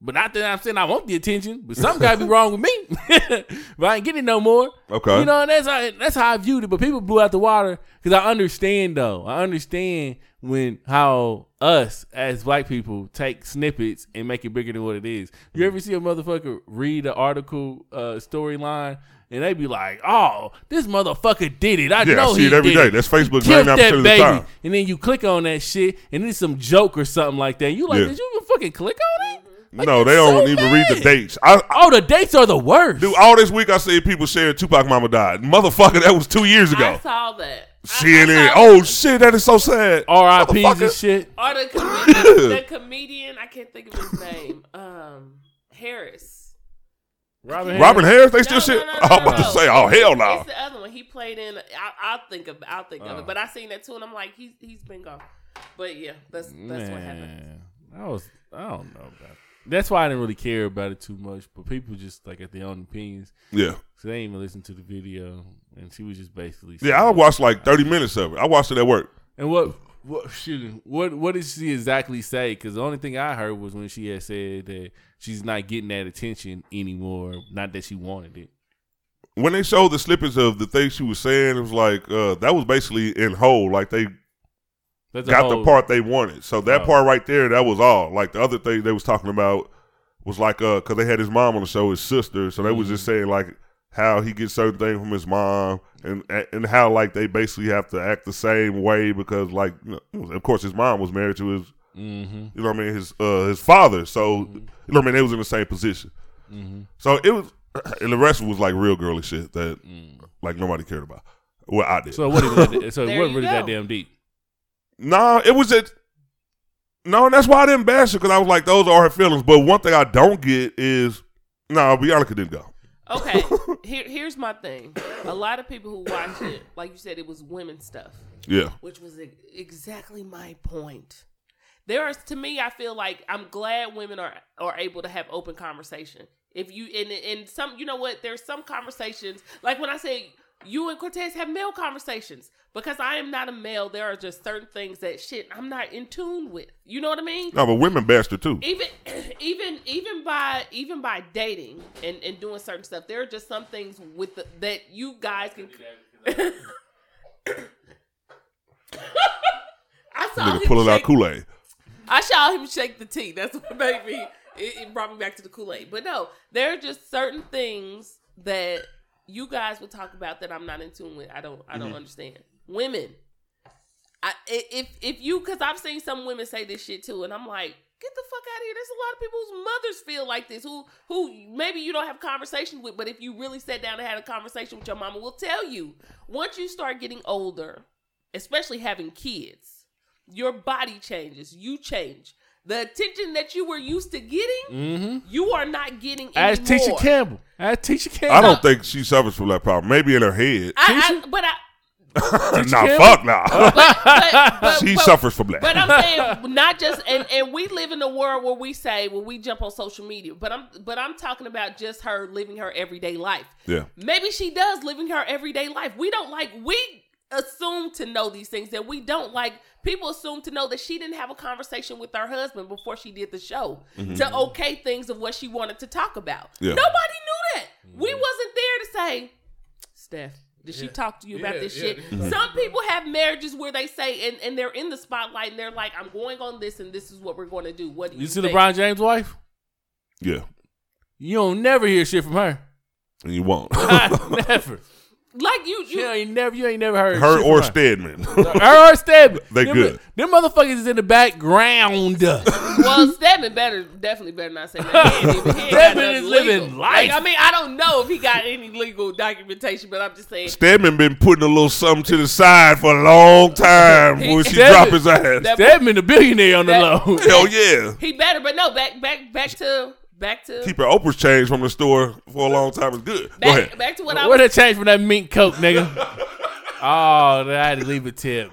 But not that I'm saying I want the attention, but something gotta be [LAUGHS] wrong with me. [LAUGHS] but I ain't getting it no more. Okay. You know, and that's how that's how I viewed it. But people blew out the water because I understand though. I understand when how us as black people take snippets and make it bigger than what it is. You ever see a motherfucker read an article uh, storyline and they be like, "Oh, this motherfucker did it. I Yeah, I know see he it every did day. it. That's Facebook Killed 99% that of the baby." time. And then you click on that shit and it's some joke or something like that. You like, Yeah. did you even fucking click on it? Like, no, they don't so even read the dates. I, I Oh, the dates are the worst. do all this week. I see people sharing Tupac Mama died. Motherfucker, that was two years ago. I saw that. I- I CNN. Oh that. shit, that is so sad. R.I.P.s and shit. Or the [LAUGHS] comedian, the comedian, I can't think of his name. Um, Harris. Robin, Robin Harris, they still No, shit. no, oh, no, no, I'm about to say, oh hell no. It's the other one. He played in. I, I'll think of. I'll think of Oh. it. But I seen that too, and I'm like, he's he's been gone. But yeah, that's that's what happened. Man, I was I don't know about. That. That's why I didn't really care about it too much. But people just like at their own opinions, Yeah, so they didn't even listen to the video, and she was just basically yeah. I watched like 30 minutes of it. I watched it at work. And what what shoot, what what did she exactly say? Because the only thing I heard was when she had said that she's not getting that attention anymore. Not that she wanted it. When they showed the snippets of the things she was saying, it was like uh, that was basically in whole. Like they That's got whole- the part they wanted. So that Oh. part right there, that was all. Like the other thing they was talking about was like uh, cause they had his mom on the show, his sister. So they was just saying like how he gets certain things from his mom, and and how like they basically have to act the same way because like you know, of course his mom was married to his Mhm. you know what I mean his uh, his father. So you know what I mean they was in the same position. Mhm. So it was, [CLEARS THROAT] and the rest was like real girly shit that Mm. like nobody cared about. Well, I did. So what? Even, so it wasn't really [LAUGHS] go. that damn deep. No, it was it. No, and that's why I didn't bash it because I was like, those are her feelings. But one thing I don't get is, no, Bianca didn't go. Okay, [LAUGHS] here here's my thing. A lot of people who watch it, like you said, it was women stuff, Yeah, which was exactly my point. There is, to me, I feel like I'm glad women are are able to have open conversation. If you and and some, you know what? There's some conversations like when I say you and Cortez have male conversations because I am not a male. There are just certain things that shit I'm not in tune with. You know what I mean? no, but women bashed her too. even [CLEARS THROAT] even even by even by dating and and doing certain stuff there are just some things with the, that you guys can [LAUGHS] I saw Nigga him pulling out Kool Aid. I saw him shake the tea. That's what made me. It, it brought me back to the Kool Aid. But no, there are just certain things that you guys would talk about that I'm not in tune with. I don't. I Mm-hmm. don't understand. Women. I i- if if you because I've seen some women say this shit too, and I'm like, get the fuck out of here. There's a lot of people whose mothers feel like this, who who maybe you don't have conversation with, but if you really sat down and had a conversation with your mama, will tell you once you start getting older, especially having kids, your body changes. You change. The attention that you were used to getting, Mm-hmm. you are not getting Ask anymore. Tisha Campbell. Ask Tisha Campbell. I don't think she suffers from that problem. Maybe in her head. I, I, but I, [LAUGHS] nah, Campbell? fuck nah. but, but, but, she but- suffers from that. But I'm saying [LAUGHS] not just and and we live in a world where we say when we jump on social media, but I'm but I'm talking about just her living her everyday life. yeah. Maybe she does living her everyday life. We don't like we assume to know these things that we don't like. People assume to know that she didn't have a conversation with her husband before she did the show to okay things of what she wanted to talk about. Mm-hmm. Yeah. Nobody knew that. We wasn't there to say, Steph. Did she talk to you about Yeah, this yeah, shit? yeah. Some people have marriages where they say, and, and they're in the spotlight, and they're like, "I'm going on this, and this is what we're going to do." What do you, You see think? LeBron James' wife? Yeah. You don't never hear shit from her. And you won't. [LAUGHS] [LAUGHS] Like you, You you ain't never. You ain't never heard her shit or from Stedman. [LAUGHS] her or Stedman. They them, good. Them motherfuckers is in the background. well, Stedman better, definitely better not say that. He ain't even- he ain't got Stedman nothing is living legal. life. Like, I mean, I don't know if he got any legal documentation, but I'm just saying. Stedman been putting a little something to the side for a long time before [LAUGHS] she Stedman- drop his ass. That- Stedman, the billionaire on the That- low. Hell yeah. He better, but no, back, back, back to, back to, Keep her Oprah's change from the store for a long time is good. Go back, ahead. back to what I Where was. that change from that mink coat, nigga? [LAUGHS] oh, I had to leave a tip.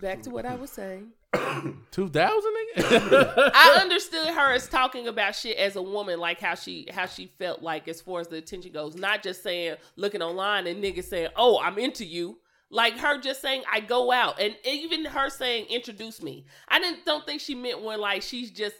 Back to what I was saying. [COUGHS] Two thousand, nigga. [LAUGHS] I [LAUGHS] understood her as talking about shit as a woman, like how she how she felt like as far as the attention goes, not just saying looking online and niggas saying, "Oh, I'm into you." Like her just saying, "I go out," and even her saying, "Introduce me." I didn't don't think she meant when like she's just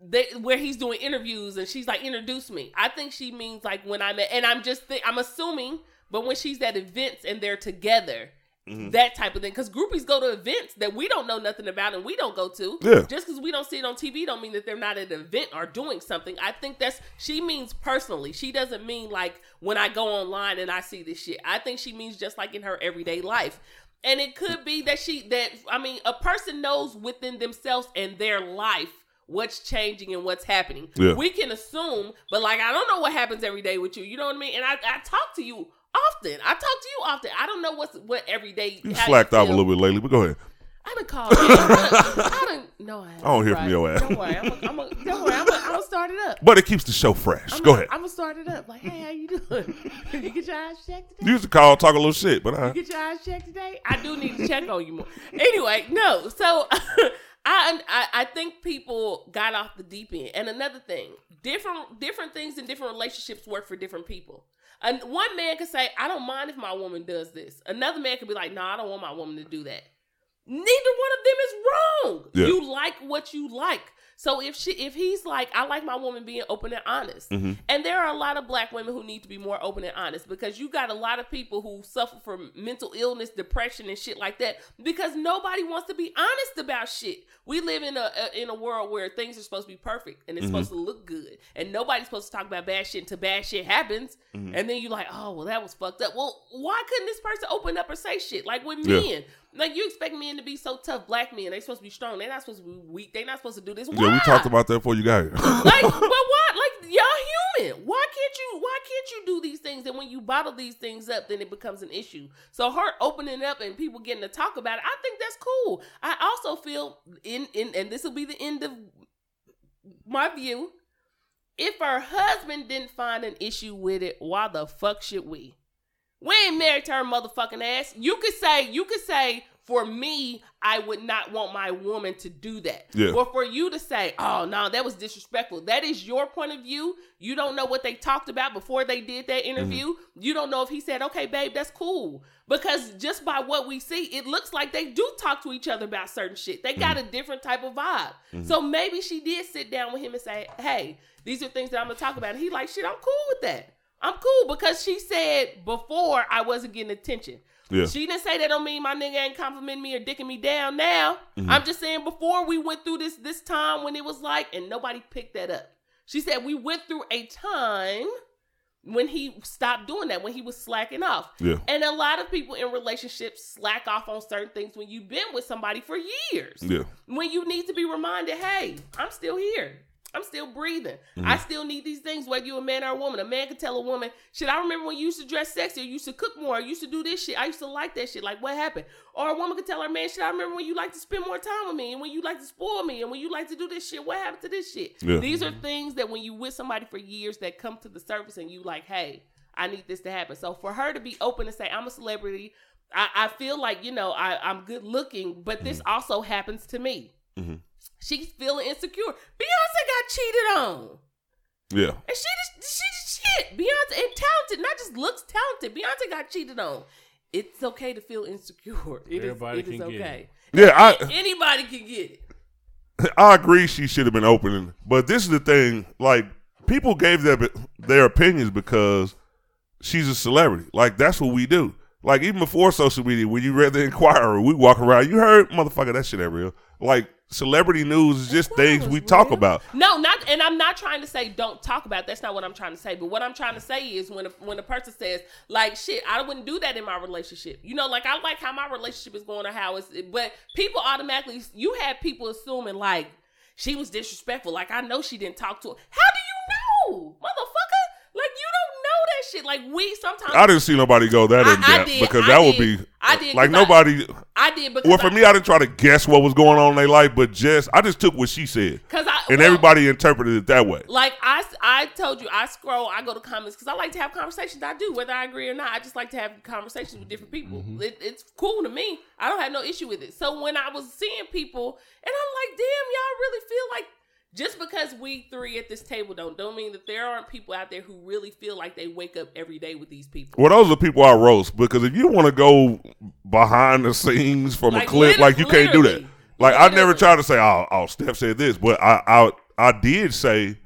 they, where he's doing interviews and she's like, "Introduce me." I think she means like when I'm at, and I'm just I'm assuming, but when she's at events and they're together. Mm-hmm. That type of thing, because groupies go to events that we don't know nothing about and we don't go to. Yeah. Just because we don't see it on TV, don't mean that they're not at an event or doing something. I think that's she means personally. She doesn't mean like when I go online and I see this shit. I think she means just like in her everyday life. And it could be that she that I mean a person knows within themselves and their life what's changing and what's happening. Yeah. We can assume, but like I don't know what happens every day with you. You know what I mean? And I, I talk to you often. I talk to you often. I don't know what's what every day. You slacked off a little bit lately, but go ahead. I done called. I done. No, I, I don't hear from your ass. Don't worry. I'm. A, I'm a, don't worry. I'm. Gonna start it up. But it keeps the show fresh. I'm go a, ahead. I'm gonna start it up. Like, hey, how you doing? [LAUGHS] you get your eyes checked today? You used to call, talk a little shit, but I, You get your eyes checked today? I do need to check on you more. Anyway, no. So [LAUGHS] I, I I think people got off the deep end. And another thing, different different things in different relationships work for different people. And one man could say, I don't mind if my woman does this. Another man could be like, No, I don't want my woman to do that. Neither one of them is wrong. Yeah. You like what you like. So if she if he's like, I like my woman being open and honest. Mm-hmm. And there are a lot of black women who need to be more open and honest because you got a lot of people who suffer from mental illness, depression, and shit like that because nobody wants to be honest about shit. We live in a, a in a world where things are supposed to be perfect and it's Mm-hmm. supposed to look good, and nobody's supposed to talk about bad shit until bad shit happens, Mm-hmm. and then you're like, oh well, that was fucked up. Well, why couldn't this person open up or say shit like with Yeah. men? Like you expect men to be so tough, black men. They supposed to be strong. They're not supposed to be weak. They're not supposed to do this. Why? yeah, we talked about that before you got here. [LAUGHS] like, [LAUGHS] but why? Like, y'all human. Why can't you? Why can't you do these things? And when you bottle these things up, then it becomes an issue. So her opening up and people getting to talk about it, I think that's cool. I also feel in in and this will be the end of my view. If her husband didn't find an issue with it, why the fuck should we? We ain't married to her motherfucking ass. You could say, you could say, for me, I would not want my woman to do that. Yeah. Or for you to say, oh no, that was disrespectful. That is your point of view. You don't know what they talked about before they did that mm-hmm. interview. You don't know if he said, okay, babe, that's cool. Because just by what we see, it looks like they do talk to each other about certain shit. They got mm-hmm. a different type of vibe. Mm-hmm. So maybe she did sit down with him and say, hey, these are things that I'm gonna talk about. And he like, shit, I'm cool with that. I'm cool because she said before I wasn't getting attention. Yeah. She didn't say that don't mean my nigga ain't complimenting me or dicking me down now. Mm-hmm. I'm just saying before we went through this this time when it was like and nobody picked that up. She said we went through a time when he stopped doing that, when he was slacking off. Yeah. And a lot of people in relationships slack off on certain things when you've been with somebody for years. Yeah. When you need to be reminded, hey, I'm still here. I'm still breathing. I mm-hmm. still need these things, whether you're a man or a woman. A man could tell a woman, shit, I remember when you used to dress sexy, or you used to cook more, or you used to do this shit. I used to like that shit. Like, what happened? Or a woman could tell her man, shit, I remember when you like to spend more time with me, and when you like to spoil me, and when you like to do this shit. What happened to this shit? Yeah. These are mm-hmm. things that when you with somebody for years that come to the surface and you like, hey, I need this to happen. So for her to be open and say, I'm a celebrity, I, I feel like, you know, I, I'm good looking, but this mm-hmm. also happens to me. She's feeling insecure. Beyonce got cheated on. Yeah. And she just she just shit. Beyonce and talented, not just looks talented. Beyonce got cheated on. It's okay to feel insecure. It is. Everybody It is can get okay. Yeah, I Anybody can get it. I agree she should have been open, but this is the thing. Like people gave their their opinions because she's a celebrity. Like that's what we do. Like even before social media, when you read the Inquirer, we walk around. You heard, motherfucker, that shit ain't real. Like celebrity news is just things we talk about. No, not and I'm not trying to say don't talk about. it. That's not what I'm trying to say. But what I'm trying to say is when a, when a person says like shit, I wouldn't do that in my relationship. You know, like I like how my relationship is going or how it's. But people automatically, you have people assuming like she was disrespectful. Like I know she didn't talk to her. How do you know, motherfucker? Like you don't know that shit. Like we sometimes I didn't see nobody go that I- in depth did. because I that would be I did, like 'cause I- nobody. I did because well, for me, I didn't try to guess what was going on in their life, but just I just took what she said, because I and well, everybody interpreted it that way. Like I, I told you, I scroll, I go to comments because I like to have conversations. I do, whether I agree or not. I just like to have conversations with different people. Mm-hmm. It, it's cool to me. I don't have no issue with it. So when I was seeing people, and I'm like, damn, y'all really feel like just because we three at this table don't don't mean that there aren't people out there who really feel like they wake up every day with these people. Well, those are the people I roast because if you want to go behind the scenes from a clip, like you can't do that. literally. Like I never Literally. try to say, "Oh, oh, Steph said this," but I, I, I did say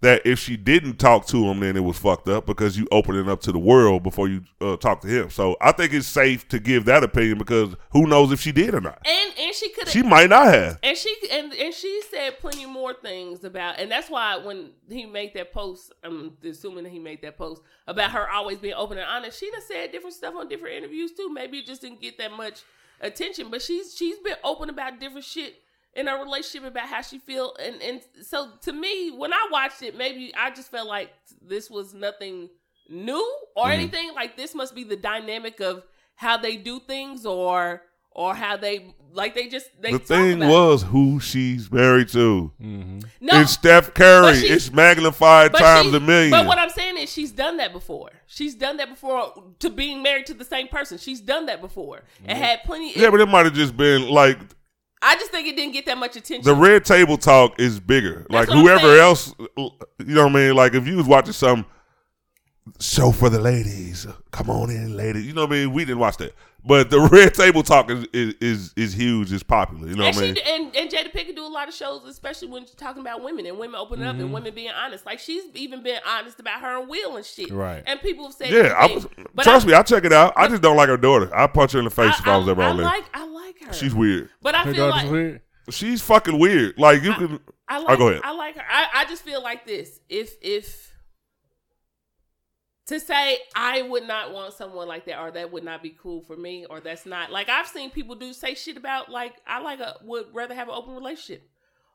that if she didn't talk to him, then it was fucked up because you open it up to the world before you uh, talk to him. So I think it's safe to give that opinion because who knows if she did or not. And and she could She might not have. And she and and she said plenty more things about, and that's why when he made that post, I'm assuming that he made that post about her always being open and honest. She done said different stuff on different interviews too. Maybe it just didn't get that much attention, but she's she's been open about different shit in her relationship about how she feel, and and so to me, when I watched it, maybe I just felt like this was nothing new or anything. Like this must be the dynamic of how they do things or. Or how they like they just they The thing about it. was who she's married to. Mm-hmm. No, it's Steph Curry. she- It's magnified but times she- a million. But what I'm saying is, she's done that before. She's done that before to being married to the same person. She's done that before and had plenty. yeah, but it might have just been like I just think it didn't get that much attention. the red table talk is bigger. like what I'm whoever else, you know what I mean? Like if you was watching some show for the ladies, come on in, ladies. You know what I mean? We didn't watch that, but the [LAUGHS] red table talk is is is, is huge. It's popular. You know and what I mean? and, and Jada Pinkett do a lot of shows, especially when she's talking about women and women opening Mm-hmm. up and women being honest. Like she's even been honest about her and Will and shit. Right. And people have said, Yeah, I was, But trust I, me, I check it out. I just don't like her daughter. I punch her in the face if I was ever on there. like I like her. She's weird. but I Her feel like weird. She's fucking weird. Like you can. I Oh, like. go ahead. I like her. I, I just feel like this. If if to say I would not want someone like that, or that would not be cool for me, or that's not like I've seen people do say shit about like I like a would rather have an open relationship,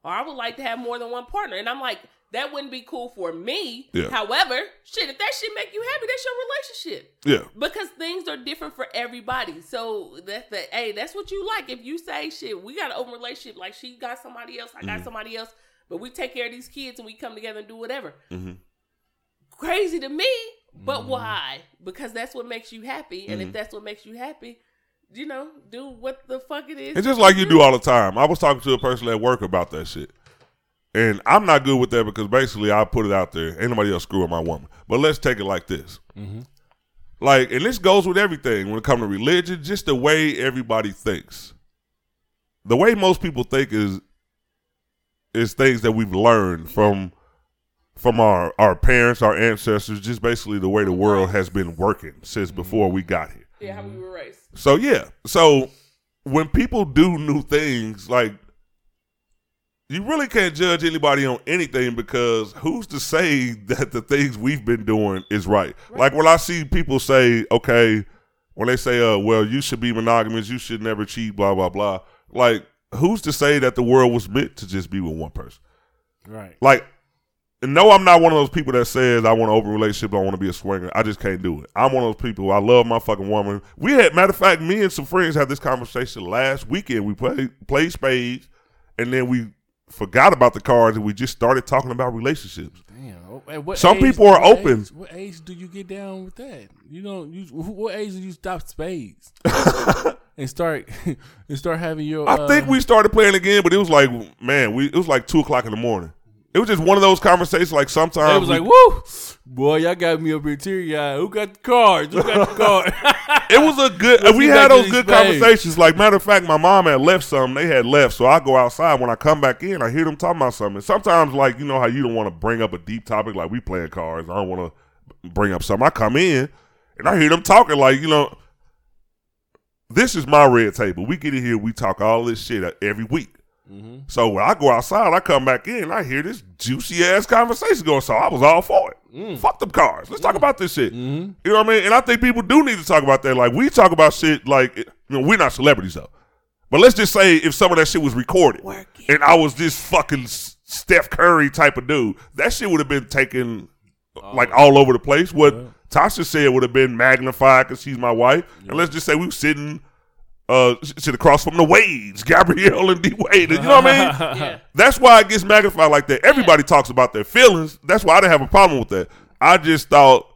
or I would like to have more than one partner, and I'm like that wouldn't be cool for me. Yeah. However, shit, if that shit make you happy, that's your relationship Yeah. because things are different for everybody. So that's the hey, that's what you like. If you say shit, we got an open relationship, like she got somebody else, I got Mm-hmm. somebody else, but we take care of these kids and we come together and do whatever. Mhm. Crazy to me, but Mm-hmm. why? Because that's what makes you happy, and if that's what makes you happy, you know, do what the fuck it is. It's just like you do all the time. I was talking to a person at work about that shit. And I'm not good with that because basically I put it out there. Ain't nobody else screwing my woman. But let's take it like this. Like, and this goes with everything when it comes to religion, just the way everybody thinks. The way most people think is is things that we've learned from from our, our parents, our ancestors, just basically the way the world has been working since before we got here. Yeah, how we were raised. So yeah. So when people do new things, like you really can't judge anybody on anything because who's to say [LAUGHS] that the things we've been doing is right? Like when I see people say, okay, when they say, uh, well, you should be monogamous, you should never cheat, blah, blah, blah. Like, who's to say that the world was meant to just be with one person? Right. Like, and no, I'm not one of those people that says I want an open relationship. I want to be a swinger. I just can't do it. I'm one of those people. I love my fucking woman. We had, matter of fact, me and some friends had this conversation last weekend. We played played spades, and then we forgot about the cards, and we just started talking about relationships. Damn. Oh, Some age- people are open. age- what age do you get down with that? You don't. You, what age do you stop spades [LAUGHS] and start [LAUGHS] and start having your? I uh, think we started playing again, but it was like, man, we it was like two o'clock in the morning. It was just one of those conversations. Like sometimes It was we- like, woo, boy, y'all got me up here teary eyed. Who got the cards? Who got the card? [LAUGHS] it was a good. Let's we had those good spades. conversations. Like matter of fact, my mom had left some. They had left, so I go outside. When I come back in, I hear them talking about something. Sometimes, like you know how you don't want to bring up a deep topic, like we playing cards. I don't want to bring up something. I come in and I hear them talking, like you know, this is my red table. We get in here, we talk all this shit every week. Mm-hmm. So when I go outside, I come back in, I hear this juicy ass conversation going. So I was all for it. Mm. Fuck them cars. Let's talk mm. about this shit. Mm-hmm. You know what I mean? And I think people do need to talk about that. Like we talk about shit like you know we're not celebrities though. But let's just say if some of that shit was recorded and I was this fucking Steph Curry type of dude, that shit would have been taken oh. like all over the place. What Tasha said would have been magnified because she's my wife. And let's just say we were sitting uh sit across from the Wades, Gabrielle and D Wade. You know what I mean? [LAUGHS] Yeah. That's why it gets magnified like that. Everybody talks about their feelings. That's why I didn't have a problem with that. I just thought,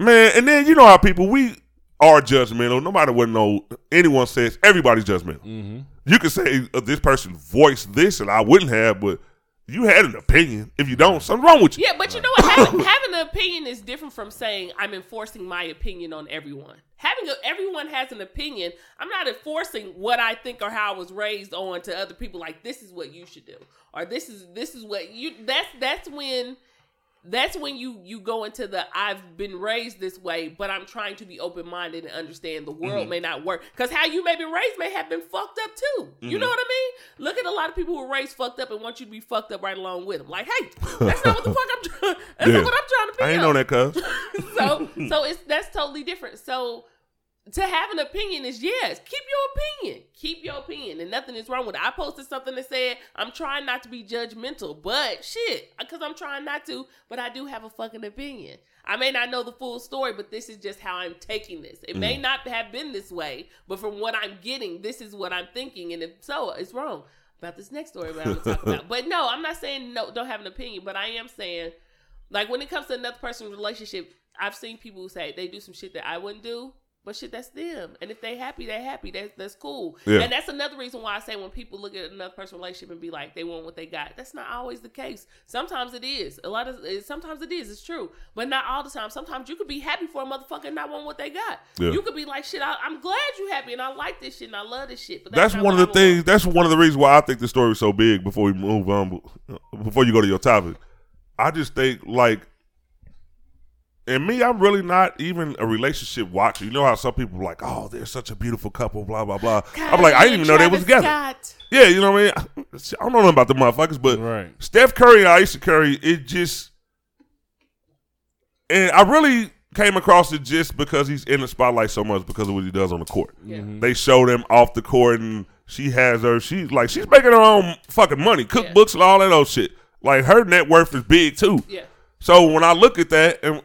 man, and then you know how people we are judgmental. Nobody would know. anyone says, everybody's judgmental. You could say uh, this person voiced this and I wouldn't have, but you had an opinion. If you don't, something wrong with you. Yeah, but you know what? Having, [LAUGHS] having an opinion is different from saying I'm enforcing my opinion on everyone. Having a, everyone has an opinion. I'm not enforcing what I think or how I was raised on to other people. Like this is what you should do, or this is this is what you. That's that's when. That's when you you go into the I've been raised this way, but I'm trying to be open minded and understand the world Mm-hmm. may not work because how you may be raised may have been fucked up too. You Mm-hmm. know what I mean? Look at a lot of people who were raised fucked up and want you to be fucked up right along with them. Like, hey, that's not what the [LAUGHS] fuck I'm trying. That's Yeah. not what I'm trying to be. I ain't on know that, cuz. [LAUGHS] so [LAUGHS] so it's that's totally different. So to have an opinion is yes, keep your opinion. Keep your opinion. And nothing is wrong with it. I posted something that said, I'm trying not to be judgmental, but shit, because I'm trying not to, but I do have a fucking opinion. I may not know the full story, but this is just how I'm taking this. It may mm. not have been this way, but from what I'm getting, this is what I'm thinking. And if so, it's wrong. About this next story that I'm gonna talk about. [LAUGHS] But no, I'm not saying no, don't have an opinion, but I am saying like when it comes to another person's relationship, I've seen people who say they do some shit that I wouldn't do, but shit, that's them. And if they happy, they happy. That's that's cool. Yeah. And that's another reason why I say when people look at another person's relationship and be like they want what they got, that's not always the case. Sometimes it is. A lot of it- sometimes it is. It's true, but not all the time. Sometimes you could be happy for a motherfucker and not want what they got. Yeah. You could be like, shit, I, I'm glad you happy and I like this shit and I love this shit. But That's not one of the things. That's one of the reasons why I think the story is so big. Before we move on, before you go to your topic, I just think like, and me, I'm really not even a relationship watcher. You know how some people are like, oh, they're such a beautiful couple, blah blah blah. want. I'm like, I didn't even know they was together. Scott. Yeah, you know what I mean. I don't know nothing about the motherfuckers, but Right. Steph Curry and Ayesha Curry, it just, and I really came across it just because he's in the spotlight so much because of what he does on the court. Yeah. Mm-hmm. They show them off the court, and she has her. She's like she's making her own fucking money, cookbooks and all that old shit. Like her net worth is big too. Yeah. So when I look at that, and s-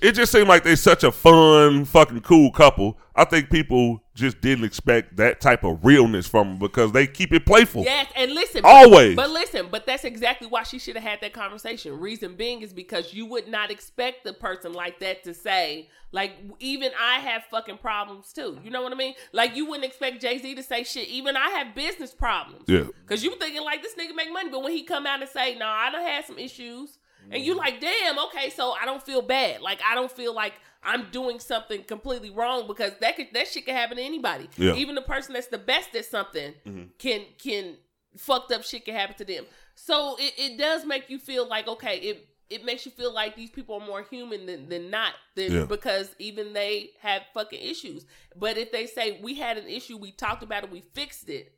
it just seemed like they're such a fun, fucking cool couple. I think people just didn't expect that type of realness from them because they keep it playful. Yes, and listen, Always. But listen, but that's exactly why she should have had that conversation. Reason being is because you would not expect the person like that to say, like, even I have fucking problems too. You know what I mean? Like, you wouldn't expect Jay Z to say shit. Even I have business problems. Yeah. Cause you were thinking like this nigga make money, but when he come out and say, "No, I don't have some issues," and you're like, "Damn, okay, so I don't feel bad. Like I don't feel like I'm doing something completely wrong because that could that shit can happen to anybody. Yeah. Even the person that's the best at something Mm-hmm. can can fucked up shit can happen to them. So it, it does make you feel like okay, it it makes you feel like these people are more human than, than not than Yeah. because even they have fucking issues. But if they say we had an issue, we talked about it, we fixed it,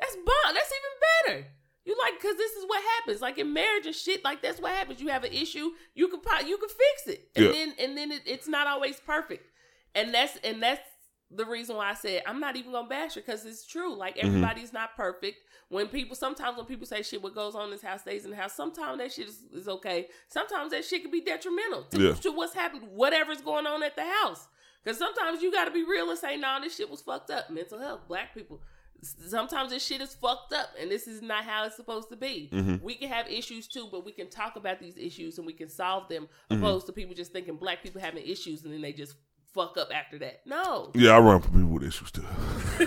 that's bomb. That's even better. You like because this is what happens. Like in marriage and shit, like that's what happens. You have an issue, you can po- you can fix it, and Yeah. then and then it, it's not always perfect. And that's and that's the reason why I said I'm not even gonna bash her because it's true. Like Mm-hmm. everybody's not perfect. When people sometimes when people say shit, what goes on in this house stays in the house. Sometimes that shit is, is okay. Sometimes that shit can be detrimental to, Yeah. to what's happened, whatever's going on at the house. Because sometimes you got to be real and say, "Nah, this shit was fucked up." Mental health, black people. Sometimes this shit is fucked up, and this is not how it's supposed to be. Mm-hmm. We can have issues too, but we can talk about these issues and we can solve them. Mm-hmm. Opposed to people just thinking black people having issues and then they just fuck up after that. No, Yeah, I run for people with issues too. [LAUGHS]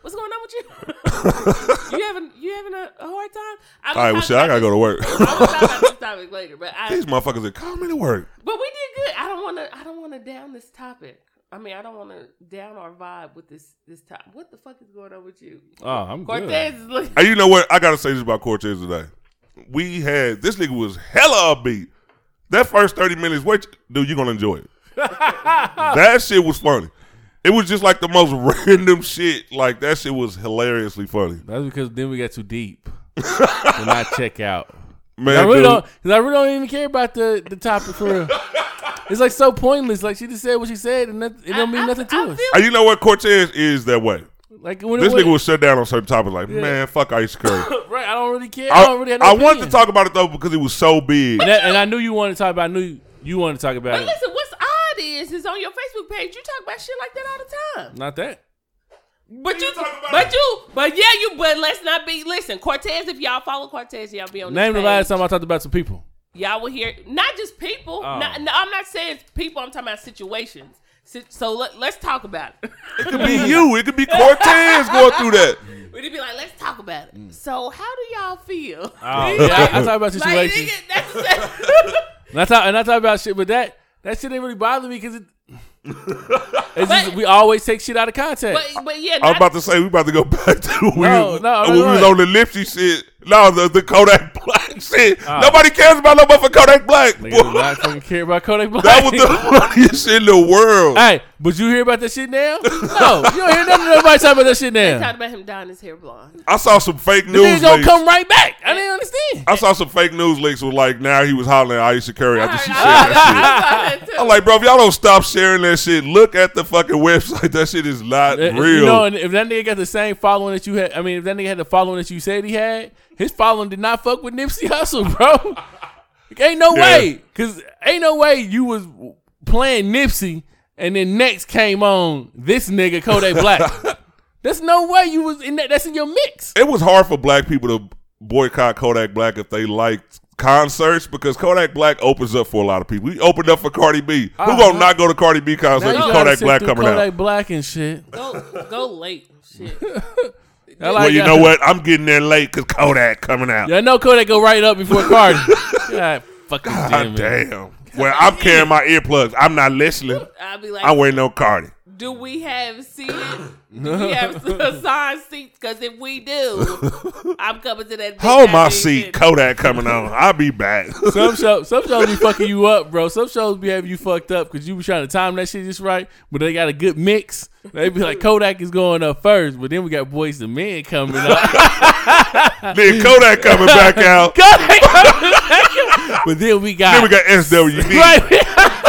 What's going on with you? [LAUGHS] you having you having a, a hard time? I All right, well, shit, I gotta go to work. I'm gonna talk about this topic later, but I [LAUGHS] These motherfuckers are me to work. but we did good. I don't want to. I don't want to down this topic. I mean, I don't want to down our vibe with this this top. What the fuck is going on with you? Oh, I'm good. Cortez good. is looking. Hey, you know what? I gotta say this about Cortez today. We had this nigga was hella upbeat. That first thirty minutes, wait, dude, you gonna enjoy it. [LAUGHS] that shit was funny. It was just like the most [LAUGHS] random shit. Like that shit was hilariously funny. That's because then we got too deep. [LAUGHS] when I check out. Man, I really dude, don't. Cause I really don't even care about the the topic for real. It's like so pointless. Like she just said what she said, and that, it don't mean I- nothing to I us. feel- And you know what? Cortez is that way. Like when This it, nigga was shut down on certain topics. Like, man, fuck Ayesha Curry. [LAUGHS] right. I don't really care. I, I, don't really have no I wanted to opinion. talk about it though because it was so big. And, that- and I knew you wanted to talk about. I knew you wanted to talk about But it. listen, what's odd is is on your Facebook page you talk about shit like that all the time. Not that. But you you, about but it. you, but yeah, you. But let's not be. Listen, Cortez. If y'all follow Cortez, y'all be on. Name the this last page. time I talked about some people. Y'all will hear not just people. Oh. Not, no, I'm not saying people. I'm talking about situations. So let, let's talk about it. It could be [LAUGHS] you. It could be Cortez going through that. [LAUGHS] We'd be like, let's talk about it. Mm. So how do y'all feel? Oh, yeah, [LAUGHS] I, I talk about Like, situations. nigga, that's, and I talk and I talk about shit, but that that shit didn't really bother me because it. It's just, we always take shit out of context. but but yeah, I was about to say we about to go back to when, No, we, no, when we was on the Nipsey shit. No, the, the Kodak Black [LAUGHS] shit. Ah. Nobody cares about no motherfucking Kodak Black. Niggas Boy, do not fucking care about Kodak Black. [LAUGHS] that was the funniest shit in the world. hey, but you hear about that shit now? No, you don't hear nothing. Nobody talking about that shit they now. talked about him dyeing his hair blonde. I saw some fake The news nigga gonna leaks. come right back. I didn't understand. I saw some fake news leaks with like now he was hollering Ayesha Curry after she shared that shit. I saw that too. I'm like, bro, if y'all don't stop sharing that shit, look at the fucking website. [LAUGHS] That shit is not Uh, real. You know, and if that nigga got the same following that you had, I mean, if that nigga had the following that you said he had, his following did not fuck with Nipsey Hussle, bro. Like, [LAUGHS] ain't no Yeah. way, cause ain't no way you was playing Nipsey and then next came on this nigga Kodak [LAUGHS] Black. There's no way you was in that. That's in your mix. it was hard for black people to boycott Kodak Black if they liked concerts because Kodak Black opens up for a lot of people. He opened up for Cardi B. Who Uh-huh. gonna not go to Cardi B concert Now if you gotta Kodak Black through coming Kodak out? Black and shit. Go go late. Shit. [LAUGHS] I like Well, you that. know what? I'm getting there late because Kodak coming out. Yeah, I know Kodak go right up before Cardi. [LAUGHS] God fucking damn God it. damn. Well, I'm carrying my earplugs. I'm not listening. I'll be like, I'm waiting on Cardi. Do we have seated? [LAUGHS] Do we have [LAUGHS] assigned seats? Because if we do, I'm coming to that. big Hold my goddamn seat. shit. Kodak coming on. I'll be back. Some shows, some [LAUGHS] shows be fucking you up, bro. Some shows be having you fucked up because you be trying to time that shit just right, but they got a good mix. They be like Kodak is going up first, but then we got Boyz II Men coming up. then Kodak coming back out. Kodak coming back, but then we got Then we got SWV. right.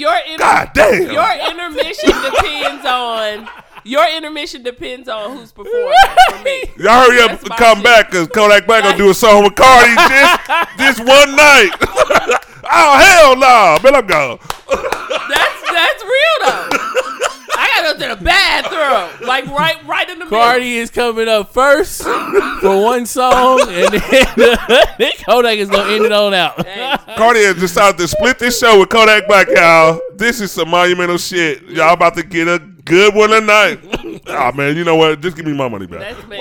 Your inter- God damn. your intermission [LAUGHS] depends on your intermission depends on who's performing for me. Y'all hurry up and come shit. back because Kodak Black gonna do a song with Cardi just [LAUGHS] this one night. [LAUGHS] oh hell no, man, I'm gone. That's that's real though. I gotta to the bathroom, like right right in the middle. Cardi is coming up first for one song, and then, [LAUGHS] then Kodak is gonna end it on out. Hey, Cardi has decided to split this show with Kodak Black, y'all. This is some monumental shit. Y'all about to get a good one tonight. oh man, you know what? Just give me my money back. That's me.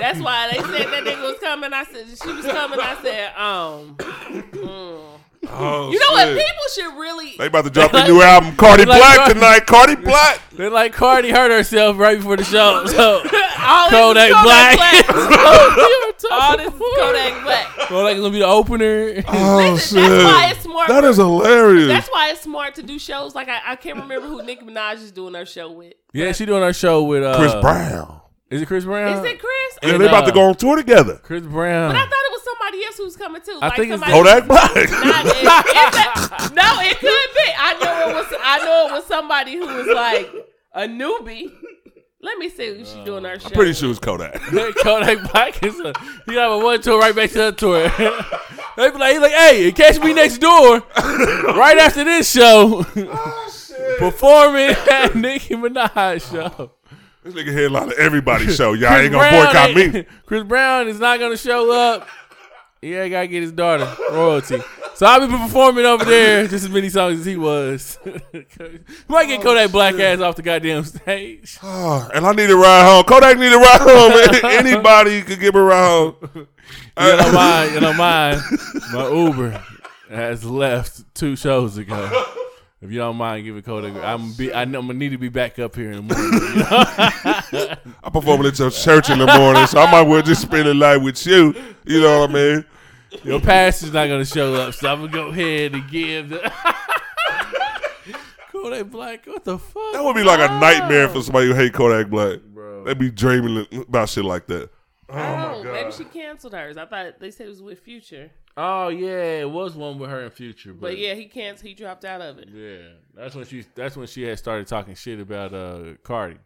That's why they said that nigga was coming. I said she was coming. I said, um, mm. Oh, you know what? People should really. They about to drop the [LAUGHS] new album, Cardi Like Black Cardi- tonight. Cardi Black. [LAUGHS] They like Cardi hurt herself right before the show. So All this Kodak Black. Black. [LAUGHS] oh, All this Kodak Black. Kodak is gonna be the opener. Oh Listen, that's why it's smart. That for- is hilarious. That's why it's smart to do shows like I, I can't remember who Nicki Minaj is doing her show with. yeah, she doing her show with uh, Chris Brown. Is it Chris Brown? Is it Chris? Yeah, And, they about to uh, go on tour together. Chris Brown. But I thought it was somebody else who was coming too. I like think it's somebody Kodak Black. Not, it, it's a- no, it could be. I know it was. I know it was somebody who was like a newbie. Let me see who she doing Our show. I'm pretty sure it's Kodak. [LAUGHS] Kodak Black is a, he have a one tour right back to the tour. [LAUGHS] they be like, he's like, hey, catch me next door right after this show, [LAUGHS] performing at Nicki Minaj show. This nigga headline everybody's show. Y'all Chris ain't gonna Brown boycott ain't- me. Chris Brown is not gonna show up. Yeah, gotta get his daughter royalty. So I'll be performing over there just as many songs as he was. [LAUGHS] Might get oh, Kodak Black ass off the goddamn stage. Oh, [SIGHS] and I need a ride home. Kodak need a ride home. man. [LAUGHS] Anybody could give me a ride home. You don't uh, mind, you don't [LAUGHS] mind. My Uber has left two shows ago. If you don't mind giving Kodak, I'm be, I know I'm gonna need to be back up here in the morning. you know? I'm performing at your church in the morning, so I might well just spend the night with you. You know what I mean? Your pastor's not gonna show up, so I'm gonna go ahead and give the Kodak Black. What the fuck? That would be like a nightmare for somebody who hate Kodak Black. Bro. They'd be dreaming about shit like that. Oh, maybe she canceled hers. I thought they said it was with Future, Oh yeah, it was one with her in Future, but, but yeah, he can't. He dropped out of it. yeah, that's when she that's when she had started talking shit about uh Cardi.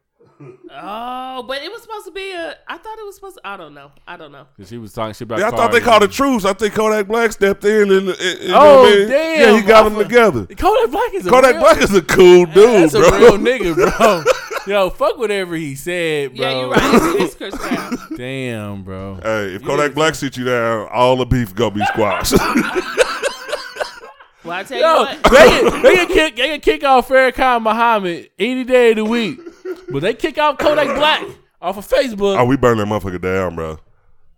Oh, but it was supposed to be a. I thought it was supposed. to... I don't know. I don't know. 'Cause she was talking shit about. Yeah, I thought they called it truce. I think Kodak Black stepped in and, and- and- you know Oh, what I mean? damn. Yeah, he got them I- together. Kodak Black is a Kodak real, Black is a cool dude, That's bro. a real nigga, [LAUGHS] bro. Yo, fuck whatever he said, bro. Yeah, you're right. It's, it's Chris Brown. [LAUGHS] Damn, bro. Hey, if Kodak Black sit you down, all the beef gonna be squashed. [LAUGHS] Well, I tell Yo, you what. they can, they can kick they can kick off Farrakhan Muhammad any day of the week, but they kick off Kodak Black off of Facebook. oh, we burn that motherfucker down, bro.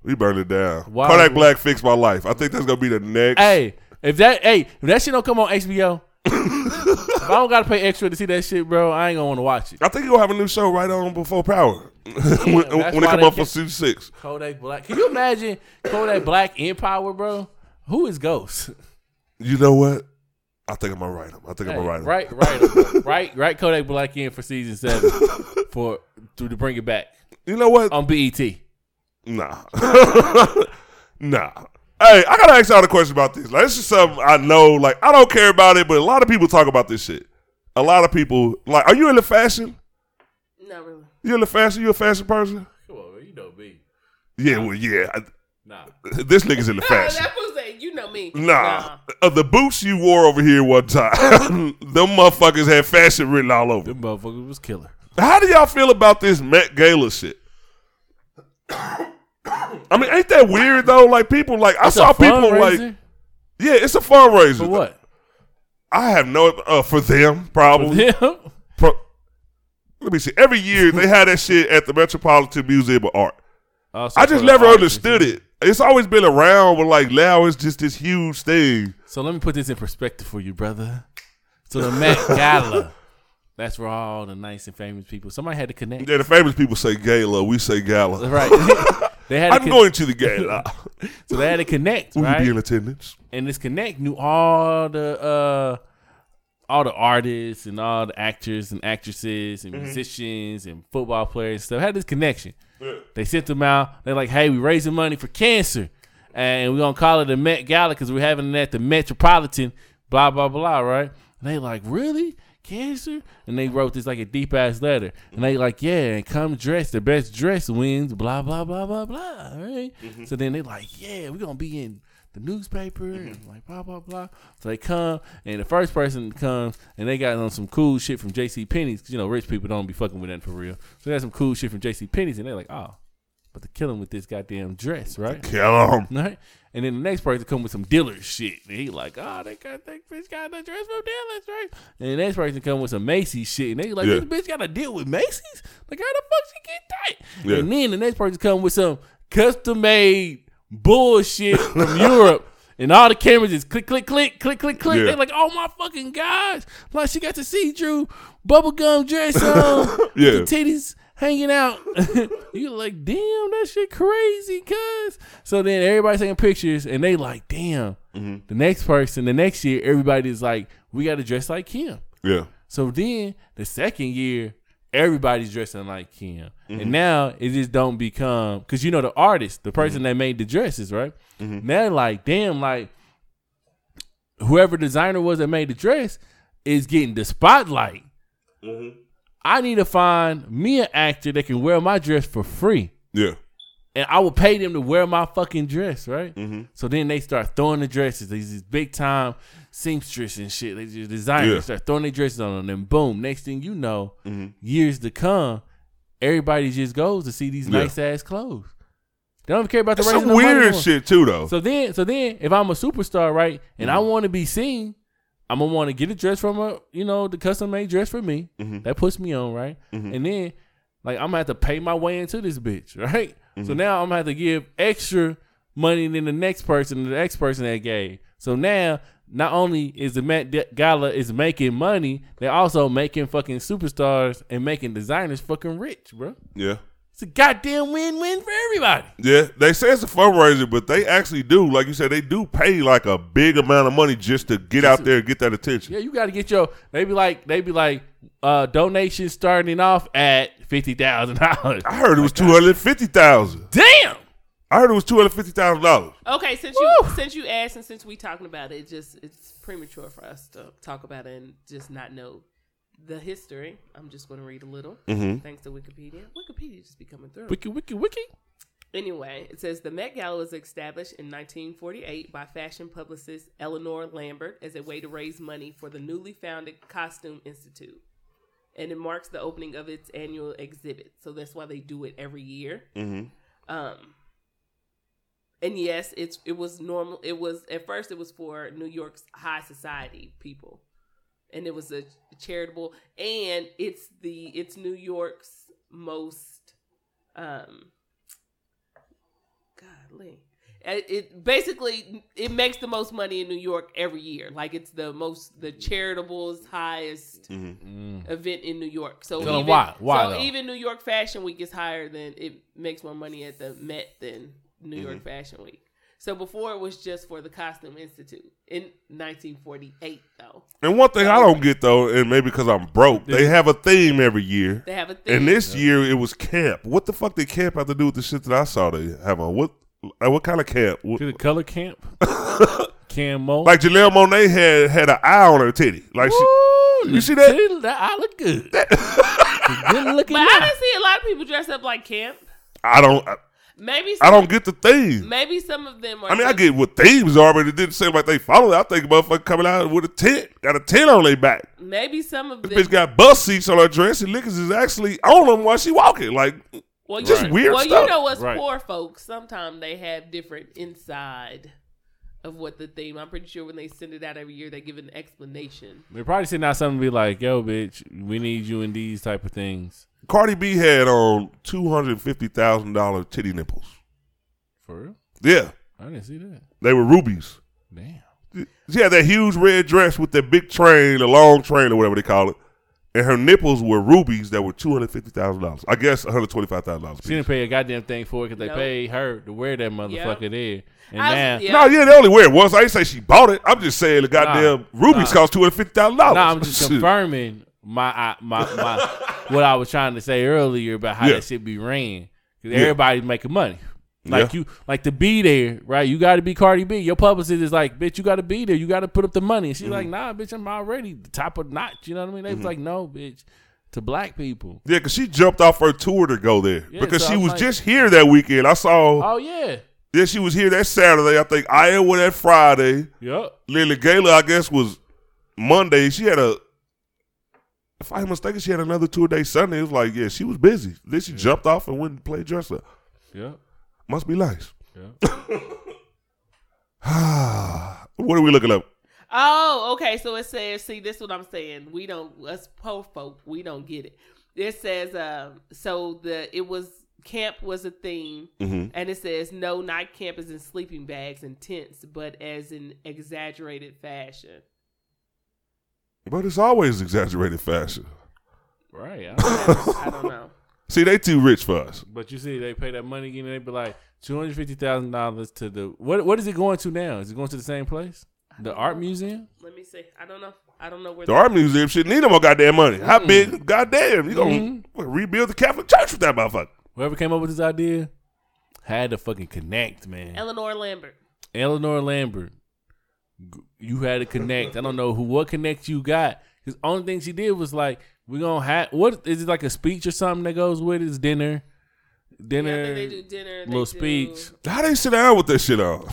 We burn it down. Kodak Black fixed my life. I think that's gonna be the next. Hey, if that hey if that shit don't come on HBO, if I don't gotta pay extra to see that shit, bro, I ain't gonna want to watch it. I think he'll have a new show right on before Power [LAUGHS] when, when it come up for season six. Kodak Black. Can you imagine Kodak Black in power, bro? Who is Ghost? You know what? I think I'm gonna write him. I think I'm gonna write him. right, [LAUGHS] right, right, right. Kodak Black in for season seven [LAUGHS] for to, to bring it back You know what? on BET. Nah. [LAUGHS] nah. Hey, I gotta ask y'all a question about this. Like, this is something I know. Like, I don't care about it, but a lot of people talk about this shit. A lot of people like, are you into fashion? Not really. You into fashion? You a fashion person? Come on, man, you know me. Yeah, well, yeah. I- Nah, this nigga's into No, fashion. That was a. You know me. Nah, of the boots you wore over here one time, [LAUGHS] them motherfuckers had fashion written all over. them motherfuckers was killer. How do y'all feel about this Met Gala shit? I mean, ain't that weird though? Like people, like I It's a saw people like, yeah, it's a fundraiser. for what? I have no uh, for them probably. Them? Pro- Let me see. Every year they had that shit at the Metropolitan Museum of Art. [LAUGHS] Also I just never artists, understood it. It's always been around, but like now it's just this huge thing. So let me put this in perspective for you, brother. So the Met [LAUGHS] Gala, that's where all the nice and famous people. Somebody had to connect. Yeah, the famous people say gala, we say gala. Right. [LAUGHS] they had I'm con- going to the gala. [LAUGHS] so they had to connect, you right? be in attendance? and this connect knew all the uh all the artists and all the actors and actresses Mm-hmm. and musicians and football players and stuff had this connection. They sent them out. They're like, "Hey, we're raising money for cancer, and we're gonna call it the Met Gala because we're having it at the Metropolitan." Blah blah blah. Right? And they like, "Really? Cancer?" And they wrote this like a deep ass letter. And they like, "Yeah, and come dress. The best dress wins." Blah blah blah blah blah. Right? Mm-hmm. So then they like, "Yeah, we're gonna be in." The newspaper mm-hmm. and like blah blah blah. So they come and the first person comes and they got on some cool shit from JC Penney's you know rich people don't be fucking with that for real. So they got some cool shit from JC Penney's and they're like, oh, but to kill him with this goddamn dress, right? Kill 'em. Right? And then the next person come with some dealer shit. And he like, oh, they got that bitch got the dress from Dillard's, right? And the next person come with some Macy's shit. And they like, Yeah. this bitch got to deal with Macy's? Like, how the fuck she get that? Yeah. And then the next person come with some custom made bullshit from [LAUGHS] Europe. And all the cameras just click, click, click, click, click, click. Yeah. They're like, oh my fucking gosh. Like she got to see Drew bubblegum dress [LAUGHS] on. Yeah. The titties hanging out. [LAUGHS] you like, damn, that shit crazy, cuz. So then everybody's taking pictures and they like, damn. Mm-hmm. The next person, the next year, everybody's like, we got to dress like him. Yeah. So then the second year, everybody's dressing like Kim, Mm-hmm. and now it just don't become because you know the artist, the Mm-hmm. person that made the dresses, right? Now like, damn, like whoever designer was that made the dress is getting the spotlight. Mm-hmm. I need to find me an actor that can wear my dress for free. Yeah. And I will pay them to wear my fucking dress, right? Mm-hmm. So then they start throwing the dresses. These big time seamstress and shit. They just designers Yeah. start throwing their dresses on them. And boom, next thing you know, Mm-hmm. years to come, everybody just goes to see these Yeah. nice ass clothes. They don't even care about the That's some weird shit too, though. So then, so then, if I'm a superstar, right, and I Mm-hmm. want to be seen, I'm gonna want to get a dress from a, you know, the custom made dress for me. Mhm. That puts me on, right? Mhm. And then, like, I'm gonna have to pay my way into this bitch, [LAUGHS] right? Mm-hmm. So now I'm gonna have to give extra money than the next person, the next person that gave. So now, not only is the Met Gala is making money, they're also making fucking superstars and making designers fucking rich, bro. yeah. It's a goddamn win-win for everybody. Yeah, they say it's a fundraiser, but they actually do, like you said, they do pay like a big amount of money just to get out there and get that attention. Yeah, you got to get your. They be like, they be like, uh, donations starting off at fifty thousand dollars. I heard it was two hundred fifty thousand. Damn. I heard it was two hundred fifty thousand dollars. Okay, since you since you asked and since we talking about it, it just it's premature for us to talk about it and just not know the history. I'm just going to read a little. Mm-hmm. Thanks to Wikipedia. Wikipedia just be coming through. Wiki, wiki, wiki. Anyway, it says the Met Gala was established in 1948 by fashion publicist Eleanor Lambert as a way to raise money for the newly founded Costume Institute. And it marks the opening of its annual exhibit. So that's why they do it every year. Mm-hmm. Um, and yes, it's it was normal. It was at first it was for New York's high society people, and it was a charitable. And it's the it's New York's most, um, godly. It, uh, it basically it makes the most money in New York every year. Like it's the most the charitable's highest mm-hmm. mm. event in New York. So Tell 'em even, why. Why, so though? even New York Fashion Week is higher than it makes more money at the Met than New Mm-hmm. York Fashion Week. So before it was just for the Costume Institute in 1948, though And one thing I don't get though, and maybe because I'm broke, they have a theme every year. they have a thing. And this year it was camp. What the fuck did camp have to do with the shit that I saw they have on? What like what kind of camp? What- To the color camp. [LAUGHS] Camo. like Janelle Monáe had had an eye on her titty. Like she, you see that? titty, that I look good. [LAUGHS] good looking. but I didn't see a lot of people dress up like camp. I don't. I, Maybe some, I don't get the theme. Maybe some of them are. I mean, I get what themes are, but it didn't seem like they followed it. I think motherfucker coming out with a tent, got a tent on their back. Maybe some of This them. bitch got bus seats on her dress, and niggas is actually on them while she walking. Like, well, just you, weird well, stuff. you know what's Right. poor folks. Sometimes they have different inside of what the theme. I'm pretty sure when they send it out every year, they give an explanation. They're probably sitting out something to be like, "Yo, bitch, we need you in these type of things." Cardi B had on two hundred fifty thousand dollar titty nipples. For real? Yeah, I didn't see that. they were rubies. Damn. She had that huge red dress with that big train, the long train or whatever they call it, and her nipples were rubies that were two hundred fifty thousand dollars. I guess one hundred twenty five thousand dollars. She didn't pay a goddamn thing for it because they Nope. paid her to wear that motherfucker there. And I now, was- yeah. No, yeah, they only wear it once. I ain't say she bought it. I'm just saying the goddamn rubies nah. cost two hundred fifty thousand dollars. no, I'm just [LAUGHS] confirming my my my what I was trying to say earlier about how Yeah. that shit be ran. Because Yeah. everybody's making money. Like Yeah. you, like to be there, right? You got to be Cardi B. Your publicist is like, bitch, you got to be there. You got to put up the money. And she's like, Mm-hmm. nah, bitch, I'm already the top of notch. You know what I mean? They was like, no, bitch, to black people. Yeah, because she jumped off her tour to go there Yeah, because so she was like- just here that weekend. I saw. Oh yeah, Yeah, she was here that Saturday. I think Iowa that Friday. yep. Lily Gala, I guess, was Monday. She had a. If I'm mistaken, she had another tour day Sunday. It was like, yeah, she was busy. Then she jumped off and went and played dress up. Yeah. Must be nice. Yep. [SIGHS] what are we looking up? Oh, okay. So it says, see, this is what I'm saying. We don't, us poor folk, we don't get it. It says, um, so the it was camp was a theme, Mhm. and it says no night camp is in sleeping bags and tents, but as in exaggerated fashion. But it's always exaggerated fashion. Right. [LAUGHS] I don't- I don't know. See, they too rich for us. but you see, they pay that money again, and they be like two hundred fifty thousand dollars to the what? What is it going to now? Is it going to the same place, the art museum? Let me see. I don't know. I don't know where The art museum should need no more goddamn money. How big? Goddamn, you gonna Mm-hmm. rebuild the Catholic Church with that motherfucker? Whoever came up with this idea had to fucking connect, man. Eleanor Lambert. Eleanor Lambert, g- you had to connect. I don't know who what connect you got. Because only thing she did was like, "We're gonna have what is it like a speech or something that goes with it? It's dinner, Yeah, dinner, think they do dinner. they little do- speech. How they sit down with that shit on?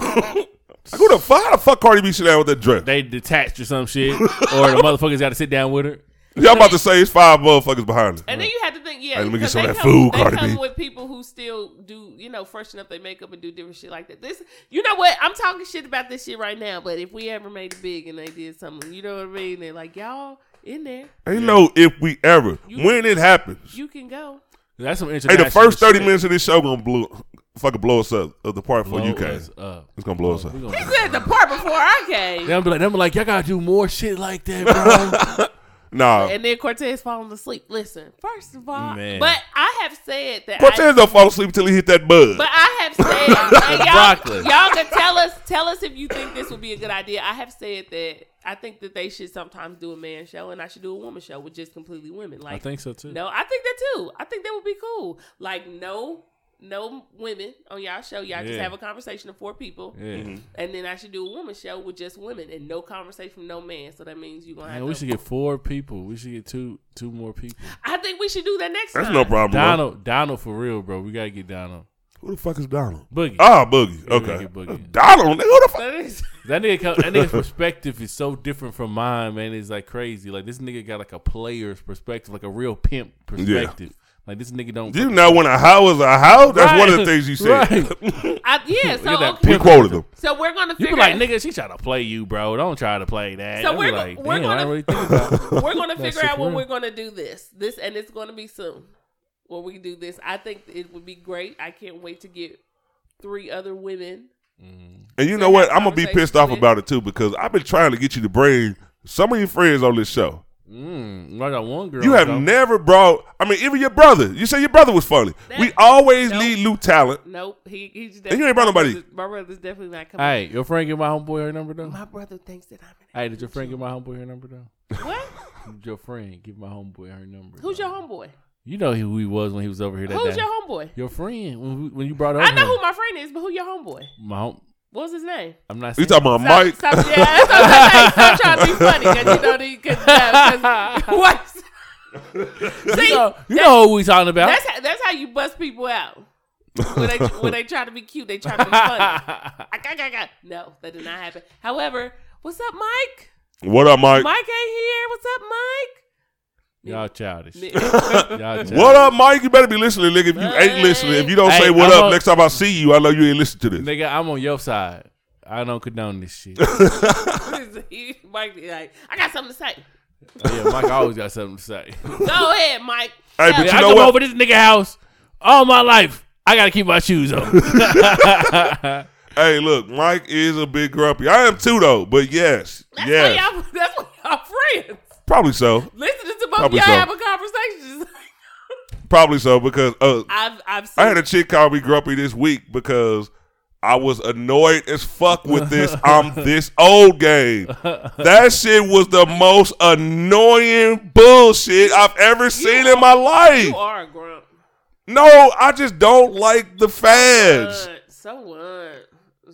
I go to fuck. How the fuck Cardi B sit down with that dress? They detached or some shit, or the motherfuckers got to sit down with her. Y'all about to say it's five motherfuckers behind her. And then you have to think, yeah, Hey, let me get because some of they that come, food, they Cardi come B. with people who still do, you know, freshen up their makeup and do different shit like that. This, you know what? I'm talking shit about this shit right now, but if we ever made it big and they did something, you know what I mean? They're like, y'all in there, Ain't no if we ever. You- when it happens. you can go. That's some interesting. Hey, international. the first 30 shit. minutes of this show gonna blow, fucking blow us up of the part before you Blow came. us up. It's gonna blow us up. We He gonna- said the part before I came, They'll be like, they'll be like, y'all gotta do more shit like that, bro. [LAUGHS] Nah. and then Cortez falling asleep. Listen, first of all, Man. but I have said that. I, Cortez don't fall asleep until he hit that bud. But I have said, [LAUGHS] and y'all, y'all can tell us, tell us if you think this would be a good idea. I have said that I think that they should sometimes do a man show, and I should do a woman show with just completely women. Like, I think so too. no, I think that too. I think that would be cool. Like, no, no women on y'all show. Y'all just have a conversation of four people, Yeah. and then I should do a woman show with just women and no conversation from no man. So that means you're gonna have. We to- should get four people. We should get two two more people. I think we should do that next time. That's time. no problem. bro. Donald, Donald for real, bro. We gotta get Donald. Who the fuck is Donald? Boogie. Ah, Boogie. Okay. get Boogie. Donald, nigga, who the fuck? That is- [LAUGHS] That nigga, come, that nigga's perspective is so different from mine, man. It's like crazy. Like this nigga got like a player's perspective, like a real pimp perspective. Like this nigga don't. You know when a hoe is a hoe? That's one of the things you said. Right. [LAUGHS] I, yeah. Look So at that okay. We quoted him. So we're gonna You figure be like, out- nigga, she trying to play you, bro. Don't try to play that. So I be we're- like, we're damn, I gonna- didn't really think about it. we're gonna That figure out for when real. we're gonna do this. This and it's gonna be soon. When we do this, I think it would be great. I can't wait to get three other women. Mm-hmm. And you know what? I'm gonna be pissed off about it too because I've been trying to get you to bring some of your friends on this show. Mm, I got one girl. You have though. never brought. I mean, even your brother. You say your brother was funny. That- we always Nope. need new talent. Nope, he he's And you ain't brought my nobody. brother- My brother's definitely not coming. Hey, your friend give my homeboy her number though. My brother thinks that I'm. An Hey, did your friend give my homeboy her number though? what? [LAUGHS] Your friend give my homeboy her number? Who's though? your homeboy? You know who he was when he was over here that Who's day. your homeboy? Your friend when, when you brought over. I know here. who my friend is, but who your homeboy? my home. What's his name? I'm not. You talking about Stop- Mike? Stop, yeah, that's what I'm. Stop trying to be funny because you know the cause, yeah, 'cause- [LAUGHS] what? See, You know, you that- know who we talking about. That's how, that's how you bust people out. when they when they try to be cute, they try to be funny. I got, got, got. No, that did not happen. However, what's up, Mike? What up, Mike? Mike ain't here. What's up, Mike? Y'all childish. Y'all [LAUGHS] childish. What up, Mike? You better be listening, nigga. If you ain't listening, if you don't Hey, say what I'm up on- next time I see you, I know you ain't listen to this. Nigga, I'm on your side. I don't condone this shit. [LAUGHS] Mike, be like, I got something to say. yeah, Mike always got something to say. [LAUGHS] Go ahead, Mike. Hey, but Tell you I know come what? over this nigga house all my life. I gotta keep my shoes on. Hey, look, Mike is a big grumpy. I am too, though. But yes, That's yes, why y'all. That's why y'all friends. Probably so, Listening to both of Probably y'all so. have a conversation. [LAUGHS] probably so because uh, I've I've seen. I had a chick call me grumpy this week because I was annoyed as fuck with this I'm [LAUGHS] this old game. That shit was the most annoying bullshit I've ever seen in my life. you are a grump. No, I just don't like the fads. What? So what?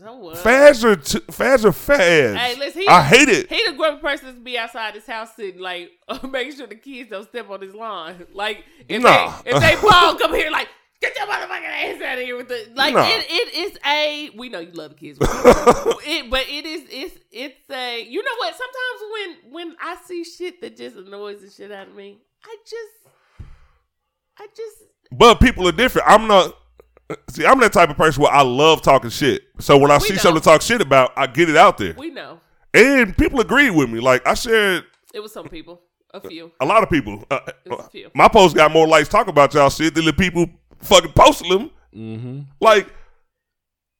So what? Are t- fads are fads. Hey, listen, he, I hate it. He the grumpy person to be outside his house sitting like [LAUGHS] making sure the kids don't step on his lawn. [LAUGHS] Like if Nah. they if they [LAUGHS] Paul come here like get your motherfucking ass out of here with the like Nah. it, it is a we know you love the kids, it, but it is it's it's a you know what? Sometimes when when I see shit that just annoys the shit out of me, I just I just But people are different. I'm not. [LAUGHS] See, I'm that type of person where I love talking shit. So when I see know. something to talk shit about, I get it out there. we know And people agree with me. Like I shared it was some people, a few. a lot of people. Uh, It's a few. my post got more likes talking about y'all shit than the people fucking posting them. Mm-hmm. Like,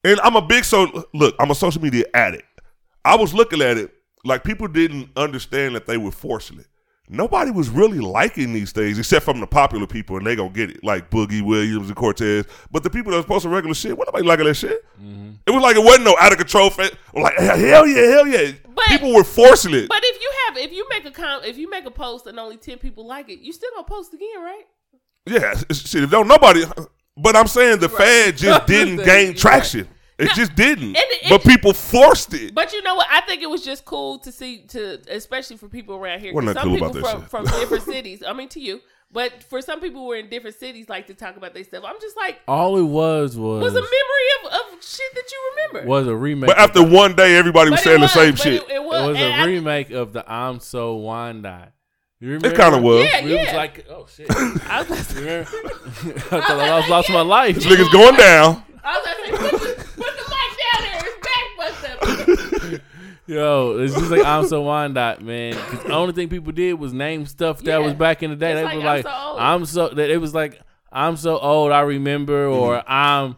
and I'm a big so look. I'm a social media addict. I was looking at it like people didn't understand that they were forcing it. Nobody was really liking these things except from the popular people, and they gonna get it, like Boogie Williams and Cortez. But the people that was posting regular shit, what nobody liking that shit? Mm-hmm. It was like it wasn't no out of control. Fan. Like hell yeah, hell yeah. But- people were forcing it. But if you have, if you make a com, if you make a post and only ten people like it, you still gonna post again, right? Yeah, shit. If don't nobody, but I'm saying the Right. fad just [LAUGHS] didn't You're gain right. Traction. It No, just didn't. [LAUGHS] and it- but people forced it. But you know what? I think it was just cool to see, to especially for people around here. 'cause Wasn't that some cool people about that from, from different [LAUGHS] cities. I mean, to you, but for some people who are in different cities, like to talk about their stuff. I'm just like, All it was was was a memory of, of shit that you remember. was a remake. But after one day, everybody was But it saying the same shit. It, it was, it was a I- remake of the I'm So Wyandotte. You remember? It kind of was. Yeah, It was like, oh shit! [LAUGHS] I was, about to- I thought I lost, lost my life. This nigga's going down. I was about to say, put the, put the mic down there. His back fucked up. Yo, it's just like I'm so Wyandotte, man. 'Cause the only thing people did was name stuff that Yeah. was back in the day. It's They like, were I'm like, so old. I'm so that it was like I'm so old. I remember, or Mm-hmm. I'm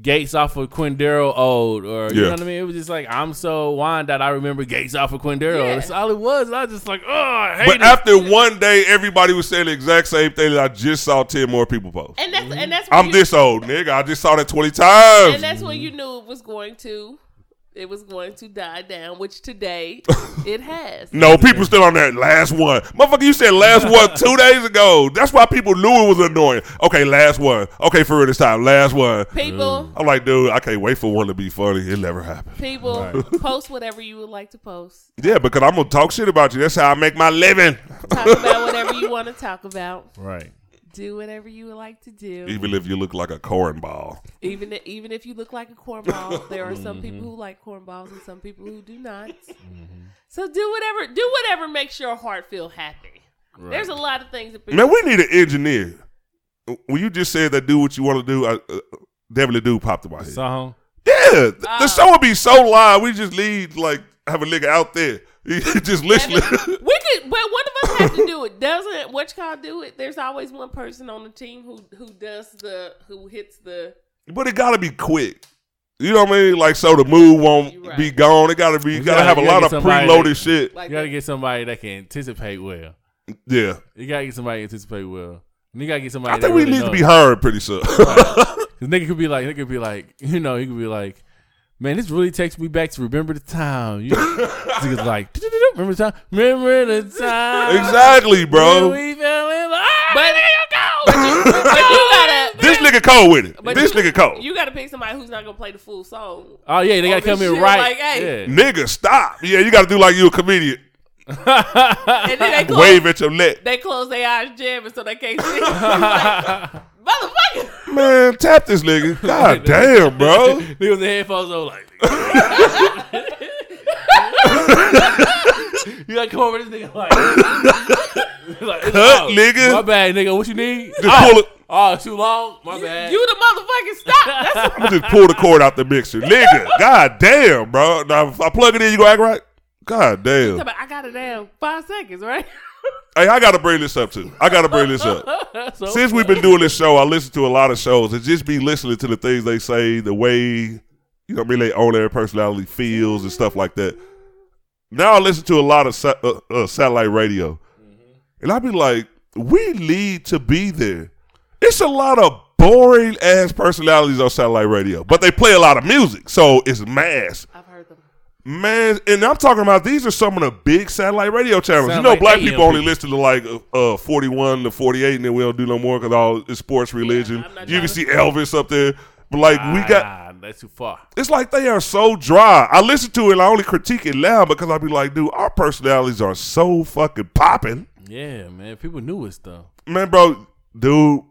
Gates off of Quindaro old, or you Yeah. know what I mean. It was just like I'm so Wyandotte. I remember Gates off of Quindaro. Yeah. That's all it was. And I was just like, oh, I hate But it. after one day, everybody was saying the exact same thing that I just saw 10 more people post. And that's and that's when I'm you, this old, nigga. I just saw that 20 times. and that's when you knew it was going to it was going to die down, which today [LAUGHS] it has. No, people still on that last one. Motherfucker, you said last one [LAUGHS] two days ago. That's why people knew it was annoying. Okay, last one. Okay, for real this time, last one. People, I'm like, dude, I can't wait for one to be funny. It never happened. people, [LAUGHS] post whatever you would like to post. Yeah, because I'm gonna talk shit about you. That's how I make my living. Talk about whatever you want to talk about. right. Do whatever you would like to do. Even if you look like a cornball. Even even if you look like a cornball, there are some people who like cornballs and some people who do not. So do whatever do whatever makes your heart feel happy. There's a lot of things that Man, we need an engineer. When you just said that do what you want to do, I, uh, Definitely do pop to my head. Song. Yeah, th- Ah. the show would be so live. We just leave like have a nigga out there. He [LAUGHS] just listening. we could, but one of us have to do it. Doesn't what you call do it? There's always one person on the team who who does the who hits the. but it gotta be quick. You know what I mean? Like so the mood won't right. be gone. It gotta be. You You gotta, gotta- have a you lot gotta of get somebody preloaded that- shit. Like You gotta get somebody that can anticipate well. Yeah, You gotta get somebody that anticipate well. And you gotta get somebody. I that think we really need to be heard pretty soon. Cause nigga could be like, nigga could be like, you know, he could be like, man, this really takes me back to remember the time. You, niggas like, remember the time, remember the time, exactly, bro. we fell in love. But, but, you, but you gotta. This nigga cold with it. But this you, nigga cold. You gotta pick somebody who's not gonna play the full song. Oh yeah, they gotta Oh, come in shit, right. like, hey. yeah. Nigga, stop. Yeah, you gotta do like you a comedian. And then they close, Wave at your neck. they close their eyes jamming so they can't see. like, Motherfucker. Man, tap this nigga. [LAUGHS] God damn, bro. Niggas with the headphones on like. [LAUGHS] you gotta come over this nigga like, [LAUGHS] like it's Cut, out. nigga. My bad, nigga. What you need? Just pull oh, it. Oh, too long. My bad. You the motherfucking stop. That's I'm gonna just pull the cord out the mixer. Nigga, god damn, bro. Now if I plug it in, you gonna act right? God damn. what I got it down five seconds, right? Hey, I gotta bring this up too. I gotta bring this up. [LAUGHS] Since we've been doing this show, I listen to a lot of shows and just be listening to the things they say, the way you know, mean, they own their personality feels and stuff like that. Now I listen to a lot of sa- uh, uh, satellite radio, and I be like, we need to be there. It's a lot of boring ass personalities on satellite radio, but they play a lot of music, so it's mass. I've heard them. Man, and I'm talking about these are some of the big satellite radio channels. Sound you know, like black AM people only people. listen to like uh, uh, 41 to 48, and then we don't do no more because all it's sports religion. I'm you can see Elvis up there, but like we got. Ah, that's too far. It's like they are so dry. I listen to it and I only critique it loud because I be like, dude, our personalities are so fucking popping. Yeah, man. People knew it stuff. Man, bro, dude,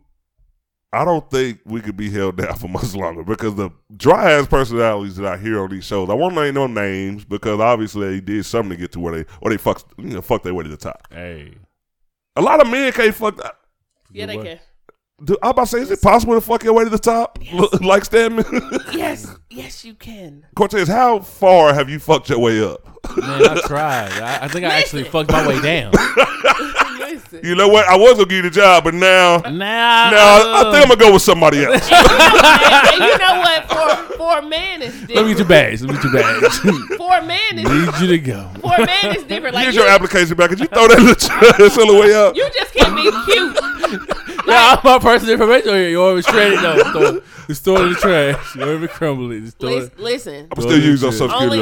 I don't think we could be held [LAUGHS] down for much longer because the dry ass personalities that I hear on these shows, I won't name no names because obviously they did something to get to where they or they fuck you know, fuck their way to the top. Hey. A lot of men can't fuck that. Yeah, they can. Dude, I'm about to say, is it possible to fuck your way to the top? [LAUGHS] like Stedman? Yes, [LAUGHS] yes, you can. Cortez, how far have you fucked your way up? Man, I tried. I, I think I actually fucked my way down. Listen. You know what? I was gonna give you the job, but now, Now, now I, I think I'm gonna go with somebody [LAUGHS] else. and, and you know what? For for a man, it's let me get your bags. Let me get your bags. [LAUGHS] For a man, it's Need you to go. for a man, it's different. Like Here's you, your application back. Could you throw that little [LAUGHS] on the way up? you just can't be cute. Yeah, I'm my personal information here. You always shred it though. Throw, just throw it in the trash. You ever crumble it. Just throw Lis- it. Listen, I'm still using on shit. social only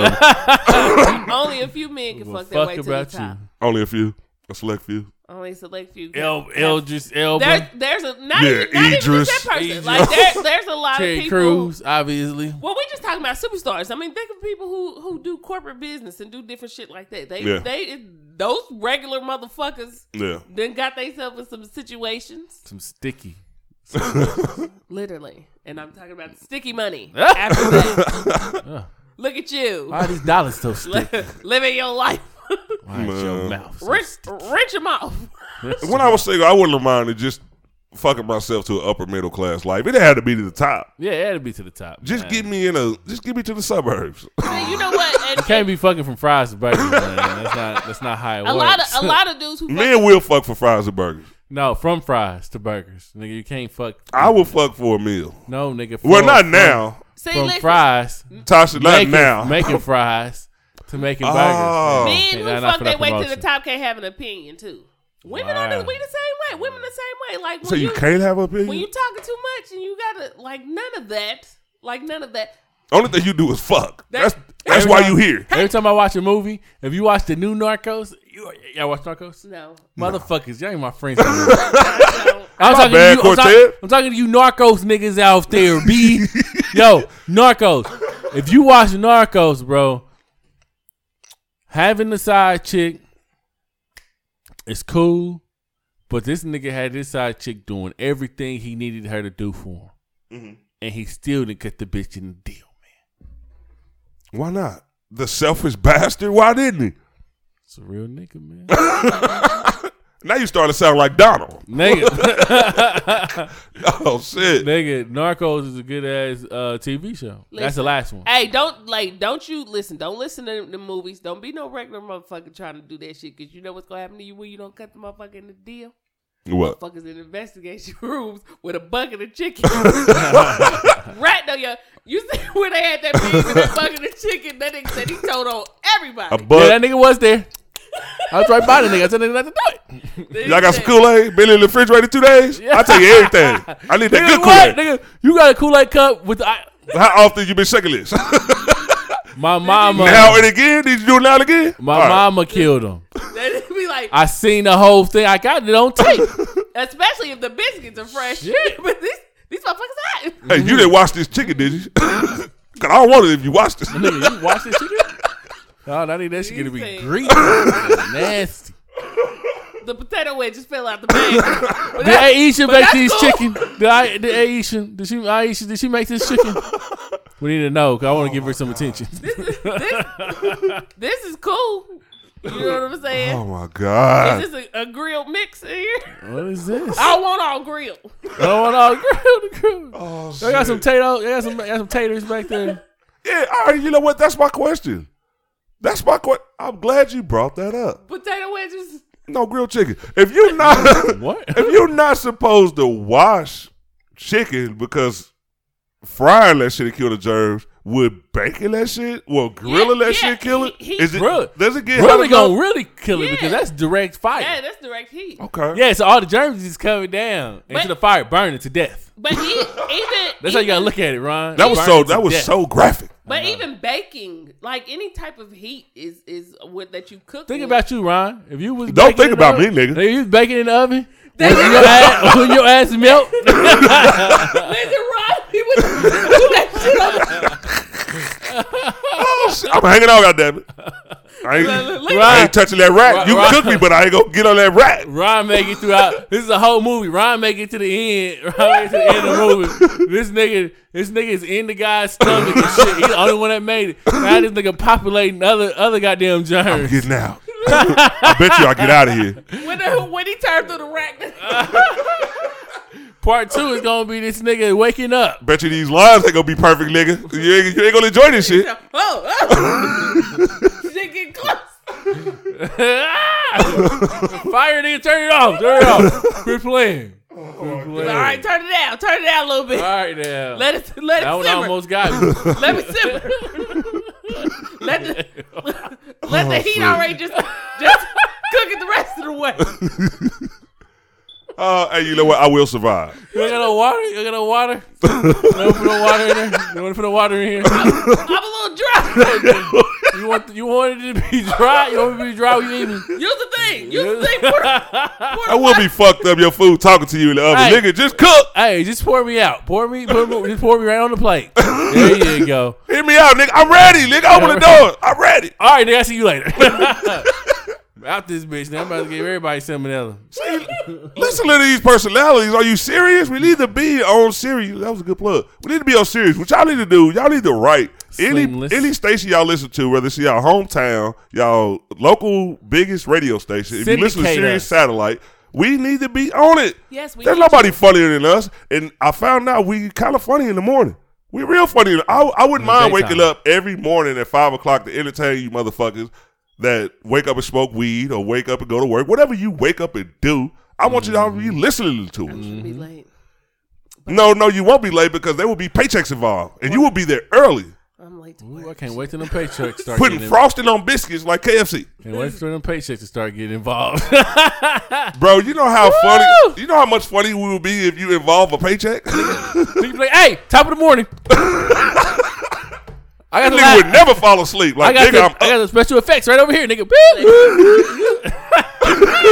only a few men can Well, fuck their fuck way to the top. you. Only a few, a select few. Only select few. El, Eldris Elba. There's there's a not, Yeah, even, not even Idris. just that person. Idris. Like there, there's a lot Terry of people. Crews, obviously. Well, we just talking about superstars. I mean, think of people who who do corporate business and do different shit like that. They Yeah. they those regular motherfuckers Yeah. then got themselves in some situations, Some sticky. [LAUGHS] literally. And I'm talking about sticky money. [LAUGHS] After that, look at you Why are these dollars so [LAUGHS] sticky? living your life. Why is your mouth so wrench, wrench them off. When I was single, I wouldn't have minded just fucking myself to an upper middle class life. It had to be to the top. Yeah, it had to be to the top. Just man. get me in a. Just get me to the suburbs. [LAUGHS] Man, you know what? And, Can't be fucking from fries to burgers, man. That's not. That's not how it a works. lot of a lot of dudes who [LAUGHS] Men will fuck for fries and burgers. no, from fries to burgers, nigga. You can't fuck. I will fuck for a meal. No, nigga. Well, from- not from- now, See, From listen, fries, Tasha. Not making, now. making [LAUGHS] fries to making Oh. burgers. Men man. who fuck for their that way to the top can't have an opinion too. Women on Wow. the we the same way. Women the same way. Like when so you you, can't have an when you talking too much and you gotta like none of that. Like none of that. Only thing you do is fuck. That's That- that's Every why time- you here. Every time I watch a movie, if you watch the new Narcos, you y'all watch Narcos? No. Motherfuckers, y'all ain't my friends. [LAUGHS] I don't. I'm talking bad, to you. I'm, talk- I'm talking to you, Narcos niggas out there. B, [LAUGHS] yo, Narcos. If you watch Narcos, bro, having the side chick is cool, but this nigga had this side chick doing everything he needed her to do for him, Mm-hmm. and he still didn't cut the bitch in the deal, man. Why not? The selfish bastard. Why didn't he? It's a real nigga, man. [LAUGHS] Now you starting to sound like Donald. nigga, [LAUGHS] Oh shit. nigga, Narcos is a good ass uh, TV show. That's the last one. Hey, don't like, don't you listen? Don't listen to the movies. Don't be no regular motherfucker trying to do that shit because you know what's gonna happen to you when you don't cut the motherfucker in the deal. What? Motherfuckers in investigation [LAUGHS] rooms with a bucket of chicken. [LAUGHS] right now, yo, you see where they had that pig and that bucket of chicken? That nigga said he told on everybody. A Yeah, that nigga was there. I was right by the nigga. I told the nigga not to do it. Then Y'all he got some Kool Aid? Been in the refrigerator two days? I'll tell you everything. I need that Nigga, good Kool Aid. Nigga, you got a Kool Aid cup with the, I, How often you been shaking this? [LAUGHS] my mama. now and again? Did you do it now and again? my All right. mama killed him. Then he [LAUGHS] be like, I seen the whole thing. I got it on tape. [LAUGHS] especially if the biscuits are fresh. Shit. but these these motherfuckers hot. Hey, you didn't watch this chicken, did you? Cause I don't want it if you watched this. nigga, you watch this chicken? Oh, I need that shit gonna be He said- greasy. [LAUGHS] Nasty. [LAUGHS] The potato wedges fell out the bag. [LAUGHS] But Did that- Ayesha but make that's these cool. chicken? Did, I, did Ayesha, did she, Ayesha, did she make this chicken? We need to know because I want to oh give her some attention. This is cool. You know what I'm saying? Oh my god. Is this a, a grilled mix in here? what is this? I don't want all grilled. I don't want all grilled. grilled. Oh, They got some shit. potato. They got some, they got some taters back there. Yeah, all right, you know what? That's my question. That's my question. I'm glad you brought that up. Potato wedges. No grilled chicken. If you're not [LAUGHS] What? [LAUGHS] if you're not supposed to wash chicken because frying that shit to kill the germs, would baking that shit, well grilling Yeah, that yeah, shit kill it? he- he- Is it Grill- does it get Really gonna really kill it because that's direct fire. Yeah, Yeah. that's direct heat. Okay. Yeah, so all the germs just coming down into the fire, burning to death. But e- even That's how you gotta look at it, Ron. That was so that was death. so graphic. But uh-huh. even baking, like any type of heat, is is what that you cook. Think with. about you, Ron. If you was Don't think in the about me, nigga. If you was baking in the oven, [LAUGHS] when your, ass, when your ass melt, [LAUGHS] Listen, Ron, he was do that shit on Oh, shit. I'm hanging out, goddammit. I ain't, Look- I ain't touching that rat. You Right. cook me, but I ain't gonna get on that rat. Ron make it throughout. This is a whole movie. Ron make it to the end. Ron make it to the end of the movie. This nigga, this nigga is in the guy's stomach and shit. He's the only one that made it. Now this nigga populating other other goddamn I'm germs. getting out. I bet you I'll get out of here. when, the, when he turned through the rack. [LAUGHS] Part two is gonna be this nigga waking up. Bet you these lines ain't gonna be perfect, nigga. You ain't, you ain't gonna enjoy this shit. [LAUGHS] oh, oh. [LAUGHS] shit getting close. [LAUGHS] Fire, nigga, turn it off. Turn it off. Quit playing. Quit oh, playing. All right, turn it down. Turn it down a little bit. All right now. Let it let that it one almost got me. Let me simmer. let the let Oh, the heat already just just cook it the rest of the way. Uh, hey, you know what? I will survive. You got no water? You got no water? You want to put no water in there? You want to put no water in here? I'm a little dry. You want you want it to be dry? You want it to be dry when you eating? Use the thing. Use the thing. Pour, pour I will be fucked up your food talking to you in the oven. Hey. Nigga, just cook. Hey, just pour me out. Pour me, pour me just pour me right on the plate. [LAUGHS] There you go. Hear me out, nigga. I'm ready, nigga. Open the door. I'm ready. All right, nigga, I see you later. [LAUGHS] out this bitch. Now I'm about to give everybody salmonella. See, listen to these personalities. Are you serious? We need to be on Sirius. That was a good plug. We need to be on Sirius. What y'all need to do, y'all need to write any Slimless. any station y'all listen to, whether it's y'all hometown, y'all local biggest radio station. If you listen to Syndicate Sirius us. Satellite, we need to be on it. Yes, we There's need nobody funnier than us, and I found out we kind of funny in the morning. We real funny. I, I wouldn't In the mind daytime. waking up every morning at five o'clock to entertain you motherfuckers that wake up and smoke weed or wake up and go to work. Whatever you wake up and do, I want you to all be mm-hmm. listening to it. Should be mm-hmm. late. No, no, you won't be late because there will be paychecks involved, and you will be there early, I'm late to Ooh, I can't wait till them paychecks start putting getting frosting on biscuits like KFC. Can't wait for them paychecks to start getting involved. [LAUGHS] Bro, you know how funny, you know how much funny we would be if you involve a paycheck. [LAUGHS] Nigga be like, hey, top of the morning. [LAUGHS] I got That the nigga la- would never fall asleep. I Like, got, nigga, the, I'm I got the special effects right over here, nigga. Boop. [LAUGHS]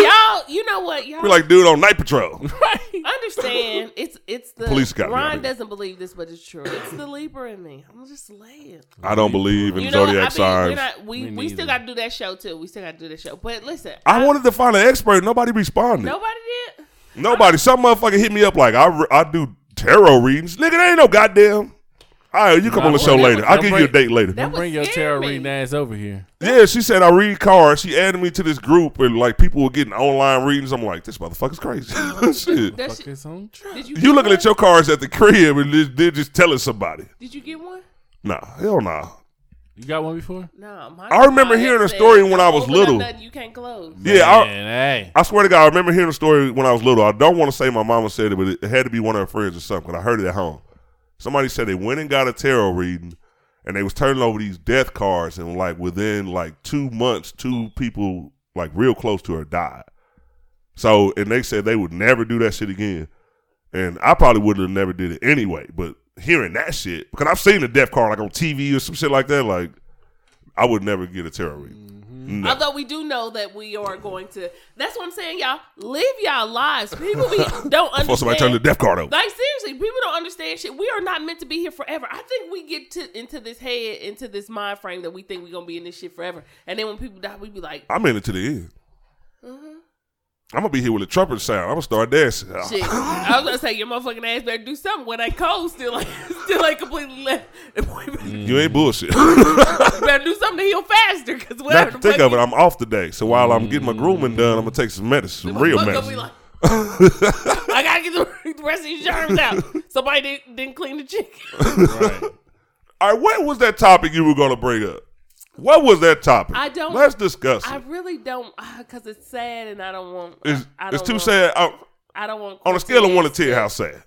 y'all, you know what? Y'all Be like dude on night patrol. [LAUGHS] Right. Understand? It's it's the Police got me Ron out doesn't believe this, but it's true. It's the Libra in me. I'm just laying. I don't believe in You know, zodiac I mean, signs. we're not, we Me we still got to do that show too. We still got to do that show. But listen, I wanted to find an expert. Nobody responded. nobody did. Nobody. Some motherfucker hit me up like I, I do tarot readings. Nigga, there ain't no goddamn. All right, you come on the show Don't later. I'll bring- give you a date later. That Don't bring your scare tarot me. reading ass over here. Yeah, she said I read cards. She added me to this group and like people were getting online readings. I'm like, this motherfucker's crazy. Oh, [LAUGHS] shit. That Fuck this on track. did you? You get looking one? at your cards at the [LAUGHS] crib and just- they're just telling somebody. Did you get one? Nah, hell nah. You got one before? No. mine- I remember mine hearing a said, story when I "Don't was open up little." nothing you can't close. Yeah, I, Man, hey. I swear to God, I remember hearing a story when I was little. I don't want to say my mama said it, but it, it had to be one of her friends or something. 'cause I heard it at home. Somebody said they went and got a tarot reading, and they was turning over these death cards, and like within like two months, two people like real close to her died. So, and they said they would never do that shit again. And I probably would have never did it anyway. But hearing that shit, because I've seen a death card like on TV or some shit like that, like I would never get a tarot reading. No. Although we do know that we are going to. That's what I'm saying, y'all. Live y'all lives. People be, [LAUGHS] don't understand. Before somebody turn the death card over. Like seriously, people don't understand shit. We are not meant to be here forever. I think we get to into this head, into this mind frame that we think we're gonna be in this shit forever. And then when people die, we be like, I'm in it to the end. I'm gonna be here with a trumpet sound. I'm gonna start dancing. [LAUGHS] shit. I was gonna say your motherfucking ass better do something when that cold still like [LAUGHS] still ain't completely left. You ain't bullshit. You better do something to heal faster because Not whatever. to the think of it, I'm off today. So while I'm getting my grooming done, I'm gonna take some medicine, some real medicine. Like, I gotta get the, [LAUGHS] the rest of these germs out. Somebody didn't, didn't clean the chicken. Right. All right, what was that topic you were gonna bring up? What was that topic? I don't- Let's discuss it. I really don't because it's sad and I don't want. it's, I, I it's too want- sad. Uh, I don't want on a scale of one to ten, how sad?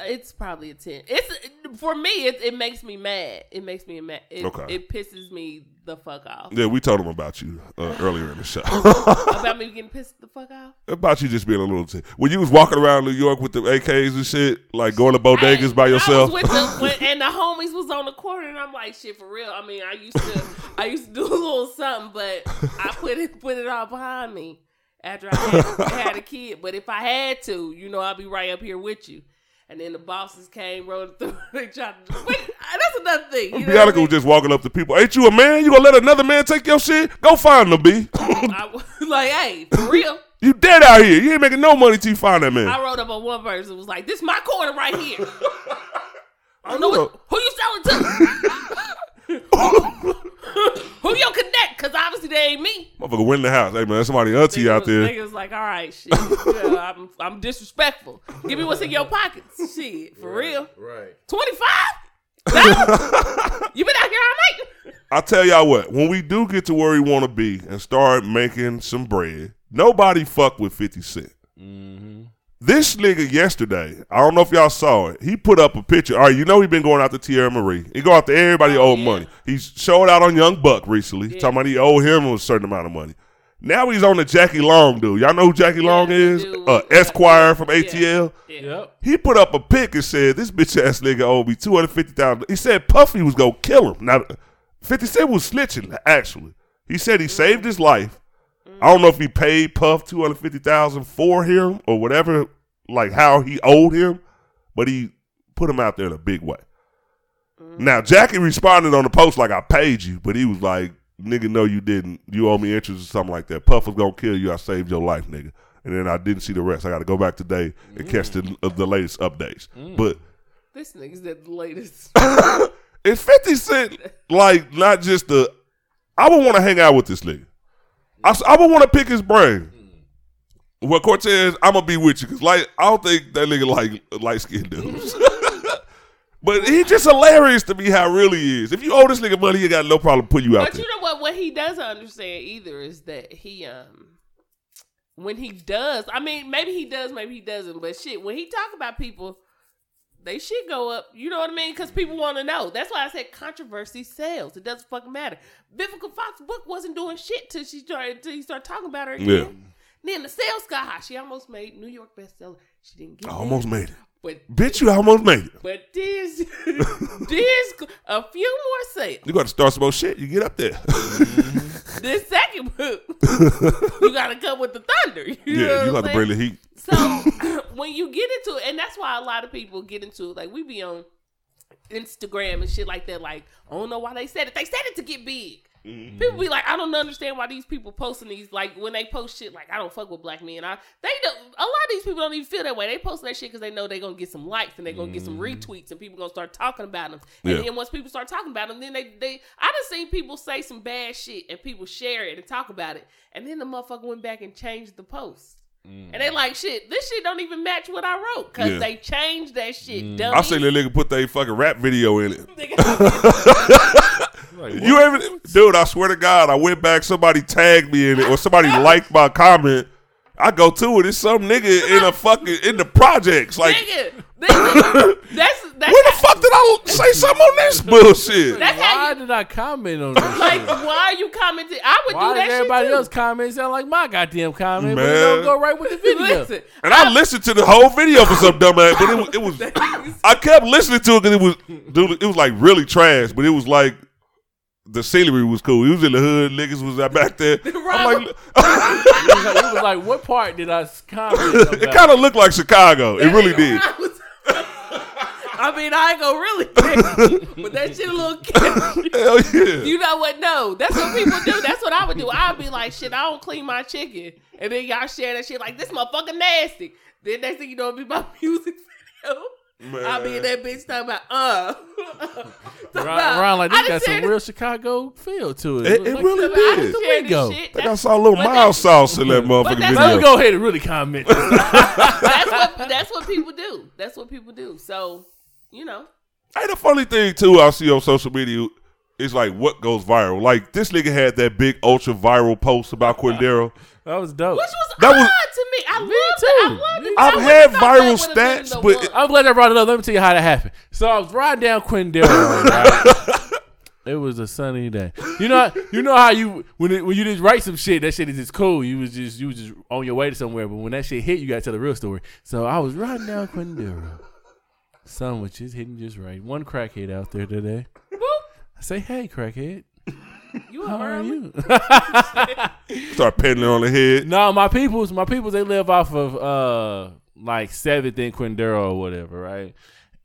It's probably a ten. It's for me. It, it makes me mad. It makes me mad. It, Okay. It pisses me the fuck off Yeah, we told him about you uh, earlier in the show. [LAUGHS] about me getting pissed the fuck off. about you just being a little. T- when you was walking around New York with the AKs and shit, like going to bodegas Hey, by yourself. I with the, [LAUGHS] when, and the homies was on the corner, and I'm like, shit, for real. I mean, I used to, I used to do a little something, but I put it, put it all behind me after I had, had a kid. But if I had to, you know, I'd be right up here with you. And then the bosses came, rolling through. [LAUGHS] They tried to. Wait, that's another thing. You know I Bianca mean? was just walking up to people. Ain't you a man? You gonna let another man take your shit? Go find them, B. I [LAUGHS] like, hey, for real. [LAUGHS] you dead out here. You ain't making no money till you find that man. I wrote up on one verse. It was like, "This my corner right here." [LAUGHS] I don't know what, who you selling to. who you connect? Because obviously they ain't me. Motherfucker win the house. Hey man, somebody auntie Nigga out there. nigga was like, "All right, shit. Yeah, I'm, I'm disrespectful. Give me what's in your pockets. Shit, for real. Right. Twenty five. You been out here all night. I tell y'all what, when we do get to where we want to be and start making some bread, nobody fuck with 50 Cent. Mm-hmm. This nigga yesterday, I don't know if y'all saw it. He put up a picture. All right, you know he been going out to Teairra Mari. He go out to everybody Oh, owe yeah. money. He showed out on Young Buck recently, Yeah. talking about he owe him a certain amount of money. Now he's on the Jackie Long dude. Y'all know who Jackie Yeah, Long is? dude Uh, Esquire from ATL. Yeah. Yep. He put up a pic and said, "This bitch ass nigga owed me two hundred fifty thousand. He said Puffy was gonna kill him. Now, Fifty Cent was snitching. Actually, he said he saved his life. I don't know if he paid Puff two hundred fifty thousand for him or whatever, like how he owed him, but he put him out there in a big way. Now Jackie responded on the post like I paid you, but he was like, "Nigga, no, you didn't. You owe me interest or something like that. Puff was gonna kill you. I saved your life, nigga." And then I didn't see the rest. I got to go back today and catch the uh, the latest updates. But This nigga's at the latest. [LAUGHS] is Fifty Cent like not just the? I would want to hang out with this nigga. I would want to pick his brain. Well, Cortez, I'm gonna be with you because like I don't think that nigga like light skinned dudes. [LAUGHS] but he's just hilarious to me how really he is. If you owe this nigga money, he got no problem putting you out But there. you know what? What he doesn't understand either is that he um when he does, I mean, maybe he does, maybe he doesn't, but shit, when he talk about people, they shit go up. You know what I mean? Because people want to know. That's why I said controversy sells. It doesn't fucking matter. Vivica Fox book wasn't doing shit till she started till he started talking about her again. Yeah. Then the sales got high. She almost made New York bestseller. She didn't get I almost made it. But Bitch, you almost made it. but this [LAUGHS] this a few more sales. You got to start some more shit. You get up there. Mm-hmm. This second book, you got to come with the thunder. You yeah, you got to bring the heat. [LAUGHS] So [CLEARS THROAT] when you get into it, and that's why a lot of people get into it. Like we be on Instagram and shit like that. Like I don't know why they said it. They said it to get big. Mm-hmm. People be like, I don't understand why these people posting these. Like when they post shit, like I don't fuck with black men. I they don't. A lot of these people don't even feel that way. They post that shit because they know they're gonna get some likes and they're gonna get some retweets and people gonna start talking about them. And Mm-hmm. Yeah. then once people start talking about them, then they they. I just seen people say some bad shit and people share it and talk about it, and then the motherfucker went back and changed the post. And they like shit. This shit don't even match what I wrote because Yeah. they changed that shit. Dummy. I seen that nigga put that fucking rap video in it. [LAUGHS] [LAUGHS] Like, You ever, dude? I swear to God, I went back. Somebody tagged me in it, or somebody liked my comment. I go to it. It's some nigga in a fucking in the projects. Like, nigga, nigga, [LAUGHS] that's that's where the how- fuck did I say something on this bullshit? That's how why you did I comment on this? like. shit? Why are you commenting? I would Why do that did everybody shit else comment sound like my goddamn comment, but it don't go right with the video? Listen, And I listened to the whole video for some dumb ass, but it was, it was [LAUGHS] I kept listening to it because it was, dude, it was like really trash, but it was like the scenery was cool. He was in the hood, niggas was back there. [LAUGHS] I'm like, It was, like, it was like, what part did I comment [LAUGHS] about? it kind of looked like Chicago. It really did. [LAUGHS] I mean, I ain't gonna really but that shit a little. Hell yeah. You know what? No, that's what people do. That's what I would do. I'd be like, shit, I don't clean my chicken. And then y'all share that shit like, this motherfucker nasty. Then next thing you know, it'll be my music video. I'll be in that bitch talking about, uh. [LAUGHS] Talking Ron, about, Ron, like I this got some shared real Chicago feel to it. It- was it like, really this- I done did. shared Go. shit. I think I saw a little mild that's- sauce in that motherfucking that's- Let me go ahead and really comment. [LAUGHS] that's what that's what people do. That's what people do. So, you know. Hey, the funny thing too, I see on social media is like what goes viral. Like this nigga had that big ultra viral post about Quindaro. that was dope. Which was That odd was- to me. I Me love it. too. I love Me it. too. I I've had viral that would've been stats, but one. I'm glad I brought it up. Let me tell you how that happened. So I was riding down Quindale. Right? [LAUGHS] it was a sunny day. You know, you know how you when it, when you just write some shit, that shit is just cool. You was just you was just on your way to somewhere, but when that shit hit, you got to tell the real story. So I was riding down Quindale. Sun was just hitting just right. One crackhead out there today. Boop. I say, hey, crackhead, You how up are you? [LAUGHS] start petting her on the head. No, my peoples, my peoples, they live off of uh like Seventh and Quindaro or whatever, right?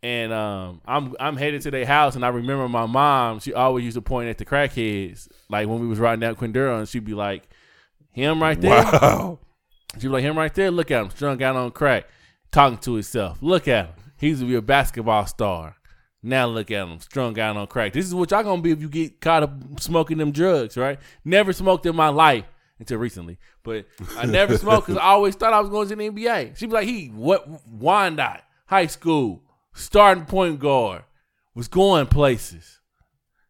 And um, I'm I'm headed to their house, and I remember my mom. She always used to point at the crackheads, like when we was riding down Quindaro, and she'd be like, "Him right there." Wow. She'd be like, "Him right there. Look at him, strung out on crack, talking to himself. Look at him. He's used to be a basketball star. Now look at him, strung out on crack. This is what y'all gonna be if you get caught up smoking them drugs, right? Never smoked in my life until recently, but I never [LAUGHS] smoked because I always thought I was going to the NBA. She'd be like, he what Wyandotte High School starting point guard was going places.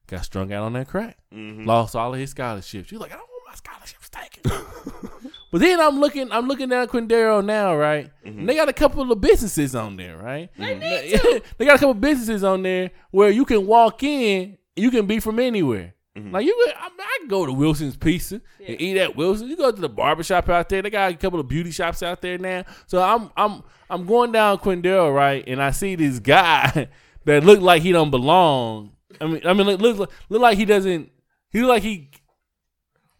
got strung out on that crack, Mm-hmm. lost all of his scholarships. He's like, I don't want my scholarships taken. [LAUGHS] but then I'm looking, I'm looking down Quindaro now, right? Mm-hmm. And they got a couple of businesses on there, right? They need to. [LAUGHS] they got a couple of businesses on there where you can walk in, you can be from anywhere. Mm-hmm. Like you, could, I, I can go to Wilson's Pizza and eat at Wilson. You go to the barbershop out there. They got a couple of beauty shops out there now. So I'm I'm I'm going down Quindale, right, and I see this guy [LAUGHS] that look like he don't belong. I mean, I mean, look look, look like he doesn't. He look like he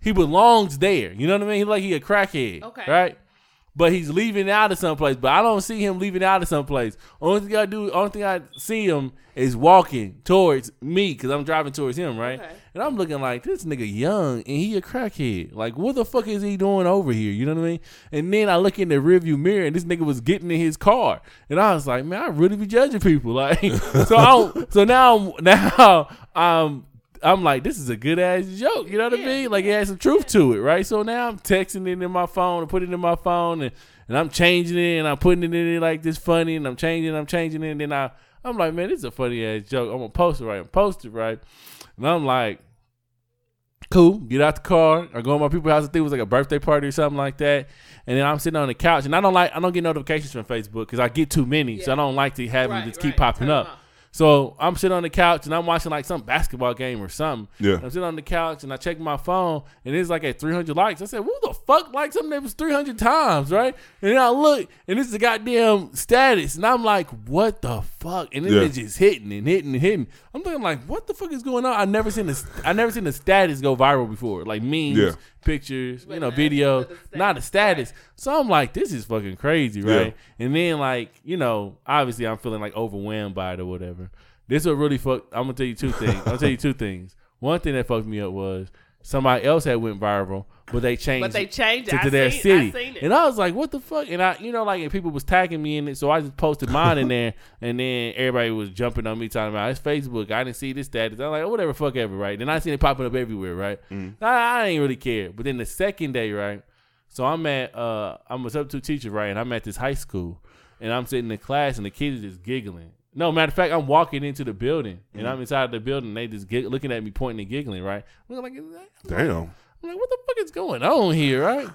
he belongs there. You know what I mean? He like he a crackhead, Okay. right? But he's leaving out of someplace. But I don't see him leaving out of someplace. Only thing I do, only thing I see him is walking towards me because I'm driving towards him, right? Okay. And I'm looking like this nigga young and he a crackhead. Like what the fuck is he doing over here? You know what I mean? And then I look in the rearview mirror and this nigga was getting in his car, and I was like, man, I really be judging people. [LAUGHS] Like so, I so now now [LAUGHS] um. I'm like, this is a good ass joke. You know what I mean? Like it has some truth to it, right? So now I'm texting it in my phone and putting it in my phone and, and I'm changing it and I'm putting it in it like this funny and I'm changing, I'm changing it, and then I I'm like, man, this is a funny ass joke. I'm gonna post it right. I'm post it right. And I'm like, cool, get out the car. I go to my people's house. I think it was like a birthday party or something like that. And then I'm sitting on the couch, and I don't like I don't get notifications from Facebook because I get too many, so I don't like to have them Right, just keep popping Turn up. So I'm sitting on the couch and I'm watching like some basketball game or something. Yeah. I'm sitting on the couch and I check my phone and it's like at 300 likes. I said, "Who the fuck like something that was 300 times, right?" And then I look and this is a goddamn status, and I'm like, "What the fuck?" And then Yeah. it's just hitting and hitting and hitting. I'm looking like, "What the fuck is going on?" I never seen this. I never seen the status go viral before, like memes, Yeah. Pictures, But you know, not- videos, not a status, status. So I'm like, "This is fucking crazy, right?" And then like, you know, obviously I'm feeling like overwhelmed by it or whatever. This what really fuck. I'm gonna tell you two things. I'm gonna tell you two things. One thing that fucked me up was somebody else had went viral, but they changed. But they it changed it. to, I to their seen- I city, seen it. and I was like, "What the fuck?" And I, you know, like, and people was tagging me in it, so I just posted mine in there, [LAUGHS] and then everybody was jumping on me talking about it's Facebook. I didn't see this status. I'm like, oh, whatever, fuck ever, right? Then I seen it popping up everywhere, right? I, I ain't really care. But then the second day, right? So I'm at, uh, I'm a substitute teacher, right? And I'm at this high school, and I'm sitting in class, and the kids are just giggling. No, matter of fact, I'm walking into the building, mm-hmm. and I'm inside the building. And they just gig- looking at me, pointing and giggling, right? I'm like, damn. I'm like, what the fuck is going on here, right?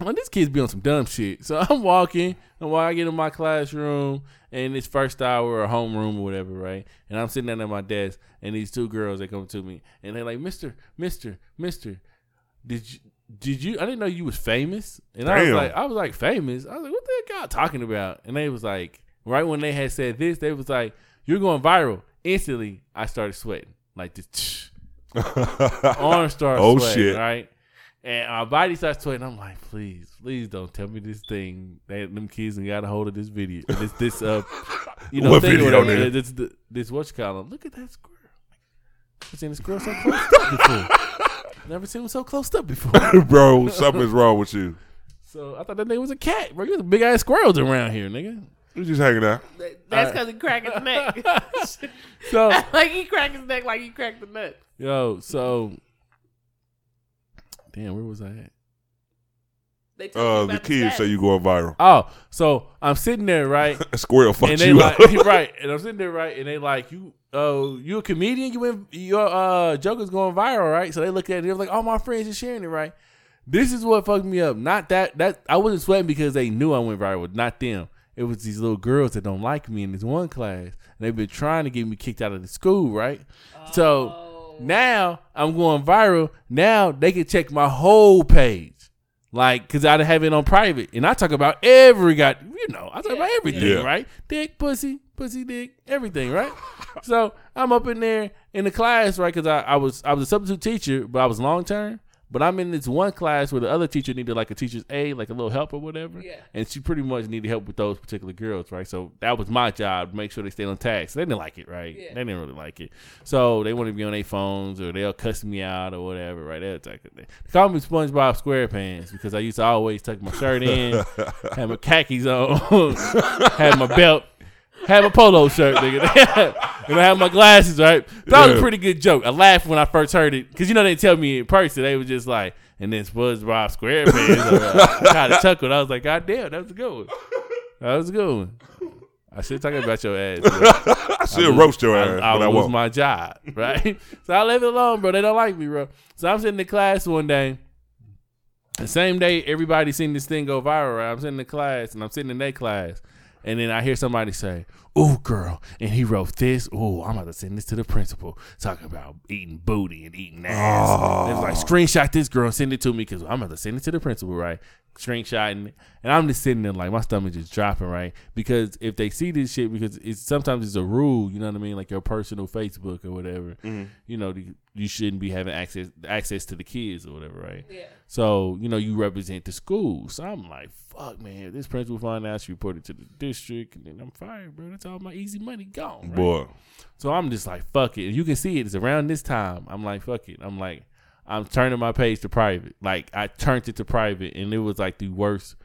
Well, these kids be on some dumb shit. So [LAUGHS] I'm walking, and while I get in my classroom, and it's first hour or homeroom or whatever, right? And I'm sitting down at my desk, and these two girls they come to me, and they're like, "Mister, Mister, Mister, did you?" Did you? I didn't know you was famous, and I was like, I was like famous. I was like, what the heck y'all talking about? And they was like, right when they had said this, they was like, you're going viral. Instantly, I started sweating like this. [LAUGHS] arm starts Oh, sweating, shit. right? And my body starts sweating. I'm like, please, please don't tell me this thing that them kids and got a hold of this video. This this uh you know What video, whatever. nigga? This this, this what you call 'em. Look at that squirrel. Never seen a squirrel so close up before. [LAUGHS] Never seen one so close up before. [LAUGHS] Bro, something's wrong with you. So I thought that nigga was a cat, bro. You was big ass squirrels around here, nigga. You just hanging out. That- That's because he cracked his neck. [LAUGHS] So like he cracked his neck like he cracked the nut. yo, so damn, where was I at? They told Uh, the about kids say you going viral. Oh, so I'm sitting there, right? A [LAUGHS] squirrel fucked and they you like up. [LAUGHS] right, and I'm sitting there right, and they like you. Oh, you a comedian? You went your uh Joker's going viral, right? So they look at it, they're like, "Oh, my friends are sharing it, right?" This is what fucked me up. Not that that I wasn't sweating because they knew I went viral. Not them. It was these little girls that don't like me in this one class. And they've been trying to get me kicked out of the school, right? So Oh. now I'm going viral. Now they can check my whole page. Like, cause I have it on private, and I talk about every got you know I talk Yeah, about everything, yeah. right? Dick, pussy, pussy, dick, everything, right? so I'm up in there in the class, right? Cause I, I was I was a substitute teacher, but I was long term. But I'm in this one class where the other teacher needed like a teacher's aid, like a little help or whatever. Yeah. And she pretty much needed help with those particular girls, right? So that was my job to make sure they stayed on task. They didn't like it, right? Yeah. They didn't really like it. So they wanted to be on their phones or they'll cuss me out or whatever, right? That type of thing. They call me SpongeBob SquarePants because I used to always tuck my shirt in, [LAUGHS] had my khakis on, [LAUGHS] had my belt, had a polo shirt, nigga. [LAUGHS] and I have my glasses, right? That was a pretty good joke. I laughed when I first heard it because you know they tell me in person. They was just like, and then SpongeBob SquarePants. I uh, kind of chuckled. I was like, God damn, that was a good one. That was a good one. I should talk about your ass. [LAUGHS] I should lose- roast your I, ass, I but I lose my job, [LAUGHS] right? so I leave it alone, bro. They don't like me, bro. So I'm sitting in class one day. The same day, everybody seen this thing go viral. Right? I'm sitting in class, and I'm sitting in their class, and then I hear somebody say, "Ooh, girl," and he wrote this. Ooh, I'm about to send this to the principal, talking about eating booty and eating ass. Oh. It was like, ah. screenshot this girl and send it to me because I'm about to send it to the principal, right? Screenshotting, it. and I'm just sitting there like my stomach just dropping, right? Because if they see this shit, because it's sometimes it's a rule, you know what I mean, like your personal Facebook or whatever, mm-hmm. you know, you- you shouldn't be having access access to the kids or whatever, right? Yeah. So, you know, you represent the school. So I'm like, fuck, man, if this principal find out, she reported to the district, and then I'm fired, bro. That's all my easy money gone. Right? Boy, So I'm just like, fuck it. You can see it. It's around this time. I'm like, fuck it. I'm like, I'm turning my page to private. Like I turned it to private, and it was like the worst,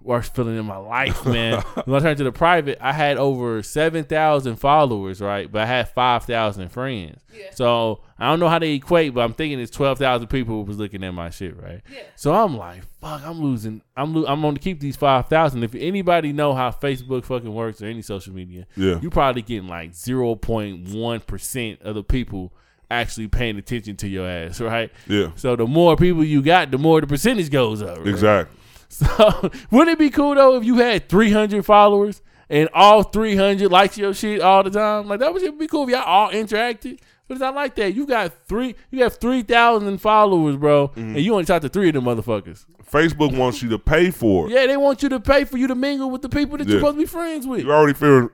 worst feeling in my life, [LAUGHS] man. when I turned to the private, I had over seven thousand followers, right? But I had five thousand friends. Yeah. So I don't know how they equate, but I'm thinking it's twelve thousand people was looking at my shit, right? Yeah. So I'm like, fuck, I'm losing. I'm lo- I'm going to keep these five thousand. If anybody know how Facebook fucking works or any social media, Yeah. you're probably getting like zero point one percent of the people actually paying attention to your ass, right? yeah, So the more people you got, the more the percentage goes up. Right? exactly. So [LAUGHS] wouldn't it be cool though if you had three hundred followers and all three hundred likes your shit all the time? Like that would be cool if y'all all interacted. But it's not like that. You got three. You have three thousand followers, bro, Mm-hmm. and you only talk to three of them motherfuckers. Facebook wants you to pay for it. Yeah, they want you to pay for you to mingle with the people that Yeah. you're supposed to be friends with. You already feel.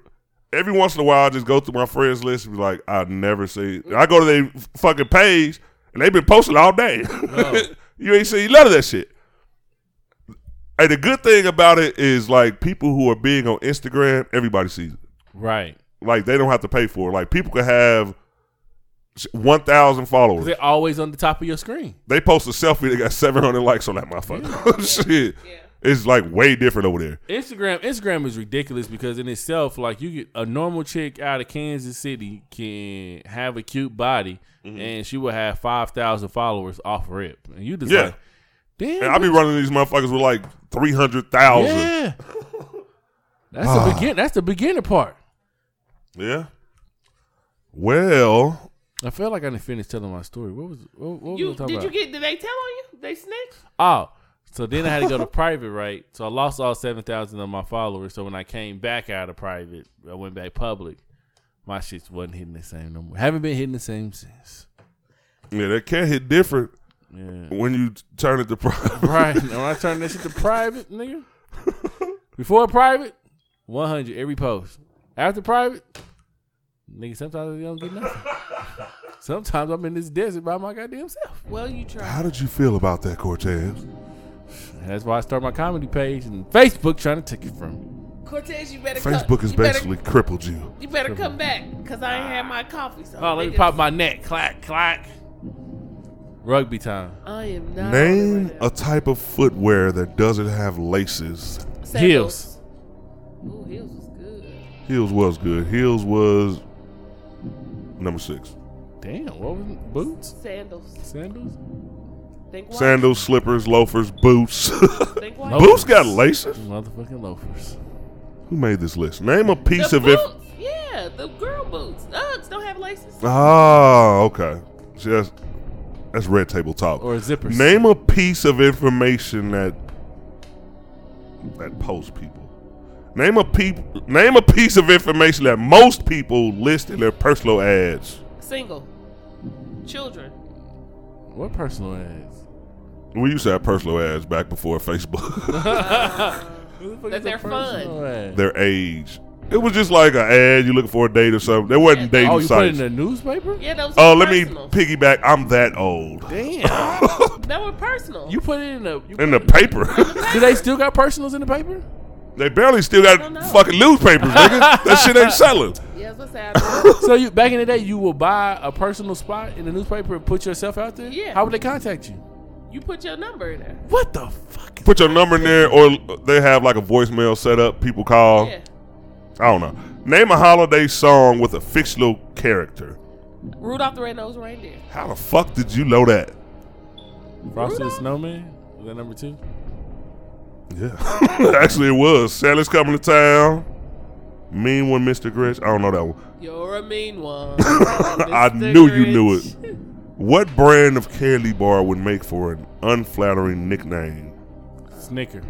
Every once in a while, I just go through my friends list and be like, I never see. It. I go to their fucking page and they've been posting all day. [LAUGHS] you ain't seen none of that shit. And the good thing about it is like people who are being on Instagram, everybody sees it. Right. Like they don't have to pay for it. Like people could have one thousand followers. They're always on the top of your screen. They post a selfie that got seven hundred likes on that motherfucker. [LAUGHS] shit, Yeah. It's like way different over there. Instagram Instagram is ridiculous because in itself, like you get a normal chick out of Kansas City can have a cute body Mm-hmm. and she will have five thousand followers off rip. And you just Yeah. like, damn. And I be running these motherfuckers with like three hundred thousand. yeah. That's Ah. the begin that's the beginner part. Yeah. Well, I feel like I didn't finish telling my story. What was what, what You was I talking did you get? Did they tell on you? They snitched. Oh, so then I had to go to [LAUGHS] private, right? So I lost all seven thousand of my followers. So when I came back out of private, I went back public. My shit wasn't hitting the same no more. Haven't been hitting the same since. yeah, that can hit different Yeah. when you turn it to private. [LAUGHS] Right. And when I turn that shit to private, nigga. Before private, one hundred every post. After private, nigga, sometimes you don't get nothing. [LAUGHS] Sometimes I'm in this desert by my goddamn self. Well, you try. How did you feel about that, Cortez? That's why I start my comedy page and Facebook trying to take it from me. Cortez, you better. Facebook come, has you better- basically crippled you. You better come back because I ain't had my coffee. So Oh, let me pop my neck. Clack, clack. Rugby time. I am not. Name a type of footwear that doesn't have laces. Heels. Ooh, heels was good. Heels was good. Heels was number six. Damn, what was it? Boots? Sandals. Sandals? Think white. Sandals, slippers, loafers, boots. [LAUGHS] Think white. Boots got laces. Motherfucking loafers. Who made this list? Name a piece The of it. boots. Yeah, the girl boots. Uggs don't have laces. Oh, okay. See, that's, that's red table talk. Or zippers. Name a piece of information that that posts people. Name a peop, Name a piece of information that most people list in their personal ads. Single. Children. What personal ads? We used to have personal ads back before Facebook. [LAUGHS] That they're fun. their age. It was just like an ad. You looking for a date or something. There wasn't dating Oh, you put it in the newspaper? Yeah, those. Oh, were let me piggyback. I'm that old. Damn. [LAUGHS] That were personal. you put it in the. You In the paper. [LAUGHS] do they still got personals in the paper? they barely still got fucking newspapers, nigga. that shit ain't selling. Yeah, that's what's happening. [LAUGHS] So you back in the day, you would buy a personal spot in the newspaper and put yourself out there. Yeah. How would they contact you? you put your number in there. What the fuck? Put your number in there, or they have like a voicemail set up. People call. Yeah. I don't know. Name a holiday song with a fictional character. Rudolph the Red-Nosed Reindeer. How the fuck did you know that? Frosty the Snowman? Was that number two? Yeah, [LAUGHS] actually, it was. Santa's coming to town. Mean one, Mr. Grinch. I don't know that one. You're a mean one. [LAUGHS] I Mr. knew you knew it. What brand of candy bar would make for an unflattering nickname? Snicker.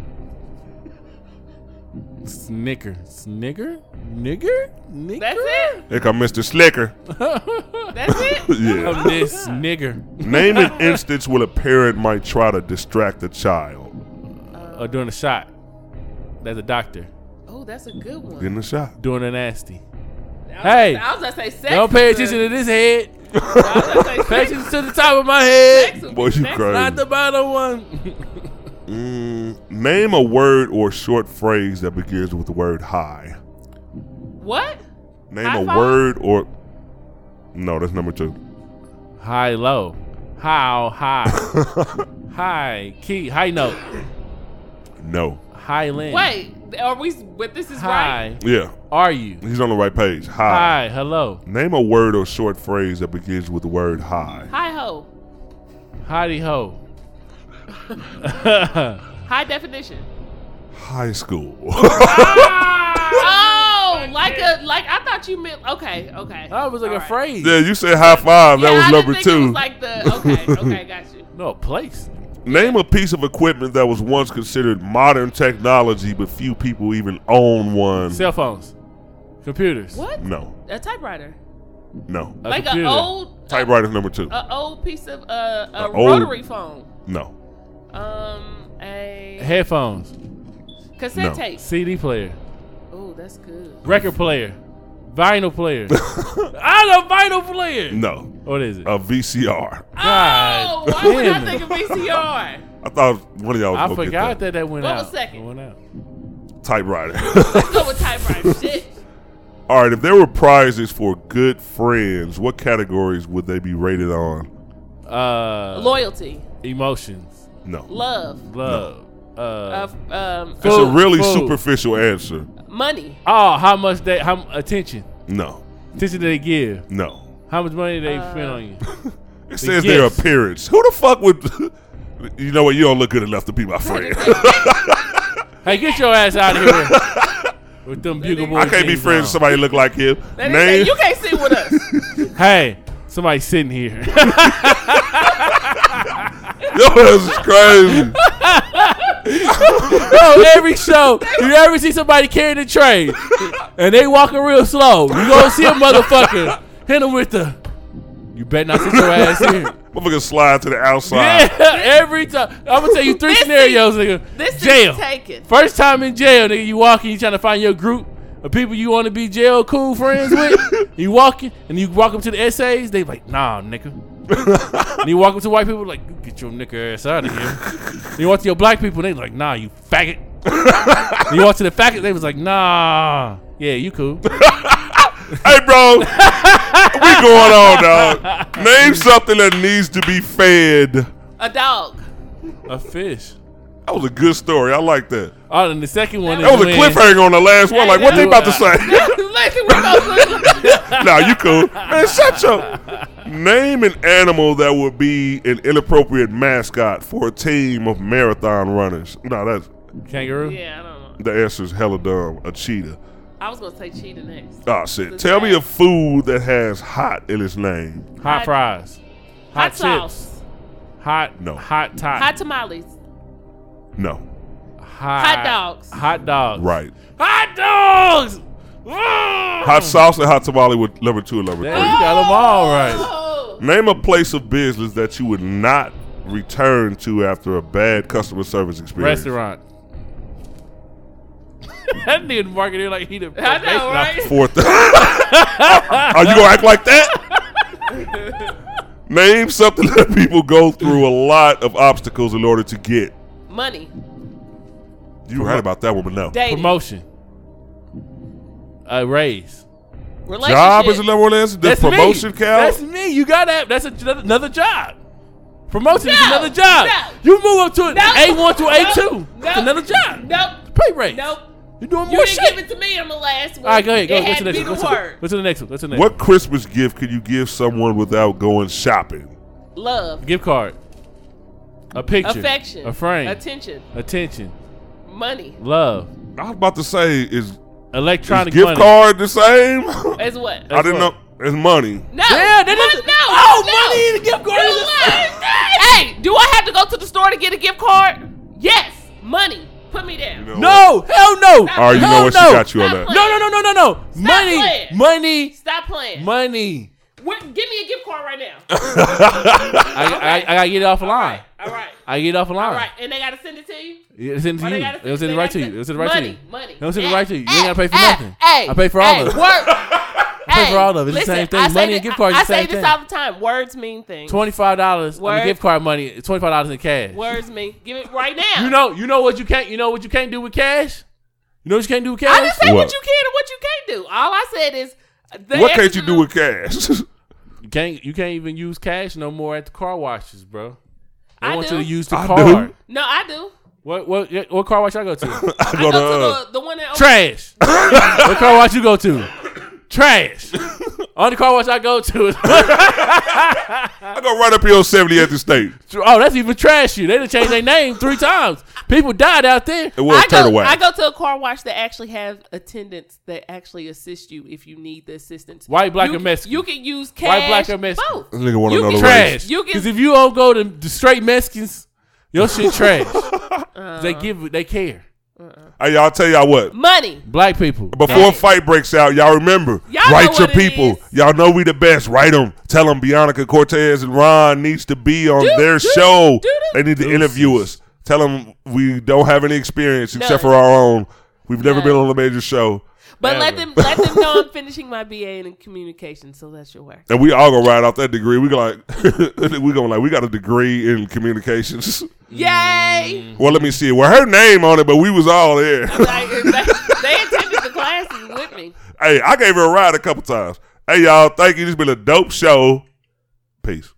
Snicker. Snicker? Nigger? Nigger? That's it. Here come Mr. Slicker. [LAUGHS] That's it. [LAUGHS] yeah. Of this nigger. Name an instance where a parent might try to distract a child. Uh, or doing a shot. That's a doctor. That's a good one. Getting a shot. Doing a nasty. I Hey. I was gonna say sex. Don't pay attention to this head. I was gonna Pay attention to the top of my head. sex Boy, be you next. crazy. Not the bottom one. [LAUGHS] Mm, name a word or short phrase that begins with the word high. What? Name High a five? word or. No, that's number two. High, low. How, high. [LAUGHS] high, key, high note. No. High land. Wait, are we? But this is right. Yeah, Are you? he's on the right page. High. Hi. Hello. Name a word or short phrase that begins with the word high. Hi ho. Howdy ho. [LAUGHS] High definition. High school. [LAUGHS] Ah! Oh, like a like I thought you meant. Okay, okay. That was like All a right. phrase. yeah, you said high five. Yeah, that was I number didn't think It two. was like the okay, okay, got you. No, place. Name a piece of equipment that was once considered modern technology, but few people even own one. Cell phones. Computers. What? No, A typewriter. no. A like an old Typewriter's number two. a old piece of uh, a A old- rotary phone. No, Um, a Headphones. cassette No. tape. CD player. Oh, that's good. Record player. Vinyl player. [LAUGHS] I know vinyl player. no. What is it? A VCR. God oh, why would I damn think it. of VCR? I thought one of y'all was I gonna get forgot that. that that went What out. was second? It went out. Typewriter. [LAUGHS] Let's go with typewriter. Shit. All right, if there were prizes for good friends, what categories would they be rated on? Uh, Loyalty, emotions, No. love, love. Uh, of um, It's a really food. superficial answer. money. oh, how much they? How attention? No. Attention they give. No. How much money they Uh, spend on you? [LAUGHS] It says their appearance. Who the fuck would? [LAUGHS] You know what? You don't look good enough to be my friend. [LAUGHS] hey, get your ass out of here with them bugle boy I can't be friends with somebody who look like him. That is say, Name. you can't sit with us. Hey, somebody sitting here. Yo, this is crazy. Yo, every show, you ever see somebody carrying a tray and they walking real slow? You gonna see a motherfucker hit him with the. You better not sit your ass here. Motherfucker slide to the outside. Yeah, [LAUGHS] every time. I'm gonna tell you three This scenarios, nigga. This jail. is taken. First time in jail, nigga. You walking, you trying to find your group of people you want to be jail cool friends with. [LAUGHS] you walking, and you walk up to the essays. They like, nah, nigga. [LAUGHS] and you walk up to white people like, get your nigger ass out of here. And you walk to your black people, they like, nah, you faggot. and you walk to the faggot, they was like, nah, yeah, you cool. [LAUGHS] hey, bro, we going on, dog. Name something that needs to be fed. A dog. a fish. That was a good story. I like that. Oh, and the second one That is was a when- cliffhanger on the last one. Like, what they about to say? [LAUGHS] Listen, nah, you cool. Man, shut your. Name an animal that would be an inappropriate mascot for a team of marathon runners. No, that's kangaroo. Yeah, I don't know. the answer is hella dumb. A cheetah. I was gonna say cheetah next. Oh shit. Tell me a food that has hot in its name. Hot Hot- fries. Hot, Hot chips. sauce. Hot No. Hot tot. Hot tamales. No. hot, Hot dogs. Hot dogs. Right. Hot dogs. Hot Hot sauce and hot tamale with number two and number Damn, three. you got them all right. Name a place of business that you would not return to after a bad customer service experience. Restaurant. [LAUGHS] that nigga marketing like he the I know, right? Fourth. [LAUGHS] Are you gonna act like that? [LAUGHS] Name something that people go through a lot of obstacles in order to get. Money. You right about that one, but no. Dating. Promotion. A raise. Job is the number one answer. Does That's promotion me. count? That's me. You got that. That's a, another job. Promotion is another job. No. You move up to an No. A1 to No. A2. No. That's another job. Nope. Pay raise. Nope. You're doing more. You more didn't give it to me on the last one. All right, go ahead. Go, it go to the next be one. the Go to, go to the next one. Go to the next What Christmas gift could you give someone without going shopping? Love. one. Gift card. A picture. Affection. A frame. Attention. Attention. Money. Love. I was about to say is electronic Gift money. card the same? [LAUGHS] As what? I didn't what? know. It's money. No. Yeah, that Mon- is- no. Oh, no. money and a gift card Do is the what? Hey, do I have to go to the store to get a gift card? Yes. Money. Put me down. You know No, hell no. Stop All right, you Hell know what? no. She got you on Stop that. playing. No, no, no, no, no, no. Money, playing. money, Stop playing. money. Where- give me a gift card right now. [LAUGHS] I, I, I gotta get it off the line. All right. I get it off the line. All right. And they got to send it to you? Yeah, send it to you. gotta They'll send it right gotta you. They'll send it right money, to you. Money. They'll send it right to you. You ain't gotta pay for eh, nothing. Hey, I pay for all of it. Word. [LAUGHS] pay for all of it. It's the listen, same thing. I say Money and gift cards I is the say same this thing. all the time. Words mean things. Twenty five dollars on the Word. gift card money. Twenty five dollars in cash. Words mean. Give it right now. You know, you know what you can't. You know what you can't do with cash. You know what you can't do with cash. I didn't say what? What? you can and what you can't do. All I said is. The What can't you do with cash? [LAUGHS] You can't. You can't even use cash no more at the car washes, bro. They I want do. you to use the I card. do. No, I do. What what what car wash I go to? I [LAUGHS] I go go to, uh, to the, the one that. Trash. [LAUGHS] what car wash you go to? Trash. Only car wash I go to is I go right up here on 70 at the state. oh, that's even trash. You they done changed their name three times. People died out there. It was I turtle go, wax. I go to a car wash that actually have attendants that actually assist you if you need the assistance. White, black, you, or Mexican? You can use cash. White, black, or Mexican? Both. This nigga want You to know can the race. Trash. You can- Because if you don't go to the straight Mexicans, your shit [LAUGHS] trash. Uh-uh. they give they care. Uh-uh. Hey, y'all tell y'all what. Money. Black people. Before Hey. a fight breaks out, y'all remember, Y'all know write your what people. is. Y'all know we the best. Write them. Tell them Bianca Cortez and Ron needs to be on Do- their do- show. do- do. They need to Deuces. interview us. Tell them we don't have any experience except None. for our own. We've never None. been on a major show. But let them let them know I'm finishing my BA in communication, so that's your work. And we all gonna ride off that degree. We go like [LAUGHS] we gonna like we got a degree in communications. Yay! Mm. well, let me see. Well, her name on it, but we was all there. [LAUGHS] Like, they, they attended the classes with me. hey, I gave her a ride a couple times. Hey, y'all, thank you. This has been a dope show. Peace.